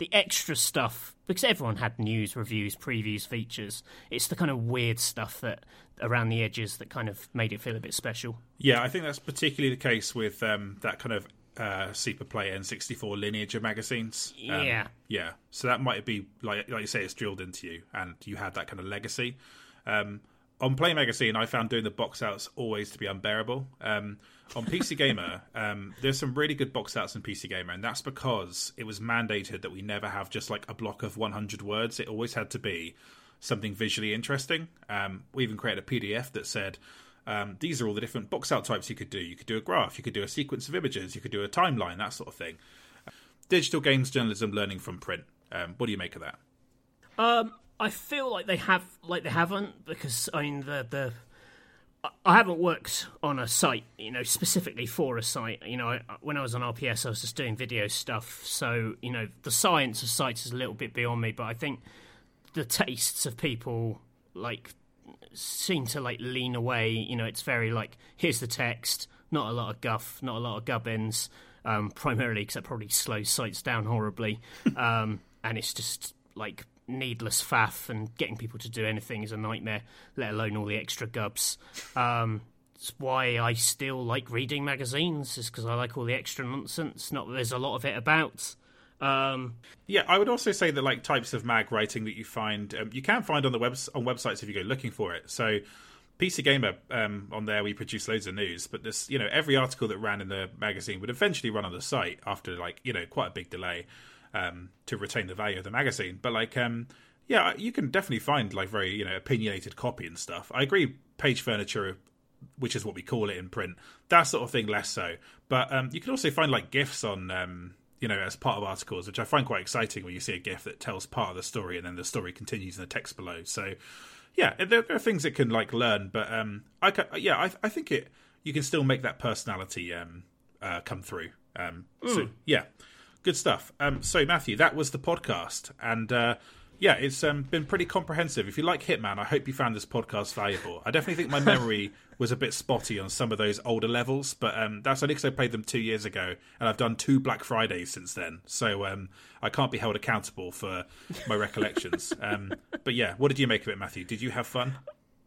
B: the extra stuff because everyone had news, reviews, previews, features. It's the kind of weird stuff that around the edges that kind of made it feel a bit special.
A: Yeah, I think that's particularly the case with um, that kind of uh, Superplay N64 lineage of magazines.
B: Um, yeah,
A: yeah. So that might be like like you say, it's drilled into you, and you had that kind of legacy. Um, on Play Magazine, I found doing the box outs always to be unbearable. Um, on PC Gamer, um, there's some really good box outs in PC Gamer, and that's because it was mandated that we never have just like a block of 100 words. It always had to be something visually interesting. Um, we even created a PDF that said um, these are all the different box out types you could do. You could do a graph, you could do a sequence of images, you could do a timeline, that sort of thing. Digital games journalism learning from print. Um, what do you make of that?
B: Um, I feel like they have, like they haven't, because I mean the the I haven't worked on a site, you know, specifically for a site. You know, I, when I was on RPS, I was just doing video stuff. So, you know, the science of sites is a little bit beyond me. But I think the tastes of people like seem to like lean away. You know, it's very like here's the text, not a lot of guff, not a lot of gubbins. Um, primarily because that probably slows sites down horribly, um, and it's just like needless faff and getting people to do anything is a nightmare, let alone all the extra gubs. Um, it's why I still like reading magazines, is because I like all the extra nonsense. Not that there's a lot of it about. Um,
A: yeah, I would also say that like types of mag writing that you find, um, you can find on the web on websites if you go looking for it. So, PC Gamer um, on there, we produce loads of news, but this, you know, every article that ran in the magazine would eventually run on the site after like you know quite a big delay um, to retain the value of the magazine. But like, um, yeah, you can definitely find like very you know opinionated copy and stuff. I agree, page furniture, which is what we call it in print, that sort of thing less so. But um, you can also find like gifs on. Um, you know, as part of articles, which I find quite exciting when you see a GIF that tells part of the story and then the story continues in the text below. So, yeah, there, there are things it can like learn, but um, I can, yeah, I, I think it you can still make that personality um, uh, come through. Um, so hmm. yeah, good stuff. Um, so Matthew, that was the podcast, and uh, yeah, it's um, been pretty comprehensive. If you like Hitman, I hope you found this podcast valuable. I definitely think my memory was a bit spotty on some of those older levels, but um, that's only because I played them two years ago, and I've done two Black Fridays since then, so um, I can't be held accountable for my recollections. um, but yeah, what did you make of it, Matthew? Did you have fun?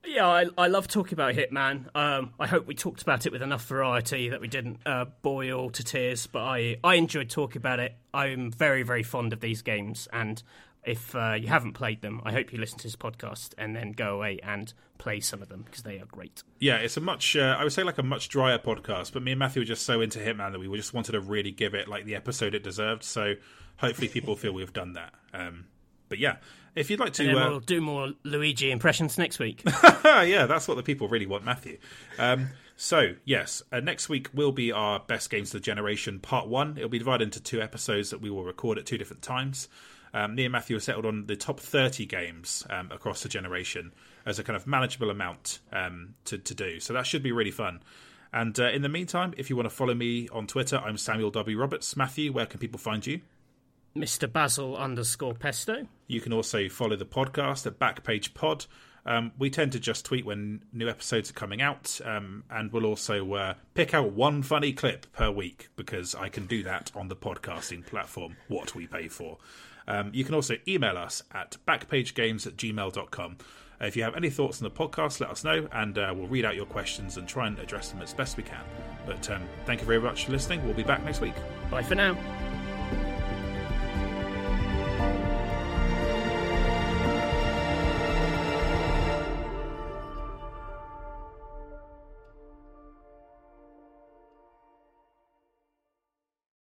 B: Yeah, I, I love talking about Hitman. Um, I hope we talked about it with enough variety that we didn't uh, bore you all to tears. But I, I enjoyed talking about it. I'm very, very fond of these games, and if uh, you haven't played them, I hope you listen to this podcast and then go away and play some of them because they are great.
A: Yeah, it's a much, uh, I would say, like a much drier podcast. But me and Matthew were just so into Hitman that we just wanted to really give it like the episode it deserved. So hopefully, people feel we've done that. Um, but yeah, if you'd like to,
B: uh, we'll do more Luigi impressions next week.
A: yeah, that's what the people really want, Matthew. Um, so yes, uh, next week will be our best games of the generation part one. It'll be divided into two episodes that we will record at two different times. Um, me and Matthew have settled on the top 30 games um, across the generation as a kind of manageable amount um, to, to do. So that should be really fun. And uh, in the meantime, if you want to follow me on Twitter, I'm Samuel W. Roberts. Matthew, where can people find you?
B: Mr. Basil underscore Pesto.
A: You can also follow the podcast at Backpage Pod. Um, we tend to just tweet when new episodes are coming out, um, and we'll also uh, pick out one funny clip per week because I can do that on the podcasting platform, what we pay for. Um, you can also email us at backpagegames at gmail.com. Uh, if you have any thoughts on the podcast, let us know, and uh, we'll read out your questions and try and address them as best we can. But um, thank you very much for listening. We'll be back next week.
B: Bye for now.